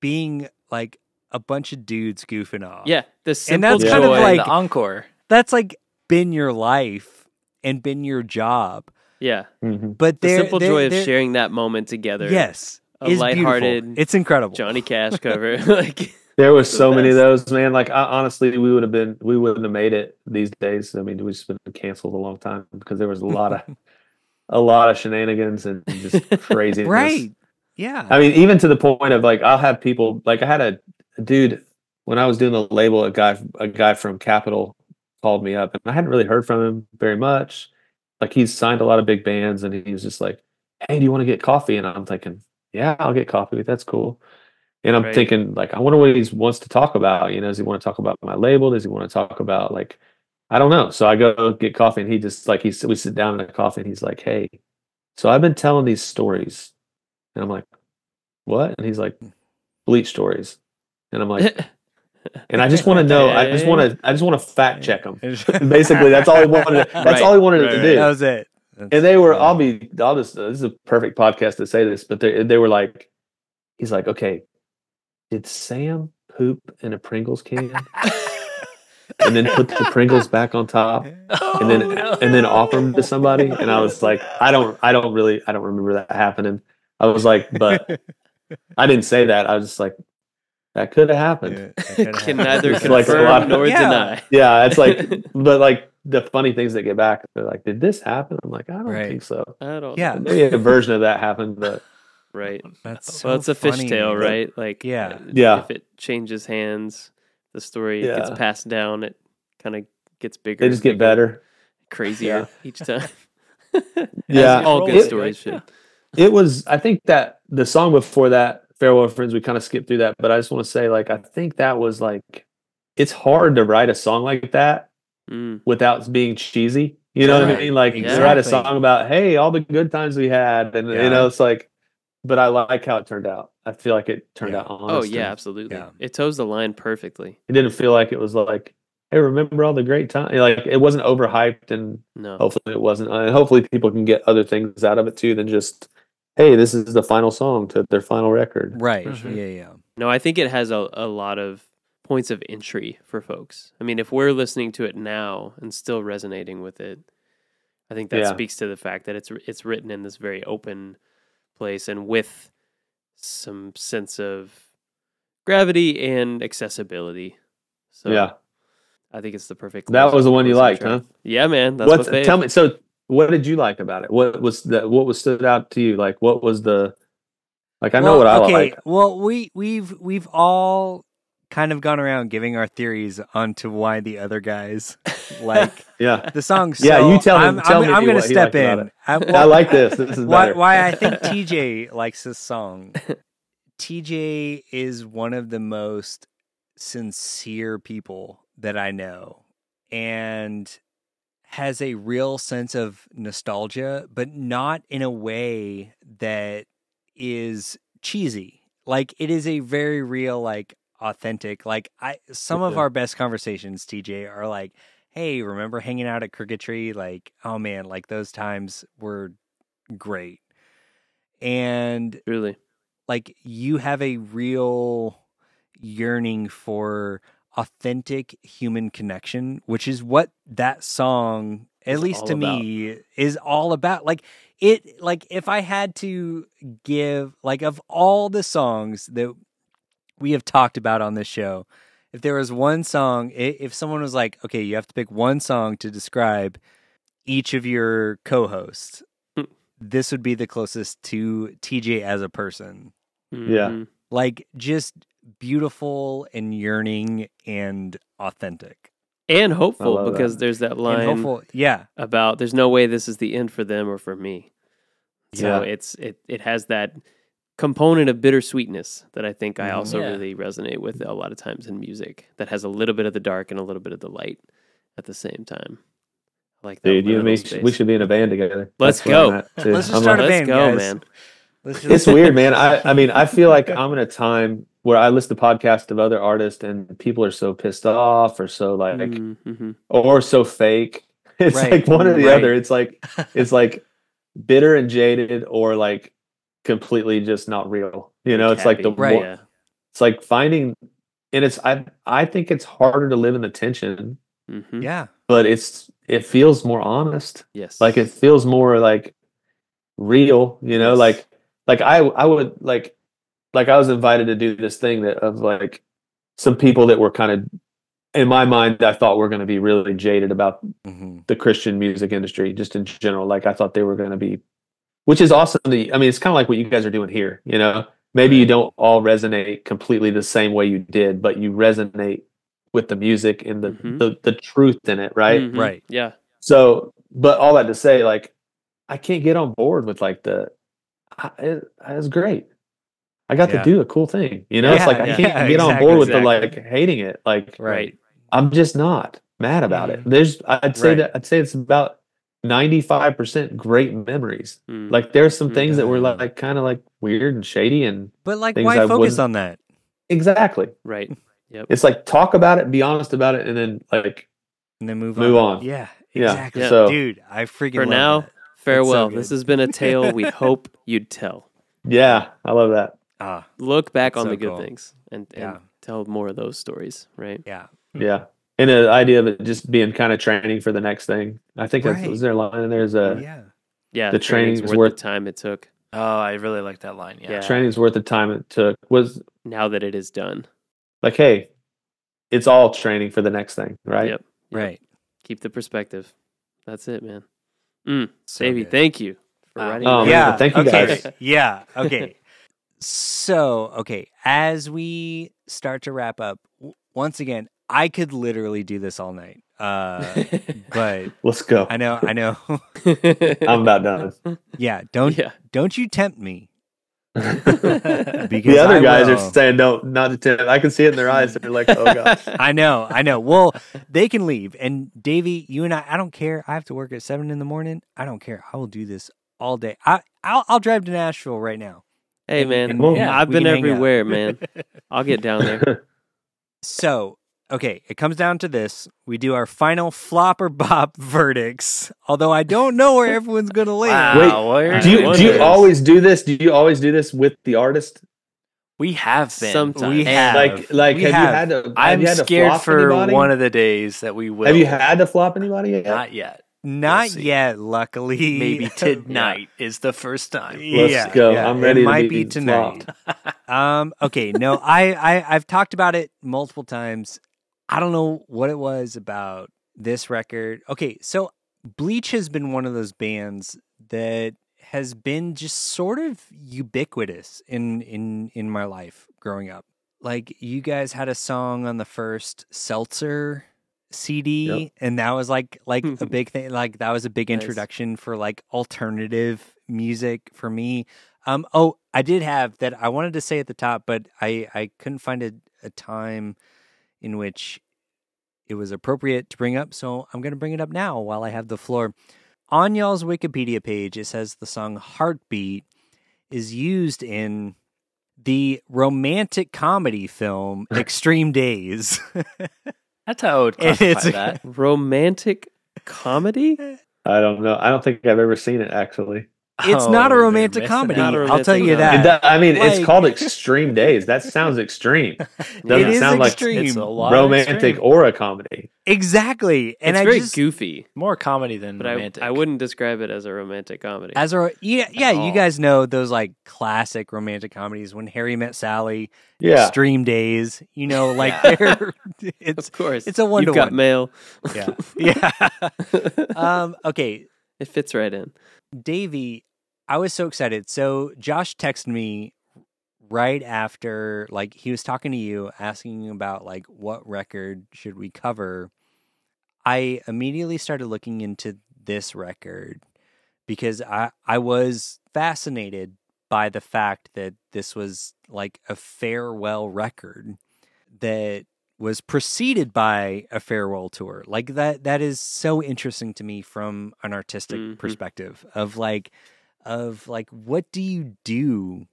being like a bunch of dudes goofing off. yeah, the simple that's joy. kind of like- the encore. That's like been your life and been your job. Yeah, Mhm. But the simple they're- joy of they're- sharing that moment together. Yes. a is lighthearted beautiful. It's incredible. Johnny Cash cover. like there was The so many of those, man. Like I, honestly, we would have been, we wouldn't have made it these days. I mean, we've just been canceled a long time because there was a lot of, a lot of shenanigans and just craziness. Right. Yeah. I mean, even to the point of like, I'll have people like I had a, a dude when I was doing the label. A guy, a guy from Capitol called me up, and I hadn't really heard from him very much. Like he's signed a lot of big bands, and he was just like, "Hey, do you want to get coffee?" And I'm thinking, "Yeah, I'll get coffee. That's cool." And I'm Right. thinking, like, I wonder what he wants to talk about. You know, does he want to talk about my label? Does he want to talk about like, I don't know. So I go get coffee, and he just like he we sit down in a coffee, and he's like, "Hey, so I've been telling these stories," and I'm like, "What?" And he's like, "Bleach stories," and I'm like, and I just want to know. I just want to. I just want to fact check them. Basically, that's all he wanted. That's Right, all he wanted right, to right. do. That was it. and they were. I'll be. I'll just. This is a perfect podcast to say this, but they they were like, he's like, okay, did Sam poop in a Pringles can? and then put the Pringles back on top, and then oh, and then offer them to somebody. And I was like, I don't, I don't really, I don't remember that happening. I was like, but I didn't say that. I was just like, that could have happened. can neither It's like a confirm lot of- nor Yeah. deny. Yeah, it's like, but like the funny things that get back, they're like, did this happen? I'm like, I don't Right. think so. I don't. Yeah. Maybe a version of that happened, but Right. That's so well, it's a funny. fishtail, right? Like, Yeah. uh, Yeah. If it changes hands, the story Yeah. gets passed down. It kind of gets bigger. they and just get bigger. better. crazier each time. Yeah, all good it, stories right? should. it was i think that the song before that farewell friends we kind of skipped through that but i just want to say like i think that was like it's hard to write a song like that Mm. without being cheesy you know what i mean like exactly. write a song about hey all the good times we had and Yeah. you know it's like but i like how it turned out i feel like it turned Yeah. out honest Oh and yeah, absolutely. Yeah. It toes the line perfectly. it didn't feel like it was like hey remember all the great time like it wasn't overhyped and No. hopefully it wasn't and hopefully people can get other things out of it too than just hey this is the final song to their final record Right. Mhm. Yeah, yeah. No, I think it has a, a lot of points of entry for folks. I mean, if we're listening to it now and still resonating with it, I think that Yeah. speaks to the fact that it's it's written in this very open place and with some sense of gravity and accessibility. So yeah I think it's the perfect. That was the one you liked, track. huh? Yeah, man. That's What's what tell me so what did you like about it? What was that what was stood out to you? Like what was the like i know what i okay, like. Well, we we've we've all kind of gone around giving our theories onto why the other guys like yeah. the song. Yeah, you tell him- I'm, tell I'm, me I'm going to step in. I'm- uh, i like this. This is why, why I think TJ likes this song. TJ is one of the most sincere people that I know. And has a real sense of nostalgia, but not in a way that is cheesy. Like it is a very real, like authentic. Like I some of our best conversations, TJ, are like, Hey, remember hanging out at Crooked Tree? Like, oh man, like those times were great. And really. like you have a real yearning for authentic human connection, which is what that song, at Is least all to me, is all about. Like it, like if I had to give, like of all the songs that we have talked about on this show, if there was one song, if someone was like, okay, you have to pick one song to describe each of your co-hosts, Hmm. this would be the closest to TJ as a person Yeah. Mhm. like just beautiful and yearning and authentic And hopeful because that. there's that line and hopeful yeah about there's no way this is the end for them or for me. So Yeah. it's it it has that component of bittersweetness that I think I also Yeah. really resonate with a lot of times in music that has a little bit of the dark and a little bit of the light at the same time. I like that. dude you and me space. we should be in a band together Let's That's go. Let's just I'm start like- a Let's band, go, guys. man. Let's it's weird man i i mean i feel like i'm in a time where i list the podcast of other artists and people are so pissed off or so like Mm-hmm. or so fake it's Right, like one or the right. other it's like it's like bitter and jaded or like completely just not real you know it's like the Right. more- it's like finding and it's i i think it's harder to live in the tension hmm yeah but it's it feels more honest Yes. like it feels more like real you know Yes. like like i i would like like i was invited to do this thing that of like some people that were kind of in my mind i thought were going to be really jaded about hmm the christian music industry just in general like i thought they were going to be which is awesome to, i mean it's kind of like what you guys are doing here you know maybe you don't all resonate completely the same way you did but you resonate with the music and the Mhm. the, the truth in it right Mhm. Right. Yeah. so, but all that to say, like, I can't get on board with like the. I, it, it's great. I got Yeah. to do a cool thing. You know, it's Yeah, like I yeah, can't yeah, get on board with exactly. the like hating it. Like, right I'm just not mad about it. There's, I'd say Right. that I'd say it's about 95 percent great memories. Mm. Like, there's some things that were Yeah. like kind of like weird and shady, and but like Things why I focus wouldn't- on that exactly. right. Yep. It's like talk about it, be honest about it, and then like and then move Move on on. yeah Yeah, exactly yeah. so- dude i freaking For love now, that. farewell. good. this has been a tale we hope you'd tell. yeah, I love that. Ah Look back on so the good cool. things and, and Yeah. tell more of those stories, right? yeah Yeah. And the idea of it just being kind of training for the next thing. I think that's Right. was there a line in there's a yeah Yeah, The training's training's worth, worth- the time it took. Oh, I really like that line. Yeah. Yeah. training's worth the time it took was Now that it is done, like, hey, it's all training for the next thing, right? Yep. Yep. right keep the perspective. That's it, man. Mm, So Davy, thank you for Wow. writing. Oh, man, yeah thank you okay. guys. yeah okay so okay as we start to wrap up w- once again I could literally do this all night. Uh, but Let's go. I know, I know. I'm about done. yeah, don't yeah. don't you tempt me. because the other I guys will. are saying no, not to tempt. I can see it in their eyes. They're like, oh gosh. I know, I know. Well, they can leave. And Davy, you and I, I don't care. I have to work at seven in the morning. I don't care. I will do this all day. I, I'll, I'll drive to Nashville right now. Hey And- man, and, yeah, I've been can hang out. everywhere, man. I'll get down there. So, okay, it comes down to this. We do our final flop or bop verdicts. Although I don't know where everyone's going to land. Wow, where do you do you wonders. always do this? Do you always do this with the artist? we have been. Sometimes. We have. Like like We have, have. you had to? have I'm you had to scared flop for anybody? one of the days that we will. Have you had to flop anybody yet? Not yet. Not see. yet, luckily. Maybe tonight is the first time. Let's yeah, go. yeah, I'm ready It to might be be tonight. um. Okay. No. I. I. I've talked about it multiple times. I don't know what it was about this record. Okay. So Bleach has been one of those bands that has been just sort of ubiquitous in in in my life growing up. Like you guys had a song on the first Seltzer CD Yep. and that was like like a big thing like that was a big Nice. introduction for like alternative music for me. Um oh, I did have that I wanted to say at the top but I I couldn't find a, a time in which it was appropriate to bring up, so I'm going to bring it up now while I have the floor. On y'all's Wikipedia page, it says the song Heartbeat is used in the romantic comedy film Extreme Days. That's how I would classify it's that. Romantic comedy? I don't know. I don't think I've ever seen it actually. It's not a Oh, romantic comedy. out. Not a I'll tell you romantic that. do- I mean, Like- it's called Extreme Days. That sounds extreme. Doesn't It is sound like extreme. It's a lot romantic extreme. or a comedy. Exactly. And it's I very just goofy, more comedy than but I, romantic. I wouldn't describe it as a romantic comedy. as a yeah, yeah, you guys know those like classic romantic comedies when Harry met Sally, Yeah. Extreme Days, you know, like they're it's of course, it's a one to You've got one. mail. yeah. Yeah. um okay, it fits right in. Davy, I was so excited. So Josh texted me right after like he was talking to you asking about like what record should we cover. I immediately started looking into this record because I I was fascinated by the fact that this was like a farewell record that was preceded by a farewell tour. Like that that is so interesting to me from an artistic Mhm. perspective of like of like what do you do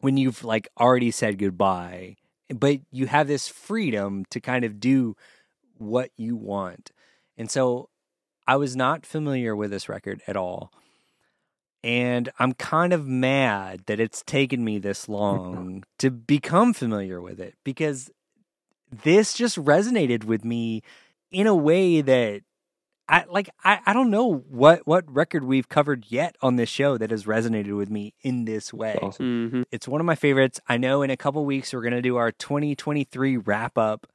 when you've like already said goodbye but you have this freedom to kind of do what you want. And so I was not familiar with this record at all. And I'm kind of mad that it's taken me this long to become familiar with it because this just resonated with me in a way that I like I, I don't know what what record we've covered yet on this show that has resonated with me in this way. Awesome. hmm It's one of my favorites. I know in a couple weeks we're going to do our 2023 wrap up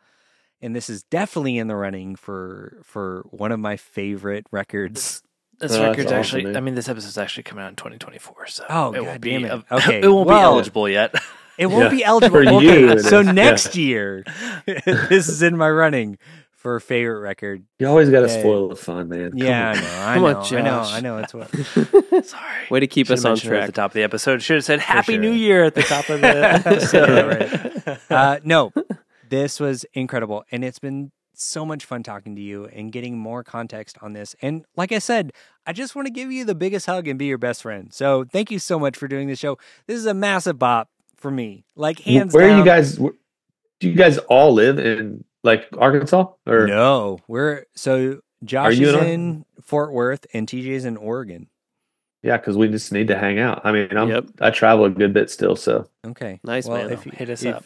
and this is definitely in the running for for one of my favorite records. This Oh, record's awesome, actually. man. I mean, this episode's actually coming out in 2024. So Oh, it God won't damn be. it. Okay, it won't well- be eligible yet. It won't Yeah. be eligible. For you, okay, it so is. Yeah. next year this is in my running for favorite record. You always got to Yeah. spoil the fun, man. Come Yeah, I know. I know. on, I know. Josh. I know. It's what. Sorry. Way to keep Should've us on track. at the top of the episode. Should have said Happy New. Year at the top of the episode. uh, no, this was incredible, and it's been so much fun talking to you and getting more context on this. And like I said, I just want to give you the biggest hug and be your best friend. So thank you so much for doing this show. This is a massive bop for me, like hands Where down. are you guys? Do you guys all live in like Arkansas or? No, we're so Josh Are you is in Ar- in Fort Worth and TJ's in Oregon. Yeah, because we just need to hang out. I mean, I'm Yep. I travel a good bit still, so Okay, Nice, man. If, you Hit us if- up.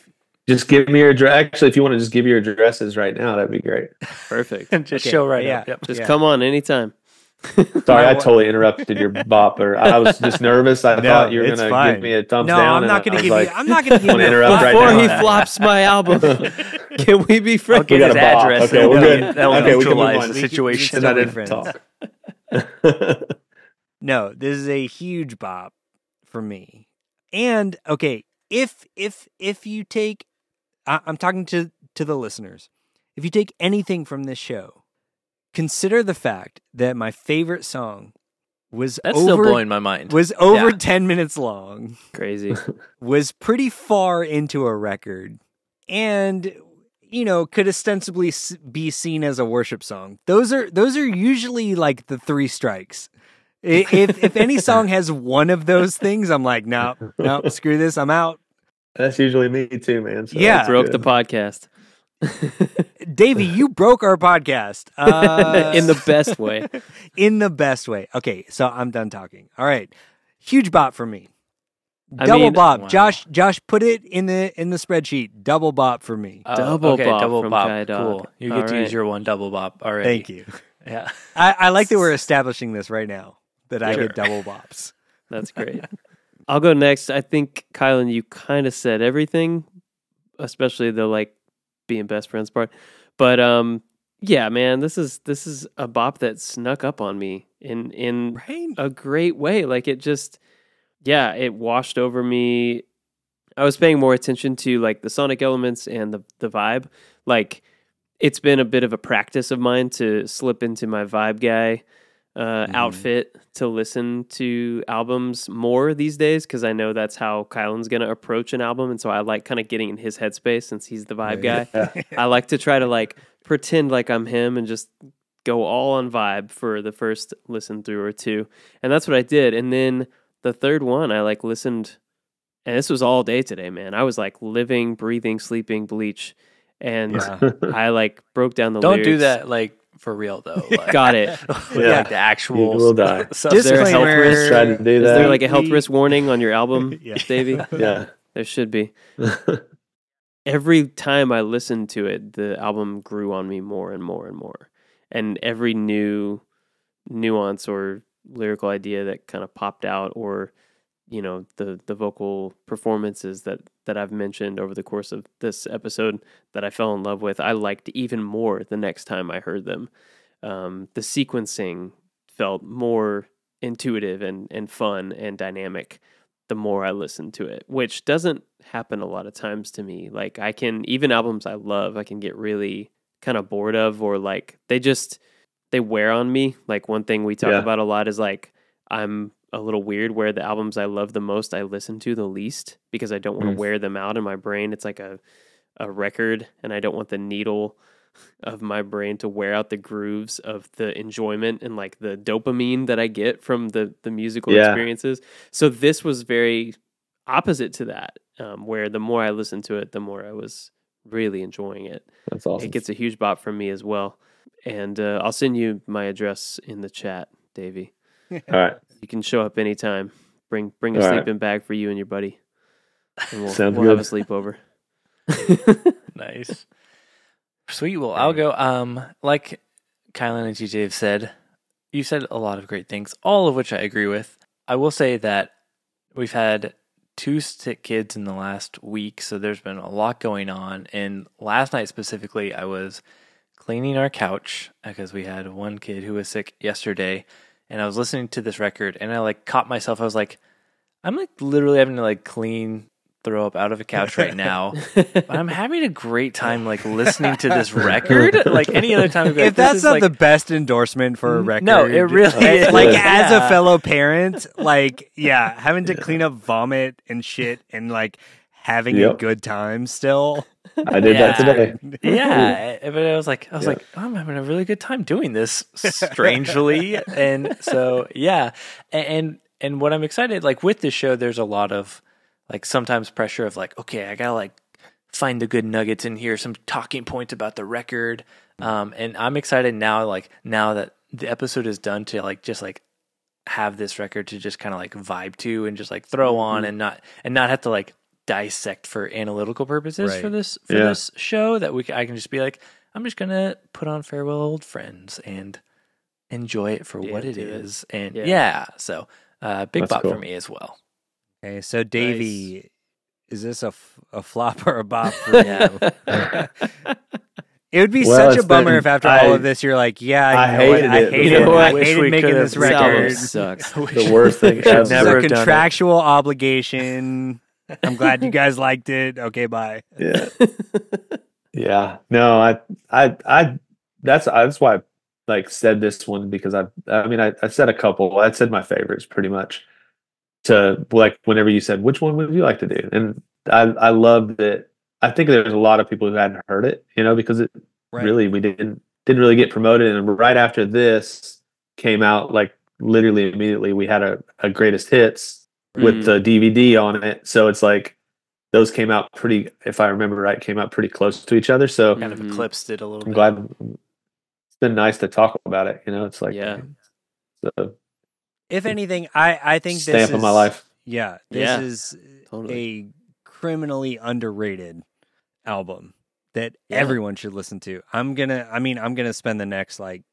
just give me your address. Actually, if you want to just give your addresses right now, that'd be great. Perfect. And just Okay, show right yeah. up. Yep. Just Yeah. come on anytime. Sorry, I totally interrupted your bopper. I was just nervous. I No, thought you were gonna fine. give me a thumbs No, down. I'm not going going to to give you. I'm not going to give wanna you. a interrupt full right Before he flops my album, can we be friends? Get got his address. Okay, we're that'll- good. That'll Okay, we can move neutralize on. the situation. I can didn't friends. talk. No, this is a huge bop for me. And okay, if if if you take, I, I'm talking to to the listeners. if you take anything from this show, consider the fact that my favorite song was That's over, still blowing my mind. was over Yeah. 10 minutes long, Crazy. was pretty far into a record, and you know could ostensibly be seen as a worship song. Those are those are usually like the three strikes. If if any song has one of those things, I'm like, no, no, screw this, I'm out. That's usually me too, man. So Yeah. that's Broke good. the podcast Davy, you broke our podcast uh, in the best way. in the best way. Okay, so I'm done talking. All right, huge bop for me. I Double mean- bop, Wow. Josh. Josh, put it in the in the spreadsheet. Double bop for me. Oh, Double okay, bop double from bop. Kai Dog. Cool. You get All to right. use your one double bop already. Thank you. Yeah. I, I like that we're establishing this right now. That I get double bops. That's great. I'll go next. I think Kylan, you kind of said everything, especially the like being best friends part. But um, yeah, man, this is this is a bop that snuck up on me in in Right? a great way. Like it just, yeah, it washed over me. I was paying more attention to like the sonic elements and the the vibe. Like it's been a bit of a practice of mine to slip into my vibe guy uh, Mhm. outfit to listen to albums more these days because I know that's how Kylan's gonna approach an album, and so I like kind of getting in his headspace since he's the vibe guy. Yeah. I like to try to like pretend like I'm him and just go all on vibe for the first listen through or two. And that's what I did. And then the third one, I like listened, and this was all day today, man. I was like living, breathing, sleeping bleach. And Yeah. I like broke down the Don't do that like for real though. Like, Got it. with, Yeah. Like the actual You will die. stuff. Is there a health risk? Try to do Is that. there like a health risk warning on your album, Yeah. Davy? yeah. There should be. every time I listened to it, the album grew on me more and more and more. And every new nuance or lyrical idea that kind of popped out or you know the the vocal performances that that I've mentioned over the course of this episode that I fell in love with I liked even more the next time I heard them um, the sequencing felt more intuitive and and fun and dynamic the more I listen to it, which doesn't happen a lot of times to me. Like I can even albums I love, I can get really kind of bored of or like they just they wear on me. Like one thing we talk Yeah. about a lot is like I'm a little weird where the albums I love the most I listen to the least because I don't want to Mm. wear them out in my brain. It's like a a record and I don't want the needle of my brain to wear out the grooves of the enjoyment and like the dopamine that I get from the the musical Yeah. experiences. So this was very opposite to that, um, where the more I listened to it, the more I was really enjoying it. That's awesome. It gets a huge bop from me as well. And uh, I'll send you my address in the chat, Davy. All right. You can show up anytime. Bring bring a All right. sleeping bag for you and your buddy, and we'll, Sounds we'll have a sleepover. nice. Sweet. Well, I'll go. Um, like Kylan and TJ have said, you said a lot of great things, all of which I agree with. I will say that we've had two sick kids in the last week, so there's been a lot going on. And last night specifically, I was cleaning our couch because we had one kid who was sick yesterday, and I was listening to this record, and I like caught myself. I was like, I'm like literally having to like clean throw up out of a couch right now. but I'm having a great time like listening to this record. Like any other time, I'd be like, if this that's is, not like, the best endorsement for a record, No, it really is. like as a fellow parent, like yeah, having to clean up vomit and shit and like having a good time still. I did that today. yeah, eh, but I was like, I was Yeah. like, I'm having a really good time doing this, strangely, and so yeah, A- and and what I'm excited like with this show, there's a lot of like sometimes pressure of like, okay, I gotta like find the good nuggets in here, some talking points about the record, um, and I'm excited now, like now that the episode is done, to like just like have this record to just kind of like vibe to and just like throw on and not and not have to like dissect for analytical purposes for this for Yeah. this show that we I can just be like I'm just gonna put on farewell old friends and enjoy it for Yeah, what it do it. is and Yeah. yeah, so uh big That's bop for me as well Okay, so Davy, is this a, f- a flop or a bop for you? It would be Well, such a bummer been- if after all of this you're like, yeah, I you know what? hated I it. hated You know it. what? I Wish hated we making could've- this This album record. sucks. The worst thing Should ever. Is never a done it. contractual obligation. I'm glad you guys liked it. Okay, bye. Yeah. Yeah, no, I, I, I, that's that's why I like said this one because I, I mean, I, I said a couple. I said my favorites pretty much. To like whenever you said which one would you like to do, and I, I loved it. I think there's a lot of people who hadn't heard it, you know, because it Right. really we didn't didn't really get promoted, and right after this came out, like literally immediately, we had a, a greatest hits with Mm. the DVD on it. So it's like those came out pretty, if I remember right, came out pretty close to each other. So Kind of Mhm. eclipsed it a little I'm bit. glad it's been nice to talk about it. You know, it's like Yeah. so If anything, I I think this stamp is of my life. Yeah, this Yeah, is totally. a criminally underrated album that Yeah. everyone should listen to. I'm gonna, I mean, I'm gonna spend the next like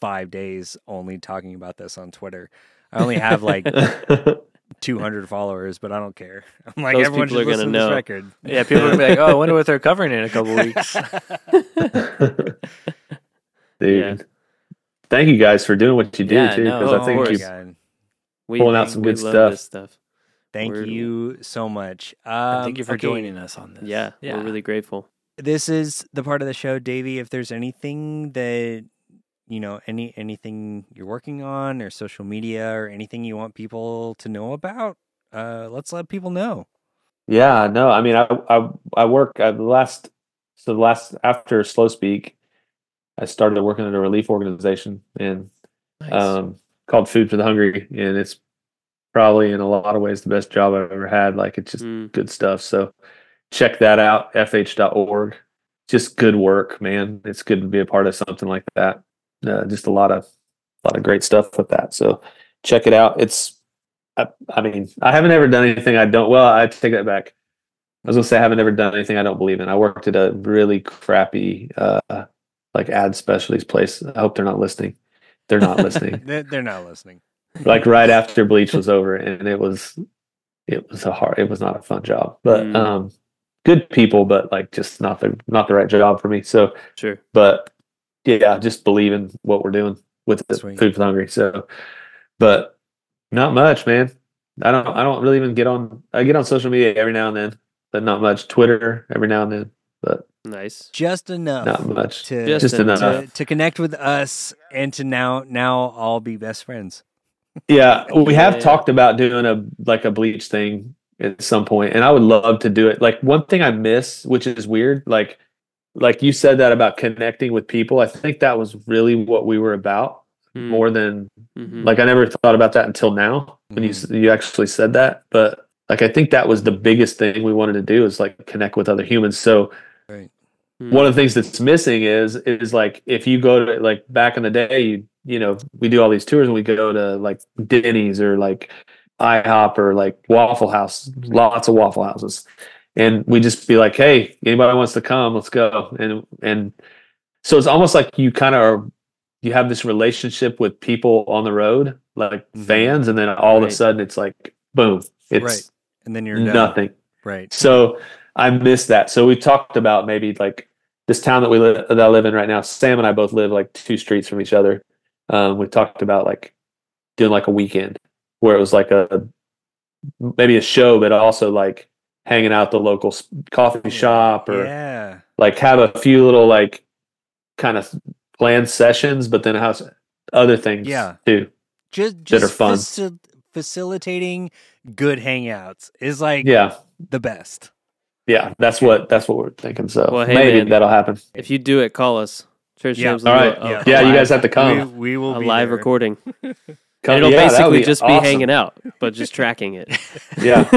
five days only talking about this on Twitter. I only have like 200 followers, but I don't care. I'm like, Those everyone people are gonna listen to this know. record. Yeah, people are gonna be like, "Oh, I wonder what they're covering in a couple weeks." Dude. Thank you guys for doing what you do Yeah, too, because of I think course. you God. We, pulling out we- some good stuff. Stuff. Thank We're- you so much. Um, Thank you for okay, joining us on this. Yeah, yeah. we're really grateful. This is the part of the show, Davy. If there's anything that you know, any anything you're working on, or social media, or anything you want people to know about, uh, let's let people know. Yeah, no, I mean, I I I work uh, the last so the last after Slow Speak, I started working at a relief organization and Nice. um called Food for the Hungry, and it's probably in a lot of ways the best job I've ever had. Like it's just Mm. good stuff. So check that out, fh.org. Just good work, man. It's good to be a part of something like that. Uh, just a lot of a lot of great stuff with that. So check it out. It's I, I mean, I haven't ever done anything I don't well, I take that back. I was gonna say I haven't ever done anything I don't believe in. I worked at a really crappy uh like ad specialties place. I hope they're not listening. They're not listening They're, not listening. like right after bleach was over and it was it was a hard it was not a fun job but Mm. um good people but like just not the not the right job for me so Sure. but yeah just believe in what we're doing with the food for the hungry so but not much man i don't i don't really even get on i get on social media every now and then but not much twitter every now and then but Nice. Just enough not much to Just just enough to, to connect with us and to now now all be best friends. Yeah, we have Yeah. talked about doing a like a bleach thing at some point, and I would love to do it. Like one thing I miss, which is weird, like like you said that about connecting with people. I think that was really what we were about Mm. more than Mhm. like I never thought about that until now when you you actually said that. But like I think that was the biggest thing we wanted to do is like connect with other humans. So Right. Mm. one of the things that's missing is is like if you go to like back in the day you you know we do all these tours and we go to like denny's or like ihop or like waffle house lots of waffle houses and we just be like hey anybody wants to come let's go and and so it's almost like you kind of are you have this relationship with people on the road like Mhm. fans and then all of a sudden it's like boom it's Right. And then you're nothing Right. so I miss that. So we talked about maybe like this town that we live that I live in right now. Sam and I both live like two streets from each other. Um, we talked about like doing like a weekend where it was like a maybe a show, but also like hanging out at the local coffee oh, shop or yeah. like have a few little like kind of planned sessions, but then have other things Yeah. too. Just That just are fun. facil- facilitating good hangouts is like Yeah, the best. yeah, that's what that's what we're thinking. So Well, hey, maybe man. that'll happen. If you do it, call us. Church Yeah. Jams will All do right. a- a- oh, Yeah. Yeah, you guys have to come. we, we will a be live there. recording. Come- it'll yeah, basically be just be hanging out, but just tracking it. Yeah.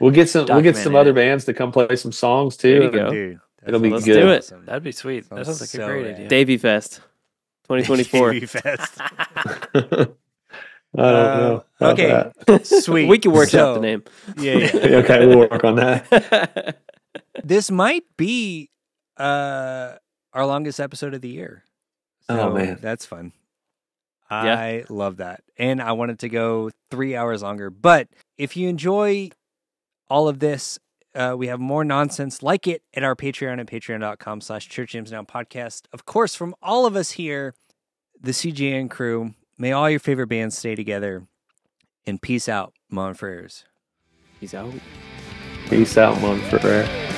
We'll get some. We'll get some other bands to come play some songs There you too. go. Dude, that It'll be sounds good. Let's do it. awesome. That'd be sweet. That sounds like So a great rad. idea. Davy Fest 2024. Davy Fest. I don't know. Uh, about okay. Sweet. we can work So- out the name. Yeah, yeah. okay, we'll work on that. this might be uh our longest episode of the year. Oh, man. that's fun. Yeah. I love that. And I want it to go three hours longer. But if you enjoy all of this, uh, we have more nonsense like it at our Patreon at patreon.com slash church Jams now podcast. Of course, from all of us here, the CJN crew, may all your favorite bands stay together. And peace out, Mon Frères. He's out. Peace out, Mon Frere.